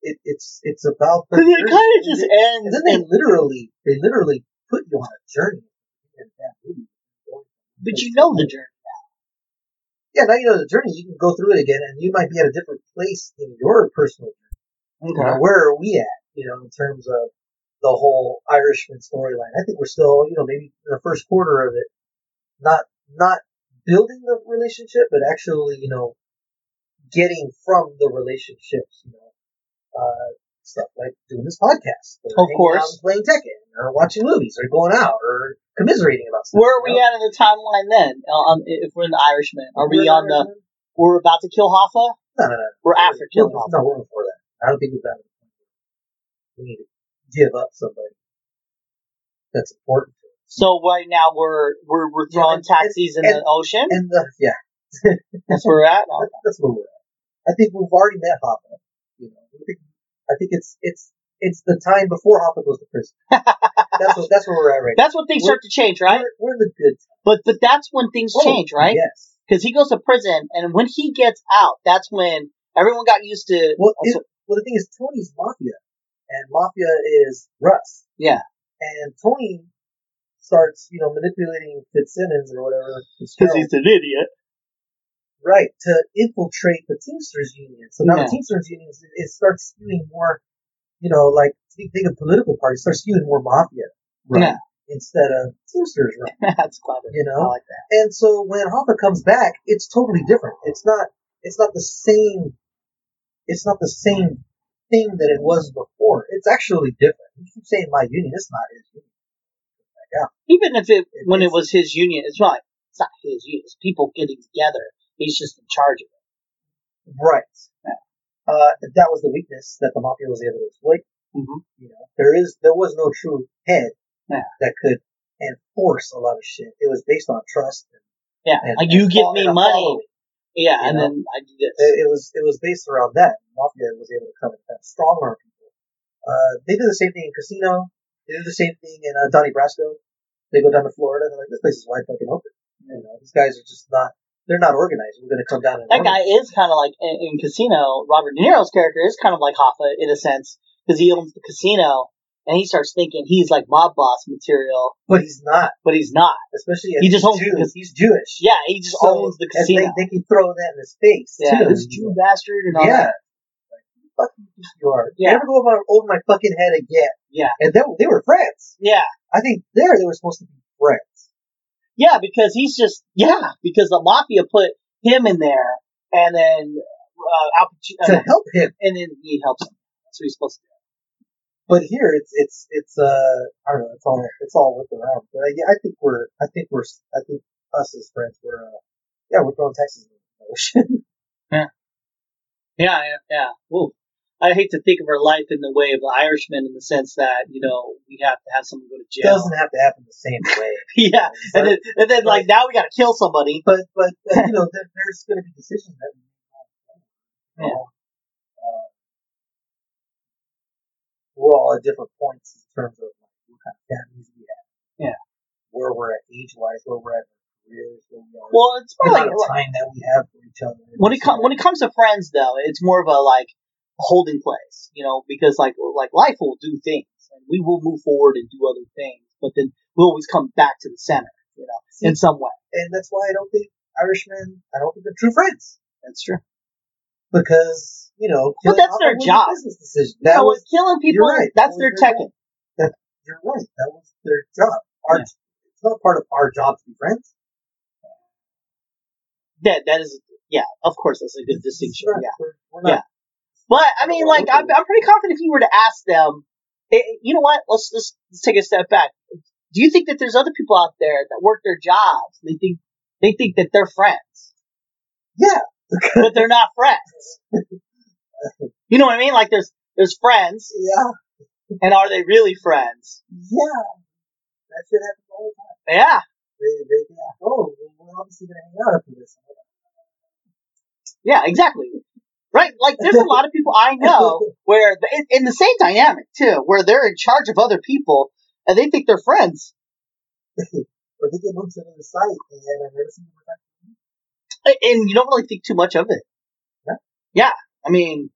it, it's, it's about the Because it kind of just they- ends. and then they literally, they literally put you on a journey but you know the journey. Now. Yeah, now you know the journey. You can go through it again, and you might be at a different place in your personal journey. You know, where are we at? You know, in terms of the whole Irishman storyline. I think we're still, you know, maybe in the first quarter of it, not not building the relationship, but actually, you know, getting from the relationships, you know, uh, stuff like doing this podcast, Of course. and playing Tekken, or watching movies, or going out, or commiserating about stuff. Where are we know? at in the timeline then? Uh, Um, if we're in the Irishman, are we We're on the? Irishman? We're about to kill Hoffa. No, no, no. We're after killing We're- Hoffa. No, we're before that. I don't think we've gotten to the point where we need to give up somebody that's important. So right now we're we're we're Yeah, throwing and- taxis in and- the ocean. And the, yeah, That's where we're at. That- that's where we're at. I think we've already met Hoffa. You know, I think, it's it's it's the time before Hoffa goes to prison. That's what, that's where we're at right now. That's when things We're- start to change, right? We're, we're in the good time. But but that's when things Oh, change, right? Yes. Because he goes to prison, and when he gets out, that's when everyone got used to. Well, it, well, the thing is, Tony's mafia, and mafia is Russ. Yeah. And Tony starts, you know, manipulating Fitzsimmons or whatever. Because he's an idiot. Right, to infiltrate the Teamsters Union. So now Yeah. the Teamsters Union is, it starts skewing more, you know, like think, think of political parties, starts skewing more mafia, right? Yeah. Instead of Teamsters, right? that's clever. You know? I like that. And so when Hoffa comes back, it's totally different. It's not, it's not the same, it's not the same thing that it was before. It's actually different. You keep saying my union, it's not his union. Yeah. Even if it It when it is- was his union, it's not. It's not his union. It's people getting together. He's just in charge of it. Right. Uh, that was the weakness that the mafia was able to exploit. Mhm. You know, there is there was no true head Yeah. that could enforce a lot of shit. It was based on trust. And, Yeah, and, like you and give me money. Yeah, You and know? then I do this. It, it was it was based around that. Mafia was able to come and kind of strong arm people. Uh, they did the same thing in Casino. They did the same thing in uh, Donnie Brasco. They go down to Florida. They're like, this place is wide fucking open. You know, these guys are just not. They're not organized. We're going to come down and That guy is kind of like in, in Casino. Robert De Niro's character is kind of like Hoffa in a sense because he owns the casino and he starts thinking he's like mob boss material, but he's not. but he's not. Especially He just owns Jew. cas- He's Jewish. Yeah, he just So, owns the casino. They, they can throw that in his face yeah, too. this Jew bastard and all Yeah. that. Like, fuck you are? Yeah. Never go over, over my fucking head again. Yeah. And they, they were friends. Yeah, I think there they were supposed to be friends. Yeah, because he's just yeah because the mafia put him in there and then uh, Pacino, To help him. and then he helps him. That's what he's supposed to do. But here it's it's it's uh I don't know it's all it's all with around. But I, yeah, I think we're I think we're I think us as friends we're uh, yeah we're throwing taxis in the ocean. Yeah, yeah, yeah. Ooh. I hate to think of our life in the way of the Irishman in the sense that you know we have to have someone go to jail. It doesn't have to happen the same way. yeah, and then and then like now we got to kill somebody. but but, but you know there, there's going to be decisions that we you know, uh, we're all at different points in terms of like, what kind of families we have. Yeah. Where we're at age wise, where we're at in our careers, where we are. Well, it's the more like time that we have for each other. when it comes when it comes to friends though, it's more of a like holding place, you know, because like like life will do things and we will move forward and do other things, but then we'll always come back to the center, you know, in some way. and that's why I don't think Irishmen, I don't think they're true friends That's true. because you know, But that's their job. business decision. That That was killing people. right. That's That their their Tekken. you're right. That was their job. Our, Yeah. It's not part of our job to be friends. That that is yeah. Of course, that's a good distinction. Not- Yeah. We're, we're not. Yeah. But I mean, like, I'm, I'm pretty confident if you were to ask them, eh, you know what? Let's just let's take a step back. Do you think that there's other people out there that work their jobs? They think they think that they're friends, Yeah. but they're not friends. You know what I mean? Like, there's there's friends, Yeah. and are they really friends? Yeah. That shit happens all the time. Yeah, They, they think, oh, we're obviously going to hang out after this. yeah, exactly. Right? Like, there's a lot of people I know where in, in the same dynamic too, where they're in charge of other people and they think they're friends. or they get moved to another site and I've never seen them back. and you don't really think too much of it. Yeah. Yeah, I mean,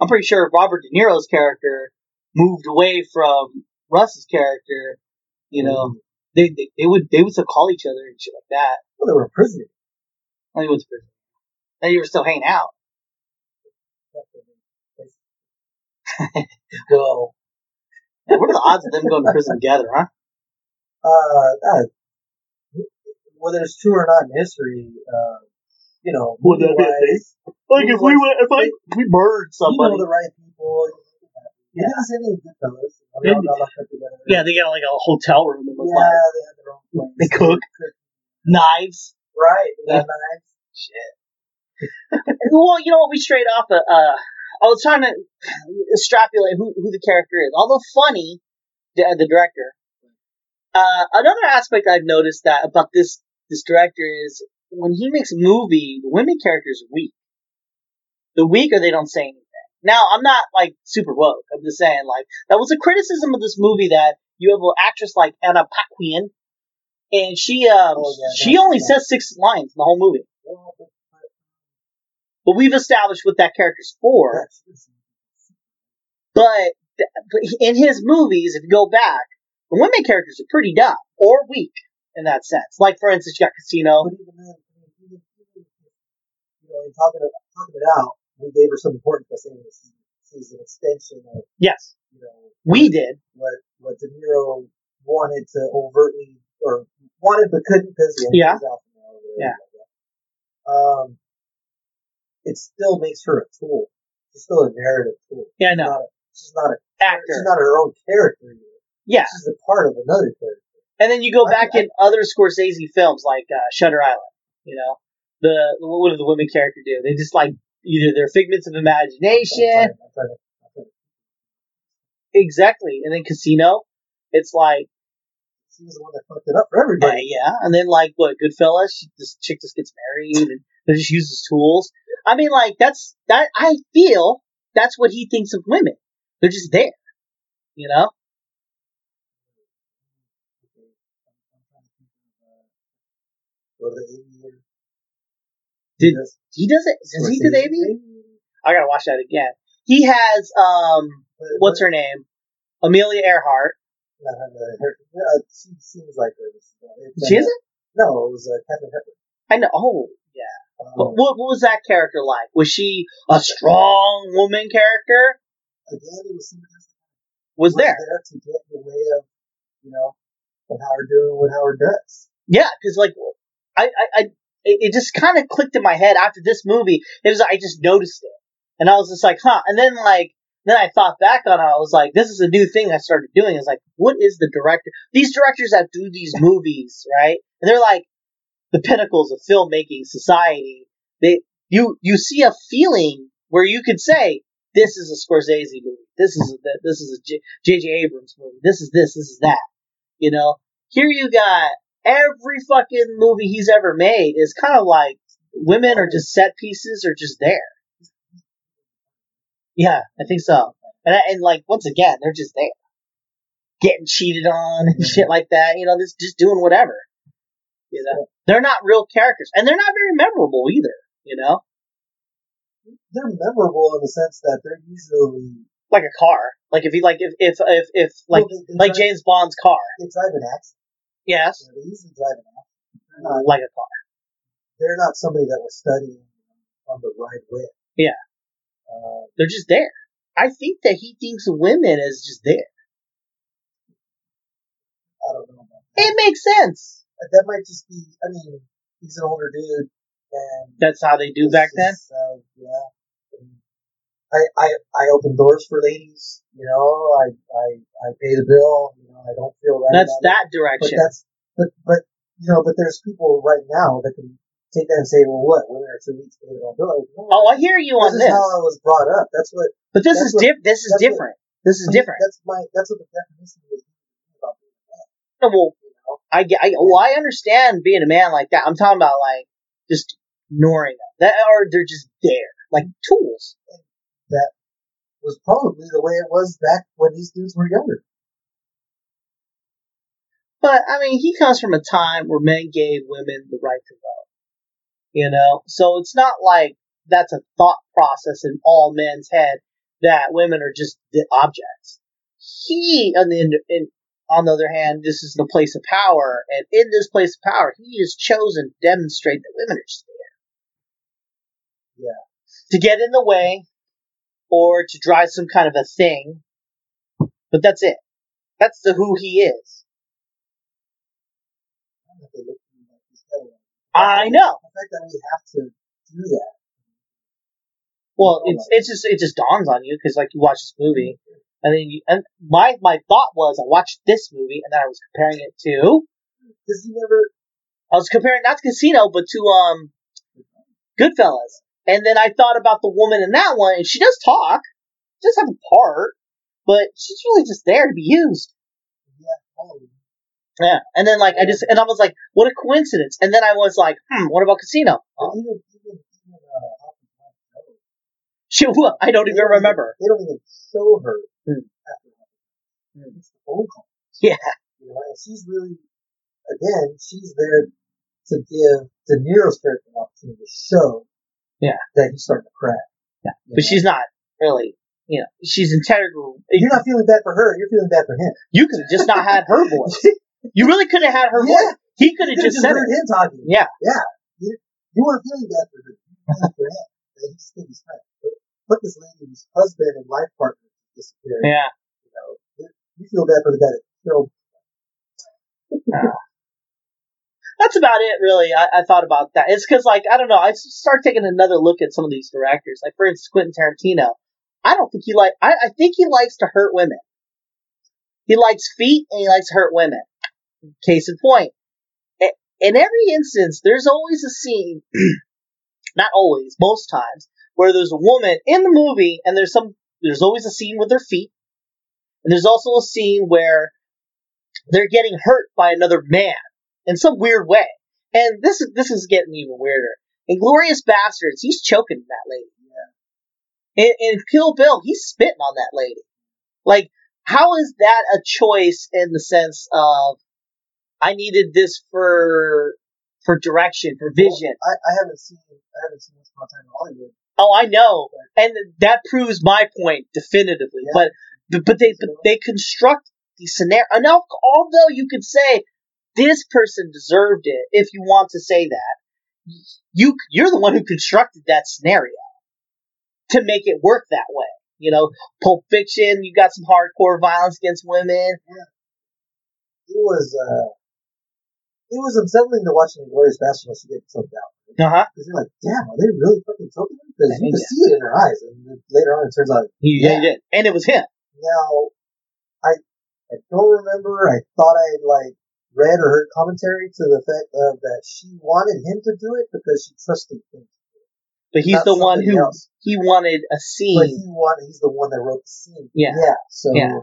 I'm pretty sure Robert De Niro's character moved away from Russ's character. You know, mm-hmm. they, they they would they would still call each other and shit like that. Well, they were in prison. When he was prison, and you were still hanging out. Go. What are the odds of them going to prison together, huh? Uh, uh, whether it's true or not in history, uh, you know, Would that be a movie-wise, Like if we went, if I we murdered you know somebody, the right people. You Yeah. didn't see any good. They all got locked up together. yeah, they got like a hotel room Yeah, like they had their own place. They cook. knives. Right. They Yeah. got knives. Shit. Well, you know what? We straight off. Uh, uh, I was trying to extrapolate who, who the character is. Although funny, the, the director. Uh, another aspect I've noticed that about this this director is when he makes a movie, the women characters are weak. The weaker they don't say anything. Now, I'm not like super woke. I'm just saying like that was a criticism of this movie that you have an actress like Anna Paquin, and she um Oh, yeah, she only yeah. says six lines in the whole movie. But, we've established what that character's for. But, but in his movies, if you go back, the women characters are pretty dumb or weak in that sense. Like for instance, you got Casino. But even then, I mean, even, even, you know, in talking it, talking it out, we gave her some importance by saying she's an extension of, Yes, you know, we did. what what De Niro wanted to overtly or wanted but couldn't because Yeah. his alpha male Yeah. like. Um, it still makes her a tool. She's still a narrative tool. Yeah, I She's know. not a, she's not a Actor. she's not her own character. Yet. Yeah, She's a part of another character. and then you go I- back I- in other Scorsese films like uh, Shutter Island. You know, the what do the women character do? They just like either they're figments of imagination. I'm to- I'm to- Exactly, and then Casino. It's like She was the one that fucked it up for everybody. yeah, and then like what Goodfellas, she, this chick just gets married and they just uses tools. I mean, like that's that. I feel that's what he thinks of women. They're just there, you know. I'm- I'm trying to think of, uh, Go to the aviator. Did- He does it. Does he do the. Aviator? I gotta watch that again. He has um, what's her name? Amelia Earhart. Uh, her, uh, she seems like her. It's, She uh, isn't. No, it was uh, Katharine Hepburn. I know. Oh, yeah. What, what was that character like? Was she a strong woman character? again, it was somebody else Was there? there to get in the way of, you know, of Howard doing what Howard does. Yeah, because like I, I, I it, just kind of clicked in my head after this movie. It was I just noticed it, and I was just like, huh. And then like then I thought back on it. I was like, this is a new thing I started doing. Is like, what is the director? These directors that do these movies, right? And they're like the pinnacles of filmmaking society. They you you see a feeling where you could say this is a Scorsese movie. This is a, this is a J.J. Abrams movie. This is this. This is that. You know. Here you got every fucking movie he's ever made is kind of like women are just set pieces or just there. Yeah, I think so. And, and like once again, they're just there, getting cheated on and shit like that. You know, just just doing whatever. You know, they're not real characters, and they're not very memorable either. You know, They're memorable in the sense that they're usually like a car. Like if you like if if if, if like well, they, they like drive, James Bond's car. they drive an accident. Yes, know, they usually drive an accident. They're not, like a car. they're not somebody that was studying on the right way. Yeah. Uh, They're just there. I think that he thinks women as just there. I don't know about that. It makes sense. That might just be. I mean, he's an older dude, and That's how they do back then. So yeah, I, I I open doors for ladies. You know, I I I pay the bill. You know, I don't feel right. That's about it. that But direction. that's but but you know, but there's people right now that can take that and say, well, what women are too weak to pay their own bill. Like, no, Oh, I hear you on this is this, how I was brought up. That's what. but this is what- diff- This is that's what- different. This is different. That's my. That's what the definition was about being a man. Well, I get. I, well, I understand being a man like that. I'm talking about like just ignoring them, that, or they're just there, like tools. that was probably the way it was back when these dudes were younger. But I mean, he comes from a time where men gave women the right to vote. You know, so it's not like that's a thought process in all men's head that women are just the objects. He, on the in, on the other hand, this is the place of power, and in this place of power, he is chosen to demonstrate that women are there. Yeah. To get in the way, or to drive some kind of a thing, but that's it. That's the who he is. I don't have to look through like his catalog. I know. The fact that we have to do that. Well, it's it's just it just dawns on you because like you watch this movie and then you and my my thought was I watched this movie and then I was comparing it to Because you never. I was comparing not to Casino but to um Goodfellas and then I thought about the woman in that one and she does talk, she does have a part, but she's really just there to be used. Yeah, Yeah, and then like I just and I was like, what a coincidence. And then I was like, hmm, what about Casino? Joe, Shoot, I don't even remember. They don't even show her Hmm. after Hopkins. It's the phone call. Yeah. You know, and she's really, again, she's there to give De Niro's character an opportunity to show Yeah. that he's starting to crack. Yeah. But know? she's not really, you know, she's integral. You're not feeling bad for her. You're feeling bad for him. You could have just not had her voice. You really could have had her Yeah. voice. He could have could've just said heard it. him talking. Yeah. Yeah. You, you weren't feeling bad for her. You were feeling bad for him. That he's still his friend. But, but this lady's husband and life partner disappeared. Yeah. You know, you feel bad for the guy that killed. Ah. That's about it, really. I, I thought about that. It's because, like, I don't know. I start taking another look at some of these directors. Like, for instance, Quentin Tarantino. I don't think he like. I, I think he likes to hurt women. He likes feet and he likes to hurt women. Case in point. In every instance, there's always a scene. not always, most times, where there's a woman in the movie and there's some. There's always a scene with their feet, and there's also a scene where they're getting hurt by another man in some weird way. And this is this is getting even weirder. In Glorious Bastards, he's choking that lady. In, in Kill Bill, he's spitting on that lady. Like, how is that a choice in the sense of I needed this for for direction, for vision? I, I haven't seen I haven't seen this Time in Hollywood. Oh, I know, and that proves my point definitively. Yeah. But but, but they but they construct the scenario. Enough, although you could say this person deserved it, if you want to say that, you you're the one who constructed that scenario to make it work that way. You know, Pulp Fiction, you got some hardcore violence against women. It was uh, it was unsettling to watch Glorious Bastards she get choked out. Uh huh. Because you're like, damn, are they really fucking choking her? Because you Yeah. can see it in her eyes, and later on it turns out. He, Yeah. and it was him. Now, I I don't remember. I thought I like read or heard commentary to the fact of that she wanted him to do it because she trusted him. But he's Not the one who else. he wanted a scene. But he wanted. He's the one that wrote the scene. Yeah. Yeah. So Yeah.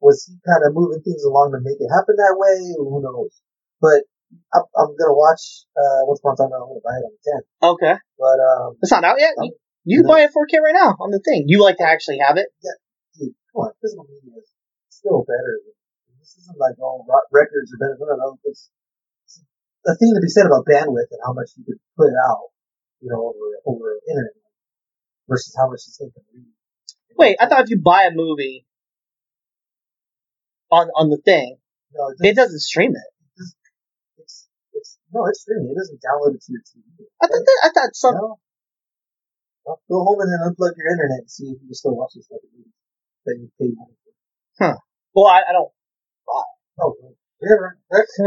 was he kind of moving things along to make it happen that way? Who knows? But I'm, I'm gonna watch. Uh, once upon a time, I'm gonna buy it on the 10th. Okay, But um, it's not out yet. You, you can buy a 4K right now on the thing. You like to actually have it? Yeah, dude, come on, physical media is still better. This isn't like all records are better. No, no, no. It's, it's a thing to be said about bandwidth and how much you could put out, you know, over over internet versus how much this thing can read. Wait, I thought if you buy a movie on on the thing, no, it it doesn't, doesn't stream it. No, it's streaming. It doesn't download it to your TV. I thought that, I thought some. No. Well, go home and then unplug your internet and see if you can still watch this fucking movie that you paid money for. Well, I, I don't. Oh, whatever.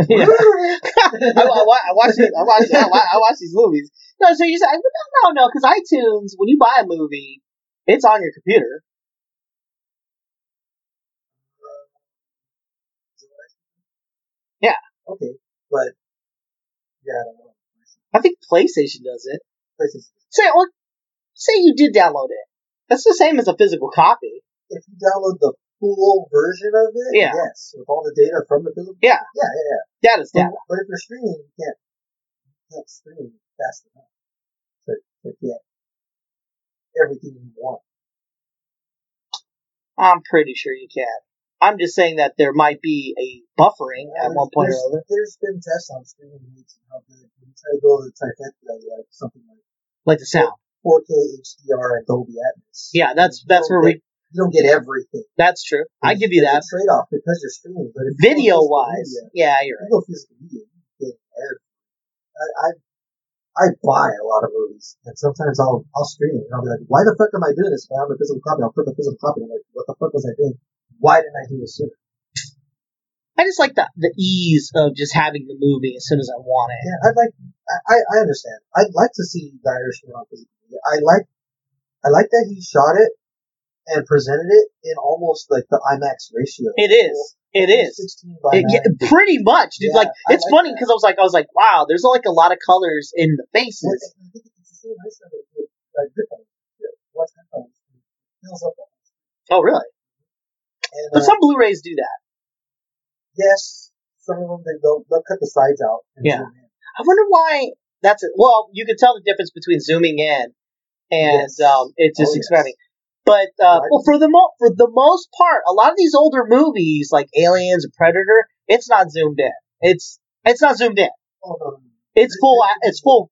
Yeah. I, I, wa- I watch these, I watch I, I watch these movies. No, so you say no, no, no, because iTunes, when you buy a movie, it's on your computer. Uh, yeah. Okay, but yeah, I don't know. I think PlayStation does it. PlayStation. Say, well, say you did download it. That's the same as a physical copy. If you download the full version of it, Yeah. yes, with all the data from the physical. Yeah. yeah, yeah, yeah. That is data. But, but if you're streaming, you can't you can't stream fast enough to, to get everything you want. I'm pretty sure you can. I'm just saying that there might be a buffering at one point or there's, other, There's been tests on streaming rates and how good when you try to go to the trifecta, like something like like the sound. 4K HDR and Dolby Atmos. Yeah, that's that's where get- we. you don't get everything. That's true. I give you that. trade off because you're streaming, but if you go video wise, media, yeah, you're right. you go physical media, you get everything. I, I I buy a lot of movies, and sometimes I'll I'll stream it, and I'll be like, why the fuck am I doing this? If I have a physical copy, I'll put the physical copy. I'm like, what the fuck was I doing? Why didn't I do this sooner? I just like the the ease of just having the movie as soon as I want it. Yeah, I'd like. I, I understand. I'd like to see the Irishman on media. I like. I like that he shot it and presented it in almost like the IMAX ratio. It is. It is. Sixteen by It, yeah, pretty much, dude. Yeah, like it's like funny because I was like, I was like, wow, there's like a lot of colors in the faces. I think it's the same ratio that did, like Goodfellas. Yeah, What's Goodfellas? It fills up. the- Oh, really? And But uh, some Blu-rays do that. yes, some of them they, they'll they'll cut the sides out. And Yeah. zoom in. I wonder why that's it. Well, you can tell the difference between zooming in and Yes. um, it's just Oh, yes. expanding. But uh, well, for the mo- for the most part, a lot of these older movies like Aliens or Predator, it's not zoomed in. It's it's not zoomed in. Oh. It's full. It's full.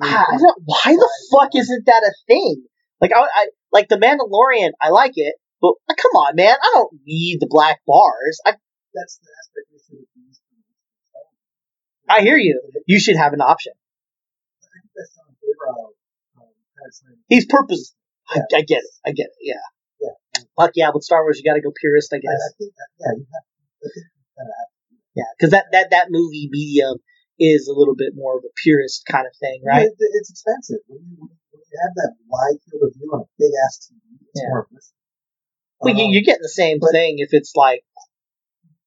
I don't, why the fuck isn't that a thing? Like I, I like the Mandalorian. I like it, but come on, man. I don't need the black bars. I That's the aspect we should have used. I hear you. You should have an option. I think that's Jon Favreau. Um, He's purpose. I. I get it. I get it. Yeah. Yeah. Fuck yeah, with Star Wars, you got to go purist, I guess. I think that, yeah, you have, I think you kind of have Yeah, because that, that that movie medium is a little bit more of a purist kind of thing, right? It, it's expensive. When you, when you have that wide field of view on a big ass TV, it's Yeah. more. Well, you, Um, you're getting the same but- thing if it's like,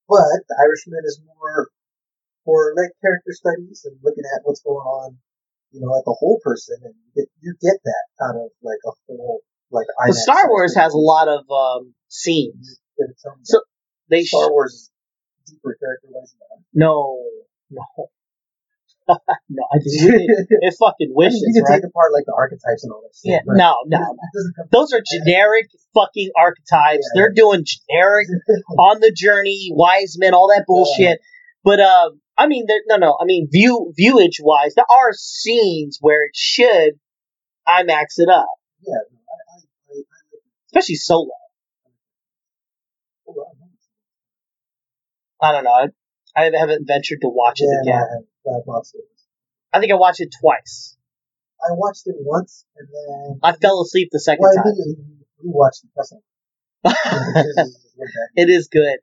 but the Irishman is more for like character studies and looking at what's going on, you know, at the whole person, and you get, you get that out of like a whole like. IMAX Star Wars has a lot of um, scenes. You get So they sh- Star Wars is deeper character wise than that. no, no, no. I think it, it fucking I wishes, mean, you can right? take apart like the archetypes and all that shit. Yeah, no, no. doesn't- it doesn't come Those are generic fucking archetypes. Yeah. They're doing generic on the journey, wise men, all that bullshit. But um, I mean, there, no, no. I mean, view viewage wise, there are scenes where it should IMAX it up, Yeah, I, I, I, I especially solo. I don't know. I. I, I haven't ventured to watch it again. I, I watched it. I think I watched it twice. I watched it once and then I fell asleep the second well, time. immediately rewatched the second it is good.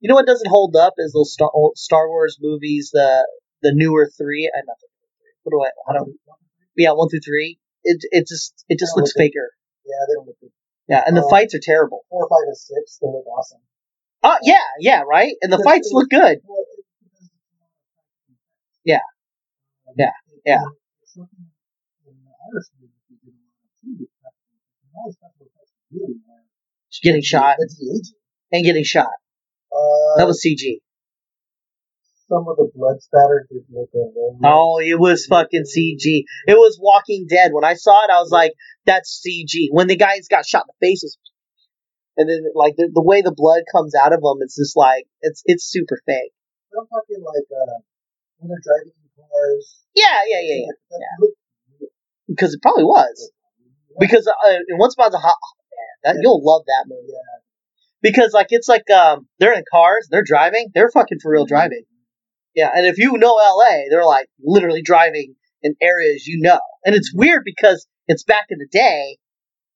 You know what doesn't hold up is those Star, Star Wars movies, the the newer three. I not the newer three. What do I? I don't. Yeah, one through three. It it just it just looks okay. faker. Yeah, they don't look good. Yeah, and the Um, fights are terrible. Four, five, and six, they look awesome. Oh yeah, yeah, right. And the fights look good. Well, it- because- Yeah. Yeah, yeah. it's something in the Irish movies we did a lot of too. You always have to affect the beauty, man. Just getting shot That's the aging. and getting shot. Uh, That was CG. some of the blood spatter did look a little. Oh, it was fucking CG. It was Walking Dead. When I saw it, I was like, "That's CG." When the guys got shot in the face, was, and then like the, the way the blood comes out of them, it's just like it's it's super fake. I'm talking like uh, when they're driving in cars. Yeah, yeah, yeah, yeah. Yeah. Because it probably was. Because uh, in Once Upon a Hot, that, you'll love that movie. Yeah. Because like it's like um they're in cars, they're driving, they're fucking for real driving. Yeah, and if you know LA, they're like literally driving in areas you know. And it's weird because it's back in the day.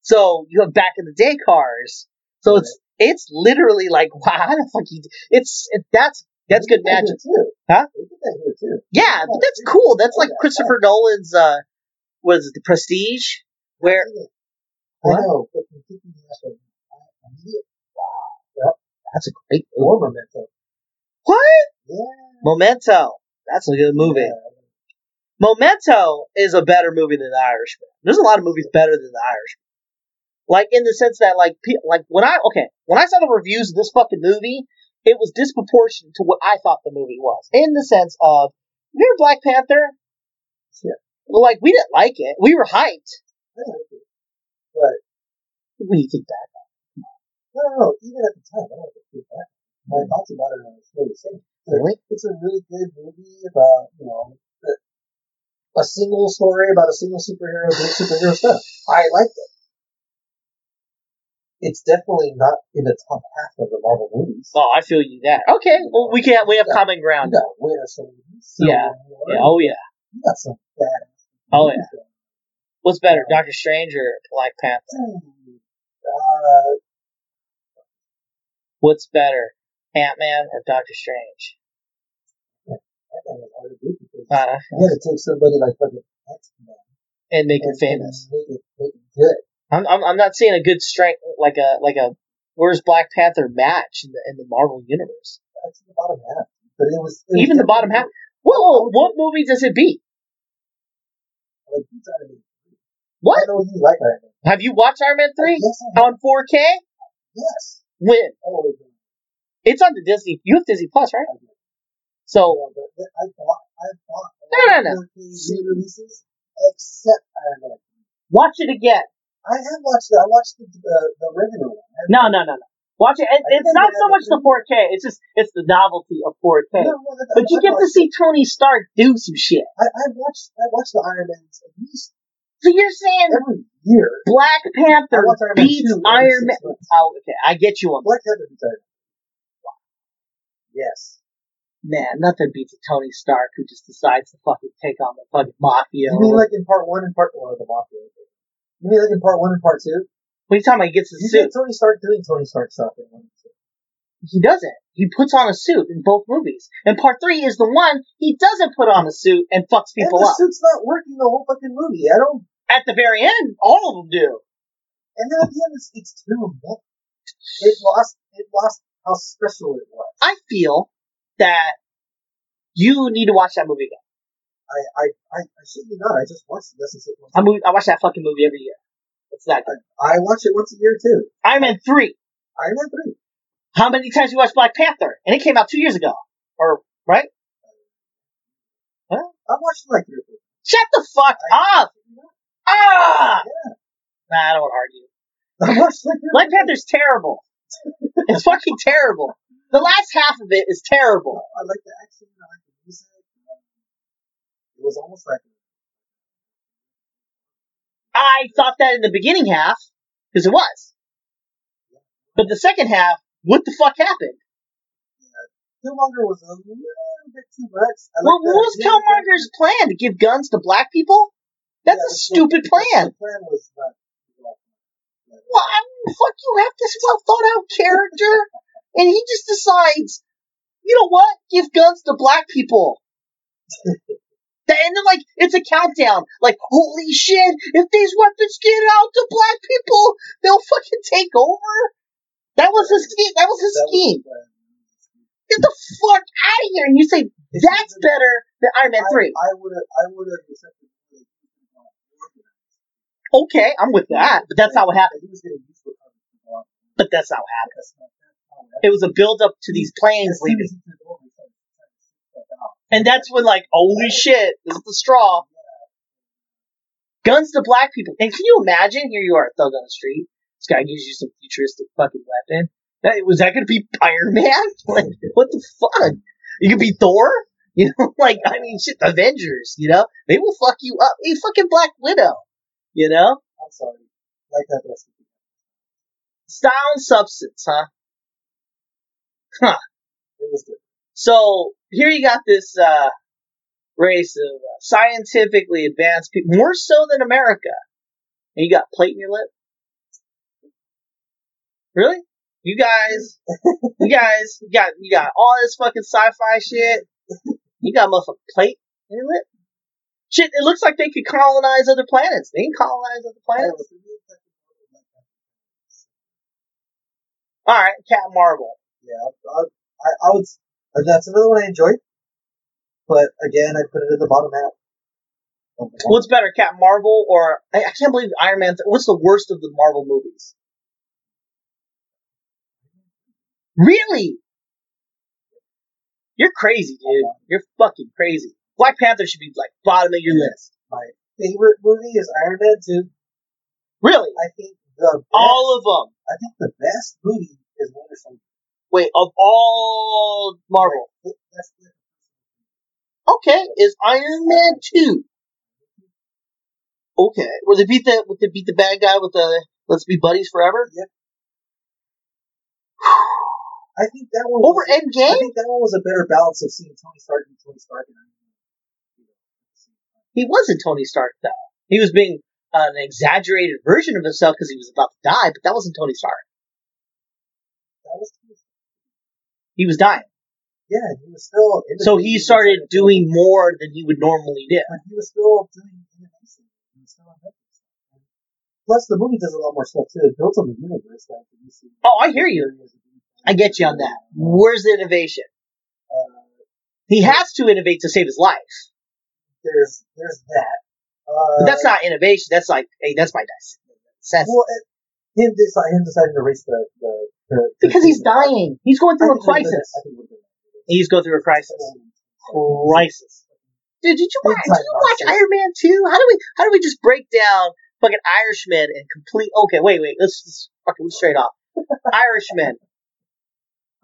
So you have back in the day cars. So it's it's literally like wow, how the fuck you it's it, that's that's good magic. too. Huh? They did that here too. Yeah, but that's cool. That's like Christopher Nolan's uh what is it, the prestige? Where I What? know, but from kicking the ass right now, I- immediate that's a great movie. or memento. What? Yeah. Memento. That's a good movie. Yeah. Memento is a better movie than The Irishman. There's a lot of movies better than The Irishman. Like in the sense that like like when I okay when I saw the reviews of this fucking movie, it was disproportionate to what I thought the movie was. In the sense of you remember Black Panther? Yeah. Well, like we didn't like it. We were hyped. I like it. But What do you think back? no, no, no. Even at the time, I don't feel bad. My thoughts about it are still the same. It's a- Really? It's a really good movie about you know a- a single story about a single superhero doing superhero stuff. I liked it. It's definitely not in the top half of the Marvel movies. Oh, I feel you that. Okay, well we can't. we have Yeah. common ground. got Winter Soldier, Yeah. Yeah, oh yeah. You got some badass. Oh yeah. movies What's better, Doctor Strange or Black Panther? Uh, What's better, Ant Man or Doctor Strange? That was hard to do because Uh, you had to take somebody like fucking X-Men and make him and- famous. Make it, make it good. I'm, I'm I'm not seeing a good strength like a like a where's Black Panther match in the in the Marvel universe. That's the bottom half. But it was it was Even the bottom half. definitely- Whoa, what movie does it beat? Like, it's Iron Man. What you like have you watched Iron Man three Yes, on 4K? Yes. When Oh, it's on the Disney, you have Disney Plus, right? So No, but I bought, I bought No, no, no. 4K re-releases except Iron Man. watch it again. I have watched the, I watched the, the, the regular one. No, no, no, no. Watch it. it it's not so much the 4K. It's just it's the novelty of 4K. No, no, that- But you get to see Tony Stark do some shit. I, I watched I watched the Iron Man's at least So you're saying every year. Black Panther Iron Man beats 2 Iron Man? Oh, okay. I get you on Black Panther beats Iron Man. Yes. Man, nothing beats a Tony Stark who just decides to fucking take on the fucking mafia. You mean like in part one and part one of the Mafia? You mean like in part one and part two? what are you talking about? He gets his You suit. Tony Stark doing Tony Stark stuff in one and two. He doesn't. He puts on a suit in both movies. And part three is the one he doesn't put on a suit and fucks And people the up. suit's not working the whole fucking movie. I don't. At the very end, all of them do. And then at the end, it's, it's too much. It lost. It lost how special it was. I feel that you need to watch that movie again. I I I, I shit you not. I just watched. This is it. I, movie, I watch that fucking movie every year. It's that good. I watch it once a year too. Iron Man 3. Iron Man three. How many times you watched Black Panther? And it came out two years ago. Or, right? Huh? I watched it like three. Shut the fuck up! Ah! Nah, I don't want to argue. I watched it like three or Black. Panther's terrible. It's fucking terrible. The last half of it is terrible. I like the action. I like the music. Was almost like I thought that in the beginning half, because it was. But the second half, what the fuck happened? Killmonger was a little bit too much. I What, what was Killmonger's plan? To give guns to black people? That's Yeah, a stupid plan. The plan was not. well, Well, I mean, fuck, you have this well thought out character, and he just decides, you know what? Give guns to black people. And then, like, it's a countdown. Like, holy shit, if these weapons get out to black people, they'll fucking take over. That was his scheme. That was his scheme. Get the fuck out of here. And you say, that's better than Iron Man 3. I would have. I would have accepted. Okay, I'm with that. But that's not what happened. He was getting used to it. But that's not what happened. That's not. That's not what happened. It was a build up to these planes leaving. as he took over, he started trying to shoot stuff out. And that's when, like, holy shit, this is the straw. Guns to black people. And can you imagine? Here you are, a thug on the street. This guy gives you some futuristic fucking weapon. That, was that going to be Iron Man? like, what the fuck? You could be Thor? You know, like, I mean, shit, Avengers, you know? They will fuck you up. Hey, fucking Black Widow. You know? I'm sorry. Like that recipe. Style and substance, huh? Huh. It was good. So here you got this uh, race of uh, scientifically advanced people, more so than America. And you got plate in your lip. Really? You guys, you guys, you got you got all this fucking sci-fi shit. You got a motherfucking plate in your lip. Shit, it looks like they could colonize other planets. They can colonize other planets. All right, Cat Marvel. Yeah, I, I, I would. Uh, That's another one I enjoyed. But again, I put it in the bottom half. of What's better, Captain Marvel or I, I can't believe Iron Man? Th- what's the worst of the Marvel movies? Really? You're crazy, dude. You're fucking crazy. Black Panther should be like bottom of your list. My favorite movie is Iron Man 2. Really? I think the best, All of them. I think the best movie is Winter Soldier. Wait, of all Marvel. Okay, is Iron Man two? Okay, will they beat the will they beat the bad guy with the Let's Be Buddies Forever? I think that one Over was, I think that one was a better balance of seeing Tony Stark and Tony Stark and Iron Man. You know, at the same time. He wasn't Tony Stark though. He was being an exaggerated version of himself because he was about to die, but that wasn't Tony Stark. That was Tony Stark. He was dying. Yeah, he was still. So he started doing more than he would normally do. but he was still doing innovation. He was still. Plus, the movie does a lot more stuff too. It builds on the universe. Like, you see Oh, I hear you. I get you on that. Where's the innovation? Uh, He has to innovate to save his life. there's there's that. Uh, But that's not innovation. That's like, hey, that's my. Sense. well, it, him decide, him deciding to race the the, the Because he's dying. He's going through a think we've been- crisis. I think we've been- He's going through a crisis. Crisis. Dude, did you watch? Did you watch. Iron Man two? How do we? How do we just break down fucking Irishman and complete? Okay, wait, wait. Let's just fucking straight off. Irishman,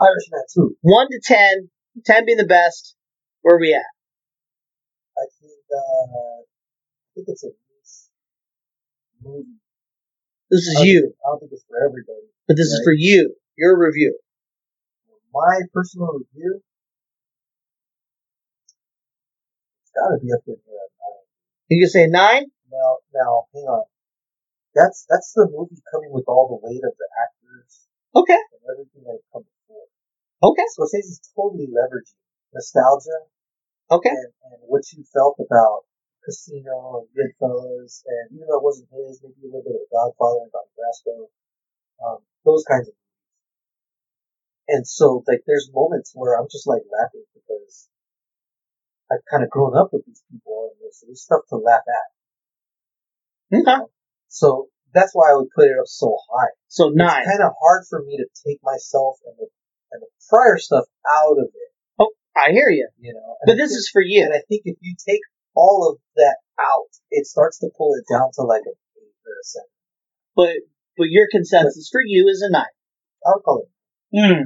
Irishman two. one to ten. Ten being the best. Where are we at? I think uh, I think it's a niche movie. This is I you, I don't think it's for everybody. but this is for you. Your review. My personal review, it's got to be up in here. at nine. You can say nine. Now, now, hang on. That's that's the movie coming with all the weight of the actors Okay. and everything that had come before. Okay. So Scorsese's totally leveraging nostalgia Okay. and, and what you felt about Casino and Goodfellas, and even though it wasn't his, maybe a little bit of The Godfather and Don Brasco, um, those kinds of movies. And so, like, there's moments where I'm just like laughing because I've kind of grown up with these people, and there's, there's stuff to laugh at. Okay. So that's why I would put it up so high. So nine. It's kind of hard for me to take myself and the and the prior stuff out of it, Oh, I hear you. you know. But I this think- is for you. and I think if you take all of that out, it starts to pull it down to like an eight or a seven. But but your consensus for you is a nine. I would call it. Hmm.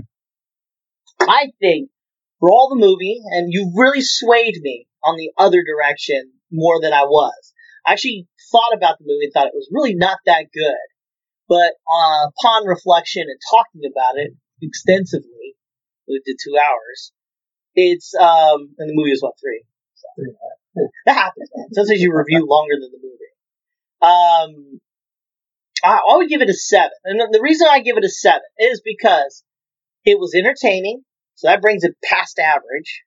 I think for all the movie, and you really swayed me on the other direction more than I was. I actually thought about the movie and thought it was really not that good. But uh, upon reflection and talking about it extensively, we did two hours. It's um, and the movie was what three. A half. That happens. Sometimes you review longer than the movie. Um, I, I would give it a seven, and the- reason I give it a seven is because it was entertaining, so that brings it past average.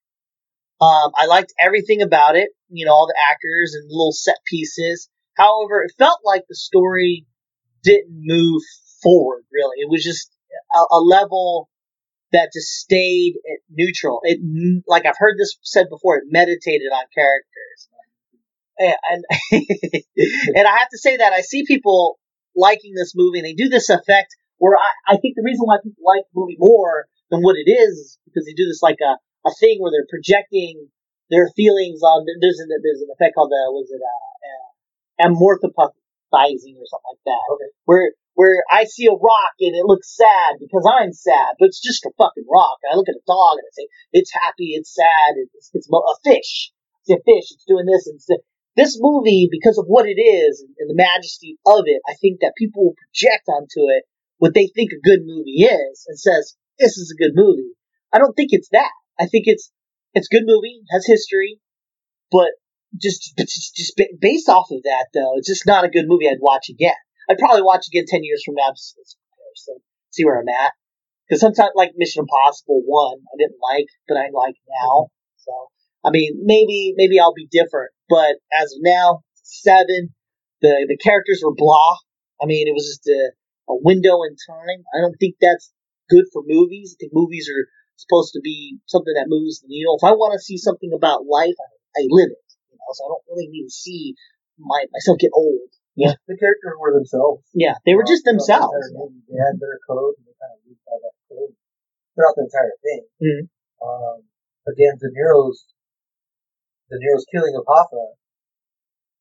Um, I liked everything about it, you know, all the actors and little set pieces. However, it felt like the story didn't move forward. Really, it was just a, a level that just stayed neutral. It, like I've heard this said before, it meditated on characters. And, and, and I have to say that I see people liking this movie and they do this effect where I, I think the reason why people like the movie more than what it is is because they do this like a, a thing where they're projecting their feelings on, there's an, there's an effect called the, was it, uh, uh, amorphizing or something like that. Okay. Where, where I see a rock and it looks sad because I'm sad, but it's just a fucking rock. And I look at a dog and I say, it's happy, it's sad, it's, it's a fish. It's a fish, it's doing this. And this movie, because of what it is and, the majesty of it, I think that people will project onto it what they think a good movie is and says, this is a good movie. I don't think it's that. I think it's, it's good movie, has history, but just, just, just based off of that though, it's just not a good movie I'd watch again. I'd probably watch again 10 years from now just comparison, see where I'm at. Cause sometimes like Mission Impossible 1, I didn't like, but I like now. So, I mean, maybe, maybe I'll be different, but as of now, seven, the, the characters were blah. I mean, it was just a, a window in time. I don't think that's good for movies. I think movies are supposed to be something that moves the needle. If I want to see something about life, I, I live it. You know, so I don't really need to see my myself get old. The characters were themselves. Yeah, they were just Throughout the themselves. entire. They had their code, and they kind of lived by that code throughout the entire thing. Mhm. Um, again, De Niro's De Niro's killing of Hoffa.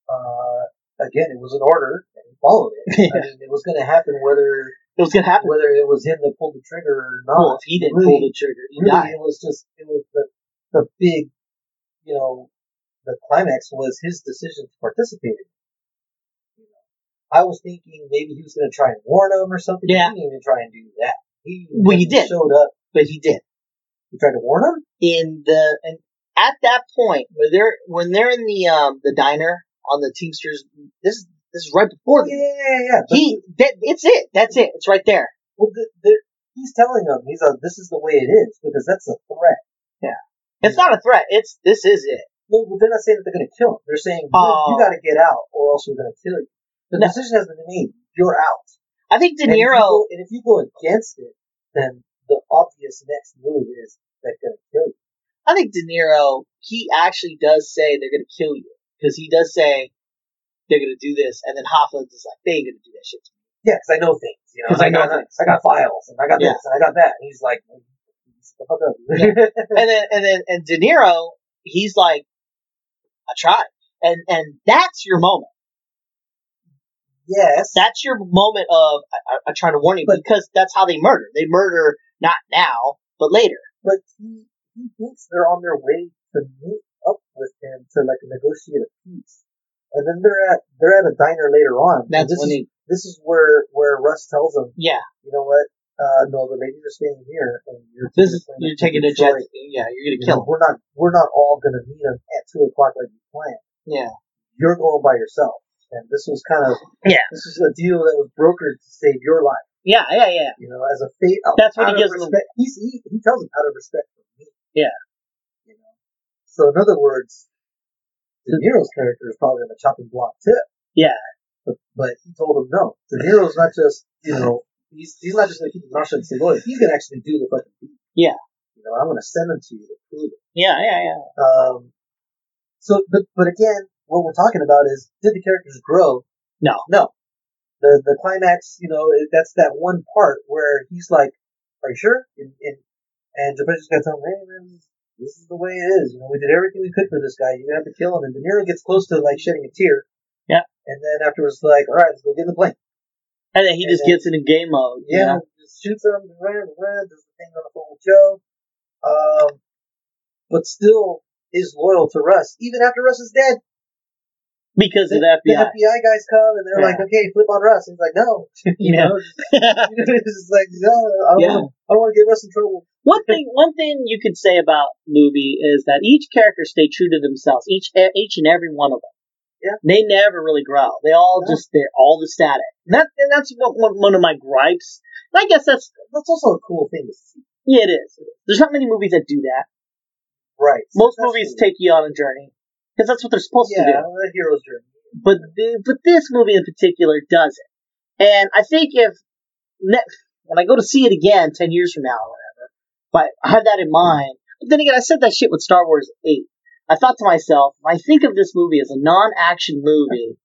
Uh, again, it was an order, and he followed it. I mean, it was going to happen whether It was gonna happen. whether it was him that pulled the trigger or not. Well, if he didn't really, pull the trigger, he really, died. it was just it was the the big, you know, the climax was his decision to participate. in it. You know, I was thinking maybe he was going to try and warn him or something. Yeah. He didn't even try and do that. He Well, he did. showed up. But he did. He tried to warn him. in the and at that point where they're when they're in the um the diner on the Teamsters this this is right before Oh, the yeah, yeah, yeah. yeah. He that it's it that's it it's right there well, the, the, he's telling them, he's like, this is the way it is because that's a threat. Yeah, it's not a threat. It's this is it. Well, they're not saying that they're going to kill him. They're saying you, Oh. you got to get out, or else we're going to kill you. The No. decision has been made. You're out. I think De And if you Niro. go- and if you go against it, then the obvious next move is they're going to kill you. I think De Niro. He actually does say they're gonna kill you because he does say they're gonna do this, and then Hoffa's is like they ain't gonna do that shit to me. Yeah, because I know things. You know, 'Cause I know got, things. I got files, and I got Yeah. this, and I got that. And he's like, the fuck up. And then and then and De Niro, he's like, I tried, and and that's your moment. Yes. That's your moment of I, I, I'm trying to warn you But- because that's how they murder. They murder not now, but later. but he, he thinks they're on their way to meet up with him to like negotiate a peace. And then they're at they're at a diner later on. That's this when is, he. this is where where Russ tells him, Yeah, you know what? Uh, no, the ladies are staying here, and you're this is taking you're taking a jet. Yeah, you're gonna You kill know, him. we're not we're not all gonna meet him at two o'clock like you planned. Yeah, You're going by yourself, and this was kind of Yeah. This was a deal that was brokered to save your life. yeah, yeah, yeah. You know, as a fate. That's what he gives them. respect. He's, he he tells him out of respect for me. Yeah. You know. So in other words, De Niro's character is probably on the chopping block too. Yeah. But but he told him no. De Niro's not just you know he's he's not just gonna keep his mouth shut and say. He's gonna actually do the fucking. Yeah. You know, I'm gonna send him to you to prove it. Yeah, yeah, yeah. Um. So, but but again, what we're talking about is did the characters grow? No. No. The the climax, you know, that's that one part where he's like, "Are you sure?" And and, and Gepetro's got to tell him, "Hey man, this is the way it is. You know, we did everything we could for this guy. You're gonna have to kill him." And De Niro gets close to like shedding a tear. Yeah. And then afterwards, like, "All right, let's go get in the plane." And then he And just then- gets into game mode. you Yeah, know? just shoots him, ran, ran, does the thing on the phone with Joe. Um, but still is loyal to Russ, even after Russ is dead. Because The, of the the FBI. FBI guys come and they're Yeah. like, okay, flip on Russ. And he's like, no. you Yeah. know, it's just like, no, I don't, Yeah. wanna, I don't want to get Russ in trouble. one thing, one thing you could say about movie is that each character stay true to themselves. Each, each and every one of them. Yeah. They never really grow. They all No. just they're all the static. And that and that's one, of my gripes. And I guess that's That's also a cool thing to see. yeah, it is. There's not many movies that do that. Right. Most That's movies take you on a journey because that's what they're supposed to do. Yeah, the hero's journey. but the, but this movie in particular doesn't, And I think if ne- when I go to see it again ten years from now or whatever, but I have that in mind. But then again, I said that shit with Star Wars Eight. I thought to myself, if I think of this movie as a non-action movie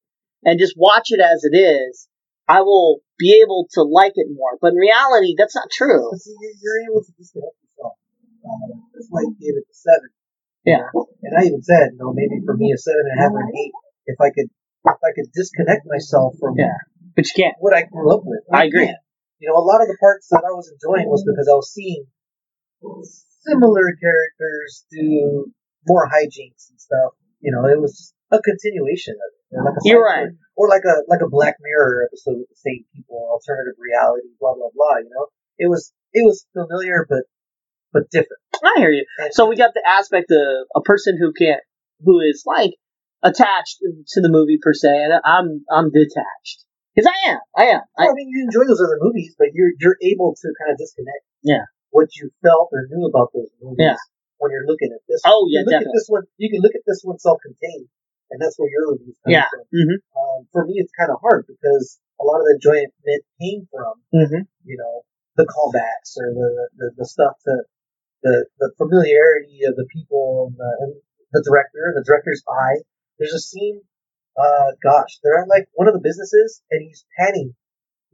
and just watch it as it is, I will be able to like it more. But in reality, that's not true. See, you're, able to disconnect yourself. Uh, that's why you gave it a seven. Yeah. And I even said, you know, maybe for me a seven and a half or an eight, if I could, if I could disconnect myself from Yeah. But you can't. what I grew up with. I agree. can't. You know, a lot of the parts that I was enjoying was because I was seeing similar characters do more hijinks and stuff. You know, it was a continuation of it. Like a You're right. Or like a like a Black Mirror episode with the same people, alternative reality, blah blah blah. You know, it was it was familiar but but different. I hear you. So we got the aspect of a person who can't, who is like attached to the movie per se, and I'm I'm detached because I am, I am. I, Well, I mean, you enjoy those other movies, but you're you're able to kind of disconnect. Yeah. What you felt or knew about those movies. Yeah. When you're looking at this. Oh, yeah, definitely. At this one, you can look at this one self-contained, and that's where your reviews come Yeah. from. Mhm. Um, for me, it's kind of hard because a lot of the enjoyment came from Mhm. you know the callbacks or the the, the stuff to the the familiarity of the people and the, and the director the director's eye. There's a scene. Uh, gosh, they're at like one of the businesses, and he's panning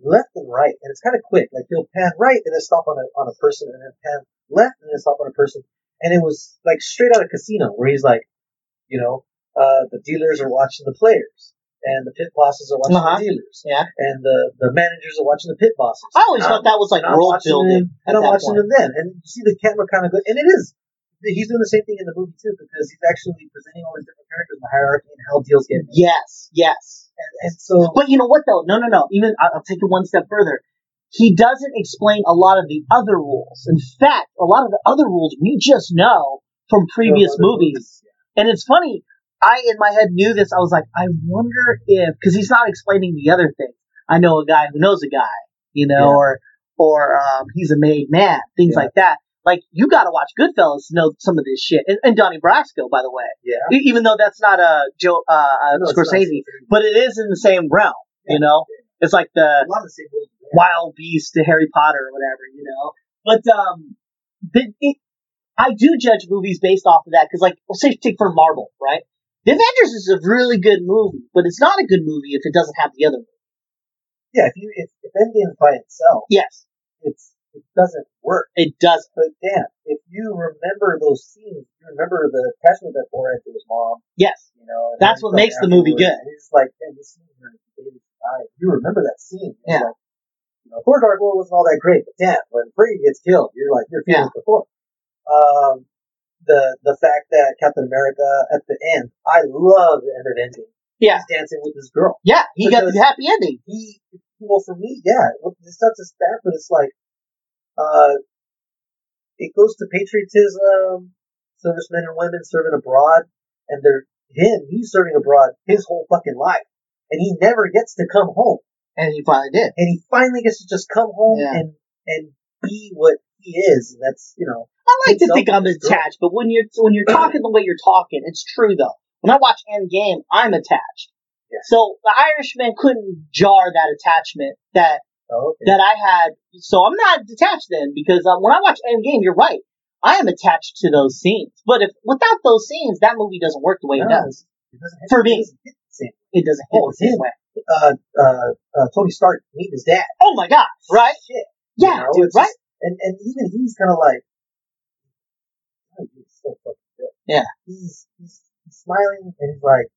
left and right, and it's kind of quick. Like he'll pan right and then stop on a on a person, and then pan left and then stop on a person. And it was like straight out of Casino, where he's like, you know, uh, the dealers are watching the players, and the pit bosses are watching Uh-huh. the dealers, Yeah. and the the managers are watching the pit bosses. I always thought that was like world building. and I'm watching them then, and you see the camera kind of go, and it is. He's doing the same thing in the movie too, because he's actually presenting all these different characters in the hierarchy and how deals get made. Yes, yes. And, and so, But you know what though? No, no, no. Even I'll take it one step further. He doesn't explain a lot of the other rules. In fact, a lot of the other rules we just know from previous other movies. And it's funny. I in my head knew this. I was like, I wonder if because he's not explaining the other thing. I know a guy who knows a guy, you know, Yeah. or or um, he's a made man, things Yeah. like that. Like you got to watch Goodfellas to know some of this shit. And, and Donnie Brasco, by the way, Yeah. Even though that's not a Joe uh, uh, No. Scorsese, but it is in the same realm. You know, it's like the A the. Wild Beast to Harry Potter or whatever, you know. But um, the, it, I do judge movies based off of that because, like, let's say take for Marvel, right? The Avengers is a really good movie, but it's not a good movie if it doesn't have the other movie. Yeah, if you if, if Endgame's by itself, Yes, it's it doesn't work. it does. But damn, if you remember those scenes, you remember the attachment that Thor had to his mom, Yes, you know. and That's what makes the movie good. It's like, man, this scene where David died. You remember that scene? Yeah. Like, you know, Thor Dark World wasn't all that great, but damn, when Frigga gets killed, you're like, you're feeling for Thor. Um, the the fact that Captain America at the end, I love the end of Endgame. yeah, He's dancing with this girl. yeah. He got the happy ending. he well for me, yeah, it's not just that, but it's like uh it goes to patriotism, servicemen and women serving abroad, and they're him, he's serving abroad his whole fucking life. And he never gets to come home. And he finally did. And he finally gets to just come home Yeah. and and be what he is. That's you know I like to think I'm with his girl. attached, but when you're when you're talking the way you're talking, it's true though. When I watch Endgame, I'm attached. Yeah. So the Irishman couldn't jar that attachment that oh, okay. that I had. So I'm not detached then because uh, when I watch Endgame, you're right. I am attached to those scenes. But if without those scenes, that movie doesn't work the way it No, does. it doesn't hit- For it me. doesn't hit the same. It doesn't hit Oh, the same way. Uh, uh, uh, Tony Stark meeting his dad. Oh my god! Right? Shit. Yeah, You know, dude. Right? just- and and even he's kind of like, oh, he's so fucking good. Yeah. He's, he's he's smiling and he's like,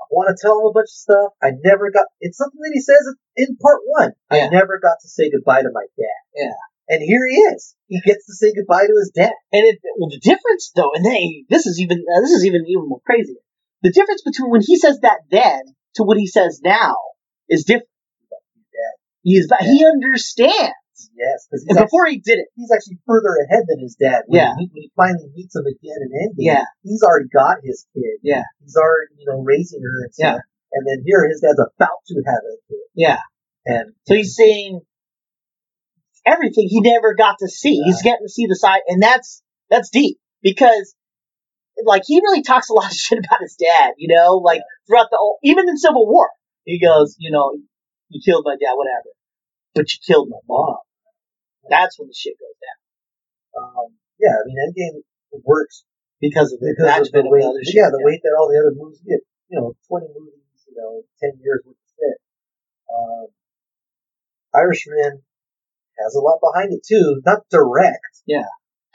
I want to tell him a bunch of stuff. I never got. It's something that he says in part one. Yeah. I never got to say goodbye to my dad. Yeah. And here he is. He gets to say goodbye to his dad. And it, well, the difference though, and they, this is even uh, this is even even more crazy. The difference between when he says that then to what he says now is different. He's he understands. Yes, because actually, before he did it, he's actually further ahead than his dad. When Yeah. He, when he finally meets him again in Endgame, Yeah. he's already got his kid. Yeah. He's already, you know, raising her and stuff. And then here his dad's about to have a kid. yeah. And So he's seeing everything he never got to see. He's getting to see the side, and that's that's deep because, like, he really talks a lot of shit about his dad. You know, like throughout the whole, even in Civil War, he goes, you know, you killed my dad, whatever, but you killed my mom. That's when the shit goes down um, yeah, I mean, Endgame works because of the because of the weight. the other shit. yeah, the weight that all the other movies get. You know, twenty movies. You know, ten years worth of shit. Um, Irishman has a lot behind it too. Not direct. Yeah.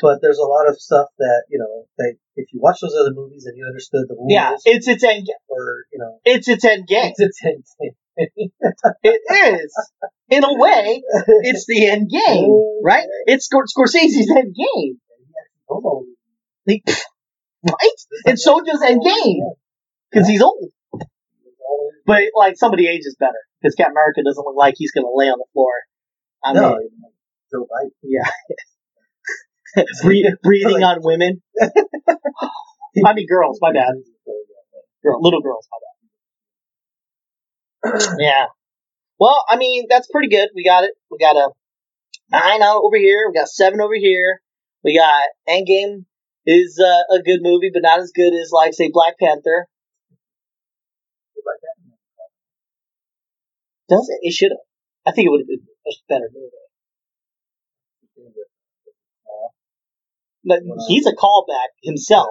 But there's a lot of stuff that you know. That if you watch those other movies and you understood the rules, Yeah, it's its end. or you know, It's its end game. it's a It is, in a way, it's the end game, right? It's Scor- Scorsese's end game. Like, right? And so does Endgame because he's old. But like somebody ages better because Captain America doesn't look like he's gonna lay on the floor. I no, mean, Biden. yeah, Bre- breathing on women. I mean, girls. My bad. Girl, little girls. My bad. Yeah. Well, I mean, that's pretty good. We got it. We got a nine out over here. We got seven over here. We got Endgame is uh, a good movie, but not as good as like say Black Panther. Does it? It should have. I think it would have been a better movie. But he's a callback himself,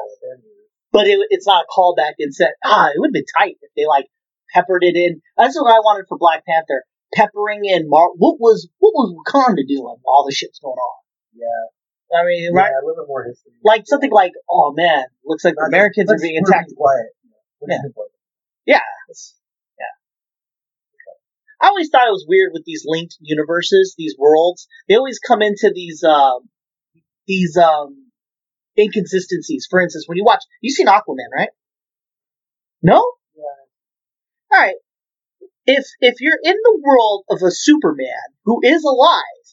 but it, it's not a callback in set. Ah, it would have been tight if they like peppered it in. That's what I wanted for Black Panther. Peppering in Mar- what was what was Wakanda doing while all the shit's going on? Yeah, I mean, yeah, right? a little bit more history. Like something like, oh man, looks like the Not just- Americans are being attacked. Quiet. Yeah. Yeah. Yeah. I always thought it was weird with these linked universes, these worlds. They always come into these um these um inconsistencies. For instance, when you watch you've seen Aquaman, right? No? Yeah. Alright. If if you're in the world of a Superman who is alive,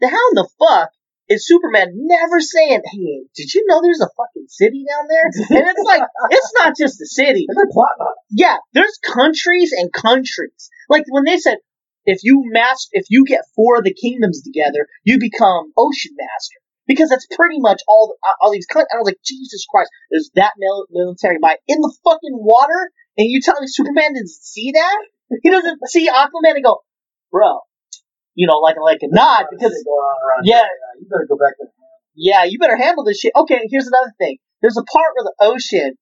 then how in the fuck is Superman never saying, Hey, did you know there's a fucking city down there? And it's like it's not just a city. There's a plot. Yeah, there's countries and countries. Like when they said, if you match, if you get four of the kingdoms together, you become ocean master. Because that's pretty much all uh, all these. countries. I was like, Jesus Christ, there's that military might in the fucking water, and you tell me Superman didn't see that? He doesn't see Aquaman and go, bro, you know, like like a nod because on Yeah. you better go back to yeah, you better handle this shit. Okay, here's another thing. There's a part where the ocean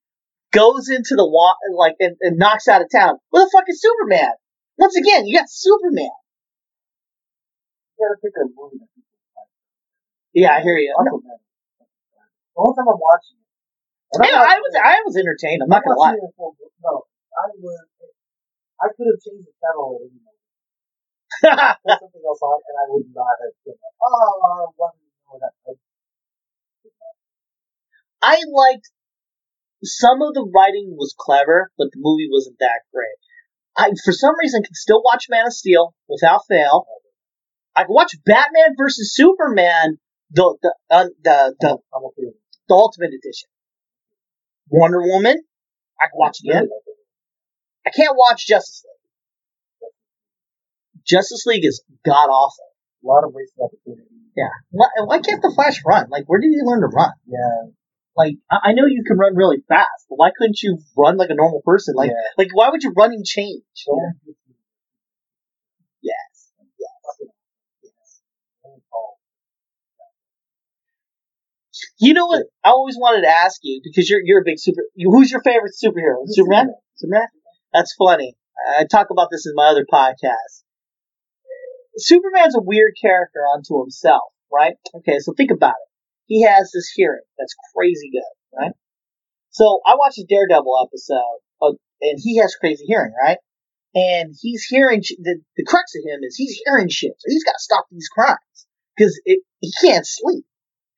goes into the water, like, and, and knocks out of town. Where the fuck is Superman? Once again, you got Superman. You gotta pick a movie that people like. Yeah, I hear you. The whole time I'm watching it. and Yeah, I was, I was entertained. I'm not gonna lie. No, I was. I could have changed the channel at any moment. Put something else on, and I would not have been like, oh, I want to know that. I liked some of the writing was clever, but the movie wasn't that great. I, for some reason, can still watch Man of Steel without fail. Oh, I can watch Batman versus Superman, the the uh, the, the I'm okay the Ultimate Edition. Wonder Woman, I can watch again. I can't watch Justice League. Justice League is god awful. A lot of wasted opportunity. Yeah. Why, why can't the Flash run? Like, where did he learn to run? Yeah. Like, I, I know you can run really fast, but why couldn't you run like a normal person? Like, Yeah. like why would you run and change? So, Yes. Yes. You know what? I always wanted to ask you because you're you're a big super. You, who's your favorite superhero? Superman. Superman. That's funny. I talk about this in my other podcast. Superman's a weird character unto himself, right? Okay, so think about it. He has this hearing that's crazy good, right? So I watched a Daredevil episode, of, and he has crazy hearing, right? And he's hearing the the crux of him is he's hearing shit, so he's got to stop these crimes because he can't sleep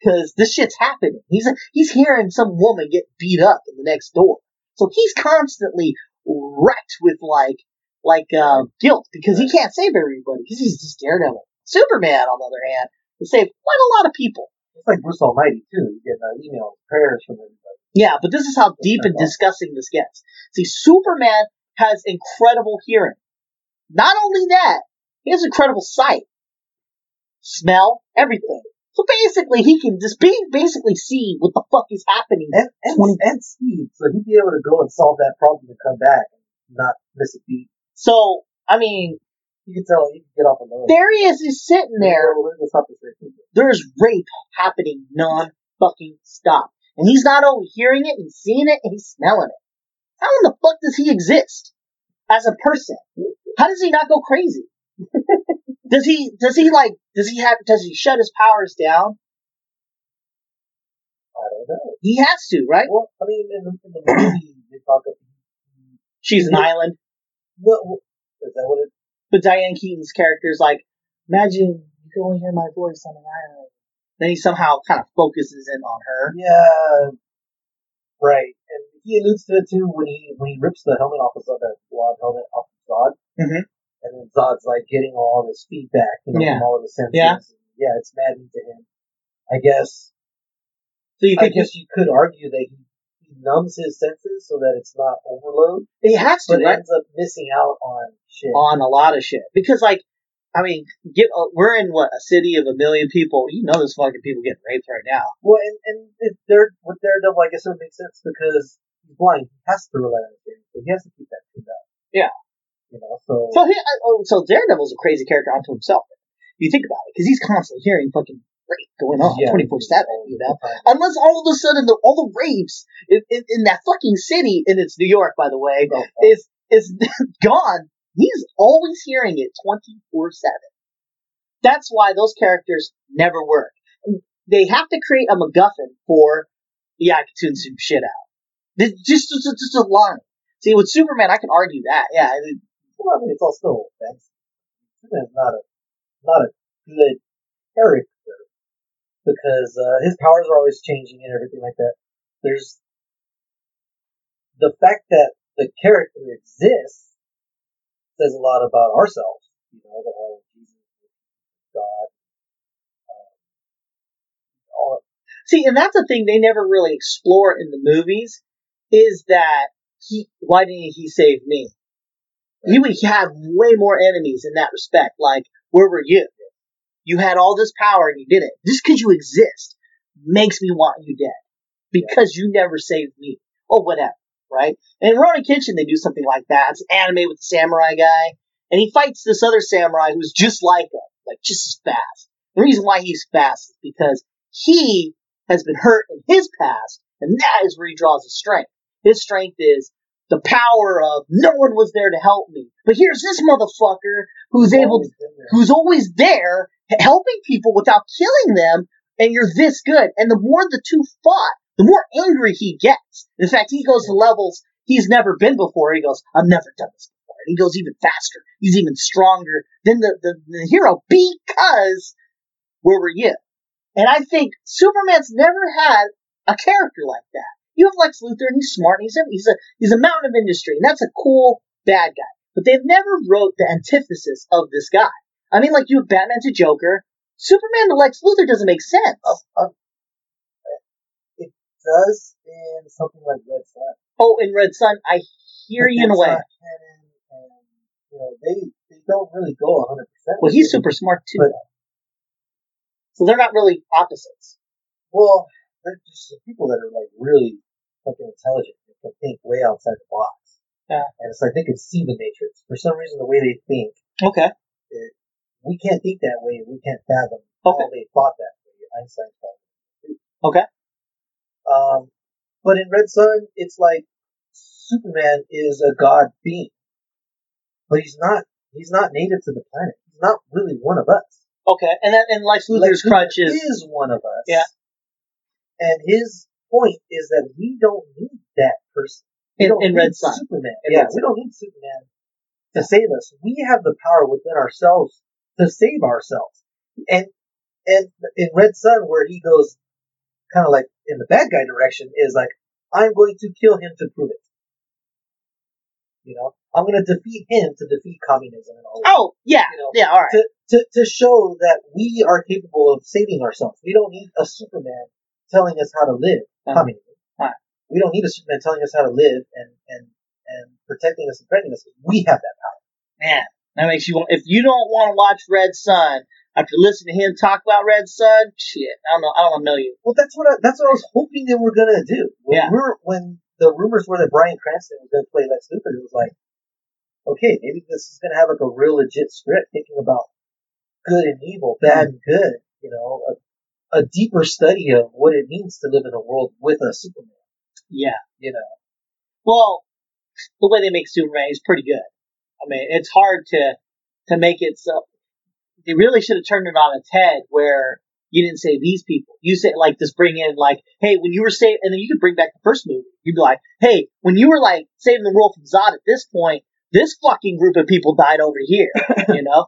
because this shit's happening. He's he's hearing some woman get beat up in the next door, so he's constantly wrecked with like like uh, guilt because he can't save everybody because he's just Daredevil. Superman, on the other hand, will save quite a lot of people. It's like Bruce Almighty too. You get uh, emails, prayers from everybody. Yeah, but this is how deep and disgusting this gets. See, Superman has incredible hearing. Not only that, he has incredible sight, smell, everything. So basically, he can just be, basically see what the fuck is happening. And and, Twenty- and speed, so he'd be able to go and solve that problem and come back and not miss a beat. So, I mean, You can tell he can get off a load. there he is, he's sitting there. Let's stop this right quick. There's rape happening non fucking stop. And he's not only hearing it, he's seeing it, and he's smelling it. How in the fuck does he exist as a person? How does he not go crazy? Does he, does he like, does he have, does he shut his powers down? I don't know. He has to, right? Well, I mean, in the, in the movie, they talk about. She's an island. No, is that what it? But Diane Keaton's character is like, imagine you can only hear my voice on an island. Then he somehow kind of focuses in on her. Yeah, right. And he alludes to it too when he when he rips the helmet off of that blob helmet off of Zod, Mhm. And then Zod's like getting all this feedback, you know, Yeah. from all of the senses. Yeah. yeah, it's maddening to him. I guess. So you I guess you could argue that he, he numbs his senses so that it's not overload, he has to, but right? ends up missing out on shit. on a lot of shit because like I mean, get uh, we're in what a city of a million people. You know, there's fucking people getting raped right now. Well, and and if they're with Daredevil, I guess it would make sense because he's blind. He has to rely on his hearing, so he has to keep that tuned up. Yeah. You know, so So he, oh, so Daredevil's a crazy character unto himself. You think about it because he's constantly hearing fucking rape going on twenty four seven. You know, unless all of a sudden the, all the rapes in, in, in that fucking city, and it's New York, by the way, Oh, is is gone. He's always hearing it twenty four seven. That's why those characters never work. They have to create a MacGuffin for yeah, I can tune some shit out. This- Just just just a line. See, with Superman, I can argue that. Yeah, well, I mean, it's all still offensive. Superman's not a not a good character because uh, his powers are always changing and everything like that. There's the fact that the character exists says a lot about ourselves. You know, the whole Jesus, God, um, See, and that's the thing they never really explore in the movies is that he, why didn't he save me? He would have way more enemies in that respect. Like, where were you? You had all this power and you did it. Just because you exist makes me want you dead. Because you never saved me. Or whatever, right? And in Rurouni Kenshin, they do something like that. It's an anime with the samurai guy. And he fights this other samurai who's just like him. Like, just as fast. The reason why he's fast is because he has been hurt in his past, and that is where he draws his strength. His strength is the power of no one was there to help me. But here's this motherfucker who's able, Always been there. who's always there helping people without killing them, and you're this good. And the more the two fought, the more angry he gets. In fact, he goes to levels he's never been before. He goes, I've never done this before. And he goes even faster. He's even stronger than the, the, the hero because where were you? And I think Superman's never had a character like that. You have Lex Luthor, and he's smart, and he's a, he's a he's a mountain of industry, and that's a cool bad guy. But they've never wrote the antithesis of this guy. I mean, like you have Batman to Joker, Superman to Lex Luthor doesn't make sense. Uh, uh, it does in something like Red Sun. Oh, in Red Sun, I hear But you in a way. canon, and you know they they don't really go 100. percent Well, he's super smart too, But- So they're not really opposites. Well, they're just the people that are like really fucking intelligent. They can think way outside the box. Yeah. And it's like they can see the matrix. For some reason, the way they think, Okay. we can't think that way. We can't fathom Okay. how they thought that way. Einstein thought. Okay. Um, but in Red Sun, it's like Superman is a god being, but he's not. He's not native to the planet. He's not really one of us. Okay. And that, and Lex Luthor's Lex crutch Luthor is is one of us. Yeah. And his point is that we don't need that person. We in, don't in need Red Sun. Superman. In yeah, Red we don't need Superman to save us. We have the power within ourselves to save ourselves. And and in Red Sun, where he goes kind of like in the bad guy direction, is like I'm going to kill him to prove it. You know, I'm going to defeat him to defeat communism and all that. Oh, yeah. You know, Yeah, all right. to, to, to show that we are capable of saving ourselves. We don't need a Superman telling us how to live Uh-huh. communism. Right. We don't need a Superman telling us how to live and, and, and protecting us and threatening us. We have that power. Man, that makes you want. If you don't want to watch Red Sun after listening to him talk about Red Sun, shit, I don't know. I don't want to know you. Well, that's what I, that's what I was hoping they were gonna do. When Yeah. we're, when the rumors were that Bryan Cranston was gonna play Lex Luthor, it was like, okay, maybe this is gonna have like a real legit script thinking about good and evil, bad and good. You know, a, deeper study of what it means to live in a world with a Superman. Yeah. You know. Well, the way they make Superman is pretty good. I mean, it's hard to to make it so. They really should have turned it on its head where you didn't say these people. You say like just bring in like, hey, when you were saving, and then you could bring back the first movie. You'd be like, hey, when you were like saving the world from Zod at this point, this fucking group of people died over here. you know.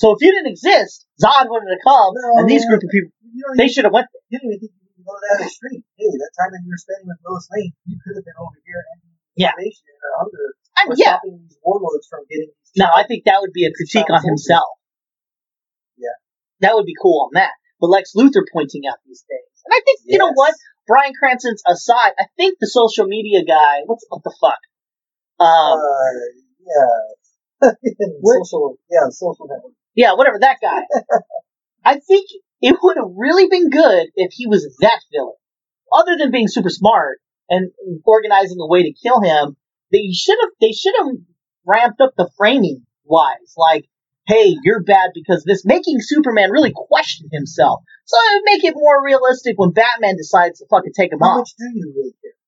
So if you didn't exist, Zod wouldn't have come, and these group of people You don't, they should have went. you don't even think you can go that extreme. Hey, that time that you were spending with Lois Lane, you could have been over here and Yeah. or hunger I mean, yeah. stopping these warlords from getting these No, I think that would be a critique on himself. Yeah. That would be cool on that. But Lex Luthor pointing out these things. And I think, you know what? Bryan Cranston's aside, I think the social media guy, what's, what the fuck? Um, Uh, yeah. Social, yeah, social network. Yeah, whatever, that guy. I think it would have really been good if he was that villain. Other than being super smart and organizing a way to kill him, they should have, they should have ramped up the framing wise. Like, hey, you're bad because this, making Superman really question himself. So it would make it more realistic when Batman decides to fucking take him How off. much do you really care?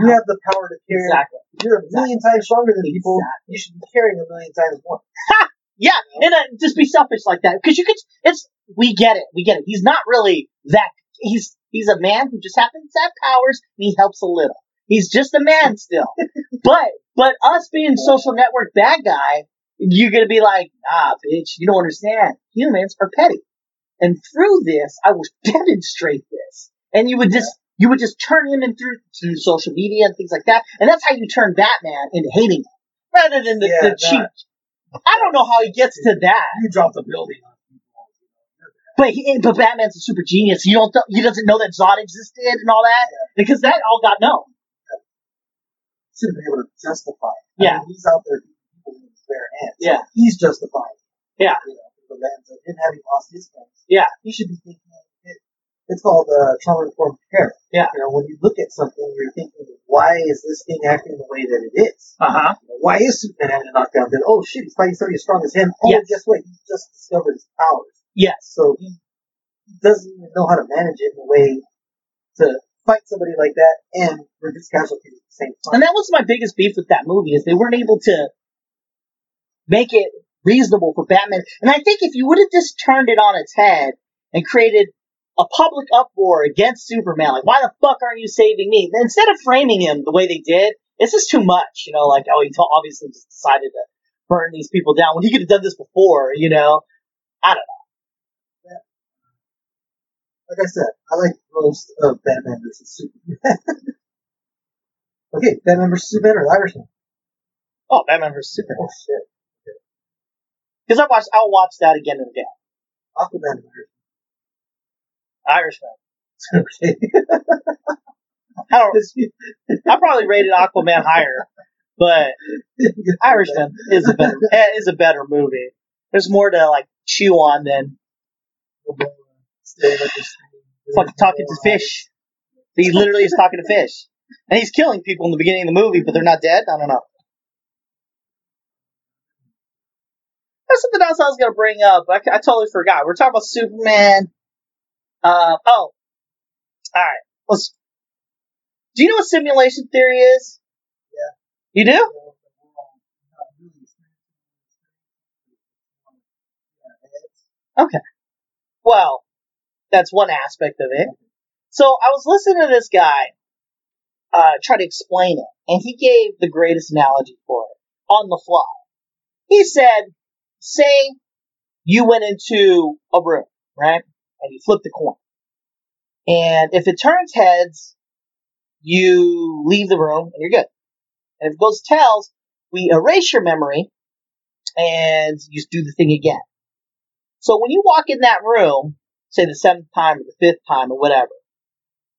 You have the power to care. Exactly. You're a million times stronger than people. You should be caring a million times more. Yeah, and uh, just be selfish like that because you could. It's we get it, we get it. He's not really that. He's he's a man who just happens to have powers and he helps a little. He's just a man still. but but us being social network bad guy, you're gonna be like, ah, bitch, you don't understand. Humans are petty, and through this, I will demonstrate this. And you would just you would just turn him in through through social media and things like that, and that's how you turn Batman into hating him rather than the, Yeah, the cheap. I don't know how he gets to that. You dropped a building. But he, but Batman's a super genius. You don't th- he doesn't know that Zod existed and all that because that all got known. Should be able to justify it. Yeah. I mean, he's out there. in his bare hands. Yeah. He's justified. Yeah. You know, the lens of him having lost his friends. Yeah. He should be thinking, it's called uh, trauma informed care. Yeah. You know, when you look at something, you're thinking, why is this thing acting the way that it is? Uh huh. You know, why is Superman having a knockdown? Then, oh shit, he's fighting somebody as strong as him. Oh, Yes. guess what? He just discovered his powers. Yes. So he doesn't even know how to manage it in a way to fight somebody like that and reduce casualties at the same time. And that was my biggest beef with that movie is they weren't able to make it reasonable for Batman. And I think if you would have just turned it on its head and created a public uproar against Superman, like why the fuck aren't you saving me? Instead of framing him the way they did, it's just too much. You know, like oh he t- obviously just decided to burn these people down when he could have done this before. You know, I don't know. like I said, I like most of Batman versus Superman. okay, Batman versus Superman or Irishman? Oh, Batman vs Superman. Oh shit. Because I watched, I'll watch that again and again. Aquaman and Irishman. I. I probably rated Aquaman higher, but Irishman is a better is a better movie. There's more to like chew on than fucking talking to fish. He literally is talking to fish, and he's killing people in the beginning of the movie, but they're not dead. I don't know. That's something else I was gonna bring up. I, I totally forgot. We're talking about Superman. Uh, oh, all right. Let's. Do you know what simulation theory is? Yeah. You do? Okay. Well, that's one aspect of it. So I was listening to this guy uh, try to explain it, and he gave the greatest analogy for it on the fly. He said, "Say you went into a room, right, and you flip the coin, and if it turns heads, you leave the room and you're good. And if it goes tails, we erase your memory and you do the thing again." So when you walk in that room, say the seventh time or the fifth time or whatever,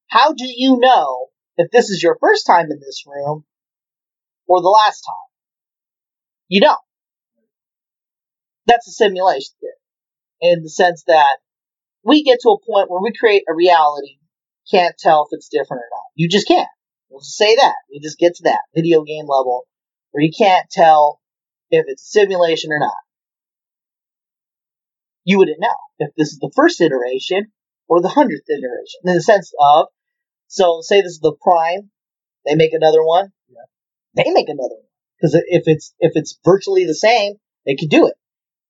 how do you know if this is your first time in this room or the last time? You don't. That's a simulation theory. In the sense that we get to a point where we create a reality, can't tell if it's different or not. You just can't. We'll just say that. We just get to that video game level where you can't tell if it's a simulation or not you wouldn't know if this is the first iteration or the hundredth iteration. In the sense of, so say this is the prime, they make another one, they make another one because if it's if it's virtually the same, they can do it.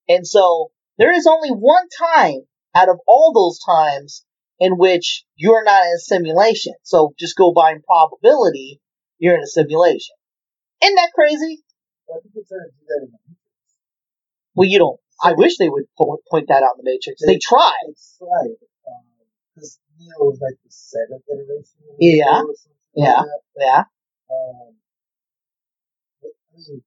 And so there is only one time out of all those times in which you're not in a simulation. So just go by probability, you're in a simulation. Isn't that crazy? Well, I think they're trying to do that Well, you don't. I wish they would point that out in the Matrix. They tried. Because Neo was like the seventh iteration. Yeah. Neo or something Yeah. Like. Yeah. Um, I mean,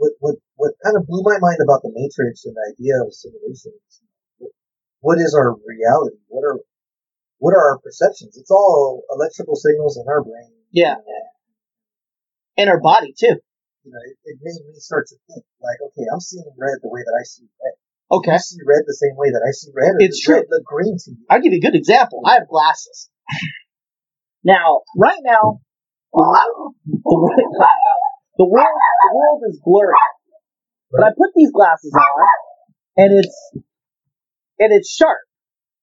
what, what, what kind of blew my mind about the Matrix and the idea of simulation is what, what is our reality? What are, what are our perceptions? It's all electrical signals in our brain. Yeah. In her body too. You know, it, it made me start to think, like, okay, I'm seeing red the way that I see red. Okay. You see red the same way that I see red, It's true. red look green to you? I'll give you a good example. I have glasses. Now, right now, the world, the world is blurry. But I put these glasses on, and it's and it's sharp.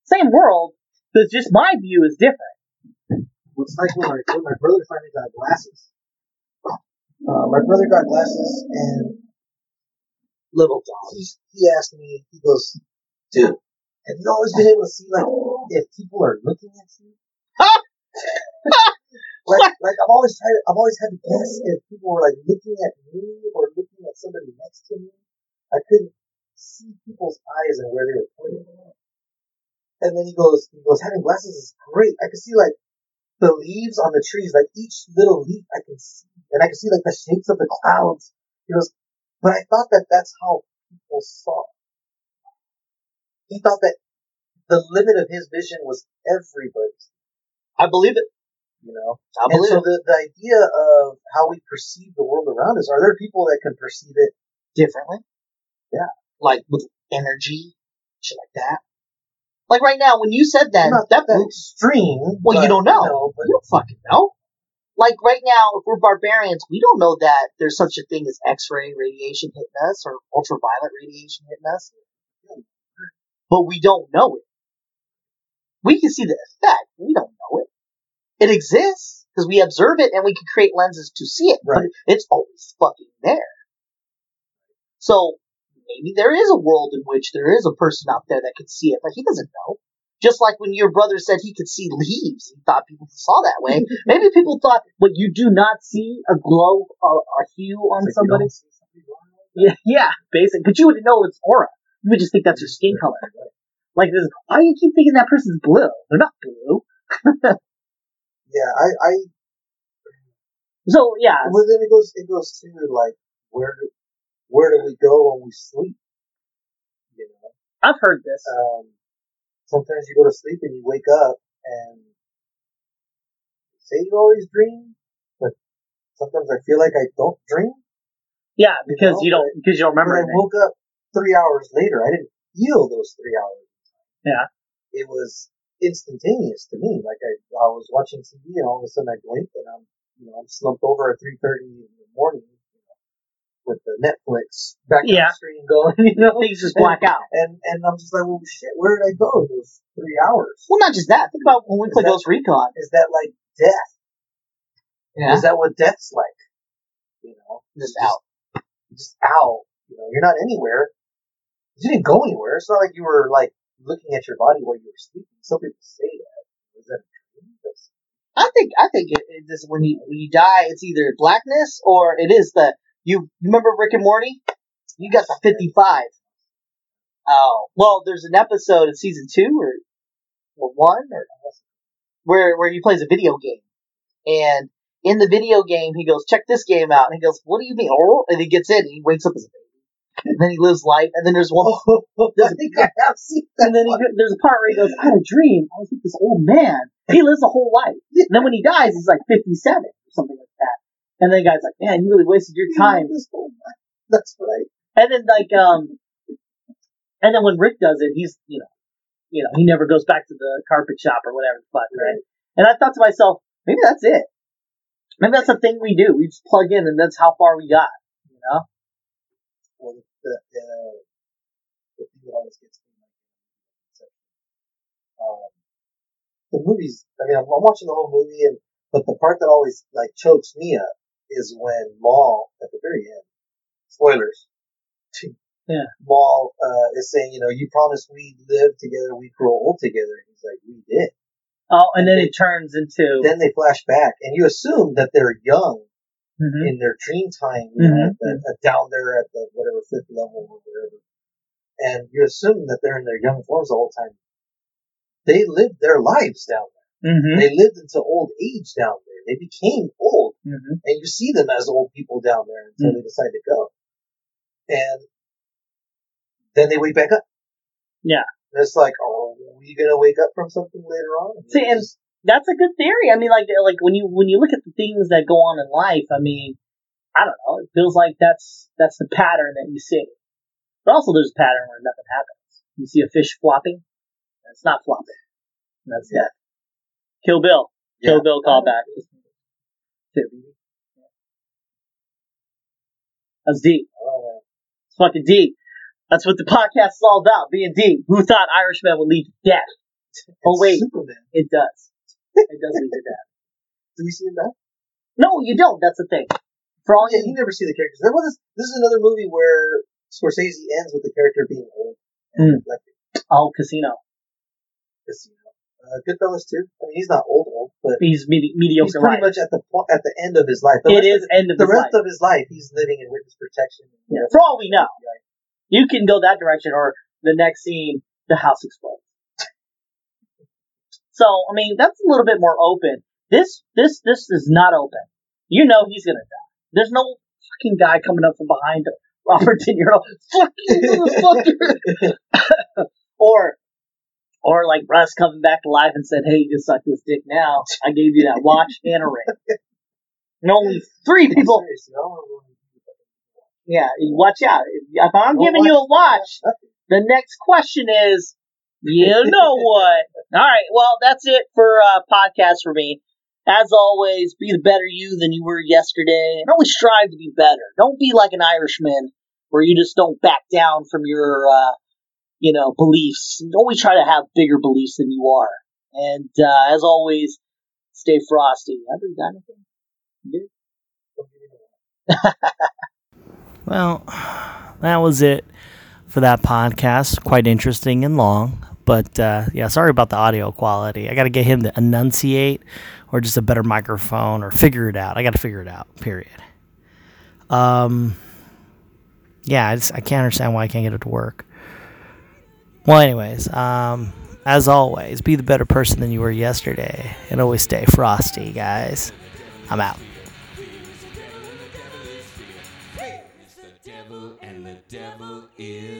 Same world, but just my view is different. It's like when my, when my brother finally got glasses. Uh, my brother got glasses, and Little he, he asked me, he goes, dude, have you always been able to see, like, if people are looking at you? like, like, I've always tried, I've always had to guess if people were, like, looking at me or looking at somebody next to me. I couldn't see people's eyes and where they were pointing. And then he goes, he goes, having glasses is great. I can see, like, the leaves on the trees, like each little leaf I can see, and I can see like the shapes of the clouds. He goes, but I thought that that's how people saw. He thought that the limit of his vision was everybody's. I believe it. You know, I and believe so the the idea of how we perceive the world around us. Are there people that can perceive it? differently. Yeah. Like with energy, shit like that. Like right now, when you said that, Not that that extreme. Well, you don't know. but you don't fucking know. Like right now, if we're barbarians, we don't know that there's such a thing as X-ray radiation hitting us or ultraviolet radiation hitting us. But we don't know it. We can see the effect. We don't know it. It exists because we observe it and we can create lenses to see it. But Right. it's always fucking there. So maybe there is a world in which there is a person out there that can see it, but he doesn't know. Just like when your brother said he could see leaves, he thought people saw that way. Maybe people thought, But you do not see a glow, a, a hue on like somebody. don't see something wrong with Yeah, yeah, basic. But you wouldn't know it's aura. You would just think that's your skin color. Like this, why do you keep thinking that person's blue? They're not blue. Yeah, I, I So yeah, well then it goes it goes to like where do where do we go when we sleep? You know, I've heard this. um, sometimes you go to sleep and you wake up and say you always dream, but sometimes I feel like I don't dream. yeah, because know, you don't because you don't remember When I woke up three hours later, I didn't feel those three hours. Yeah. It was instantaneous to me. Like I, I was watching TV and all of a sudden I blinked and I'm, you know, I'm slumped over at 3.30 in the morning, you know, with the Netflix background Yeah. screen going, you know. Things just black out. And, and I'm just like, well, shit, where did I go in those three hours? well, not just that. Think about when we play that- Ghost Recon. Is that like death? Yeah. Is that what death's like? You know, Just out. just out. You know, you're not anywhere. You didn't go anywhere. It's not like you were like looking at your body while you were sleeping. Some people say that. Was that a dream? I think I think it, it when you when you die, it's either blackness or it is the you. You remember Rick and Morty? You got the fifty five. Oh well, there's an episode in season two or or one or where where he plays a video game, and in the video game he goes, "Check this game out," and he goes, "What do you mean?" Oh, and he gets in, and he wakes up as a baby, and then he lives life, and then there's one. I think I have seen that. And then he, there's a part where he goes, I had a dream. I was with this old man. He lives a whole life. And then when he dies, he's like 57 or something like that. And then the guy's like, man, you really wasted your time. This whole life. That's right. And then like, um, and then when Rick does it, he's, you know, you know, he never goes back to the carpet shop or whatever the fuck, right? And I thought to myself, maybe that's it. Maybe that's the thing we do. We just plug in and that's how far we got, you know? Well, the, the, the, thing that always gets me, like, um, the movies, I mean, I'm, I'm watching the whole movie and, but the part that always, like, chokes me up is when Mal, at the very end, spoilers, Yeah. Mal, uh, is saying, you know, you promised we'd live together, we'd grow old together. He's like, we did. Oh, and then it turns into, Then they flash back and you assume that they're young Mhm. in their dream time, you know, at the, at down there at the whatever fifth level or whatever. And you assume that they're in their young forms all the whole time. They lived their lives down there. Mhm. They lived into old age down there. They became old, Mhm. and you see them as old people down there until they decide to go. And then they wake back up. Yeah. And it's like, are we gonna wake up from something later on? See, and that's a good theory. I mean, like, like when you when you look at the things that go on in life, I mean, I don't know. It feels like that's that's the pattern that you see. But also, there's a pattern where nothing happens. You see a fish flopping, and it's not flopping. And that's death. Kill Bill. Kill Yeah. Bill callback. That's deep. Oh, It's fucking deep. That's what the podcast is all about, being deep. Who thought Irishman would lead to death? Oh wait, Superman. it does. It does lead to death. Do we see him back? No, you don't. That's the thing. For all Yeah, you you never see the characters. There was this this is another movie where Scorsese ends with the character being old and Hmm. neglected. Oh, Casino. Casino. Uh, Goodfellas too. I mean, he's not old old, but He's medi- he's pretty life. much at the po- at the end of his life. The It rest Of, end of the his rest life. of his life, he's living in witness protection. Yeah. For all we know, you can go that direction, or the next scene, the house explodes. So, I mean, that's a little bit more open. This, this, this is not open. You know he's gonna die. There's no fucking guy coming up from behind Robert De Niro. Fuck you, motherfucker. or, Or like Russ coming back to life and said, "Hey, you can suck this dick now. I gave you that watch and a ring." And only three people. Seriously, I don't wanna ruin it. Yeah, watch out. If I'm giving you a watch, the next question is, you know what? All right, well, that's it for uh, podcast for me. As always, be the better you than you were yesterday, and always strive to be better. Don't be like an Irishman where you just don't back down from your, uh, you know, beliefs. Always try to have bigger beliefs than you are. And uh, as always, stay frosty. Ever got anything? You? Well, that was it for that podcast. Quite interesting and long. But uh, yeah, sorry about the audio quality. I got to get him to enunciate or just a better microphone or figure it out. I got to figure it out, period. Um, yeah, I, just, I can't understand why I can't get it to work. Well, anyways, um, as always, be the better person than you were yesterday and always stay frosty, guys. I'm out. Is.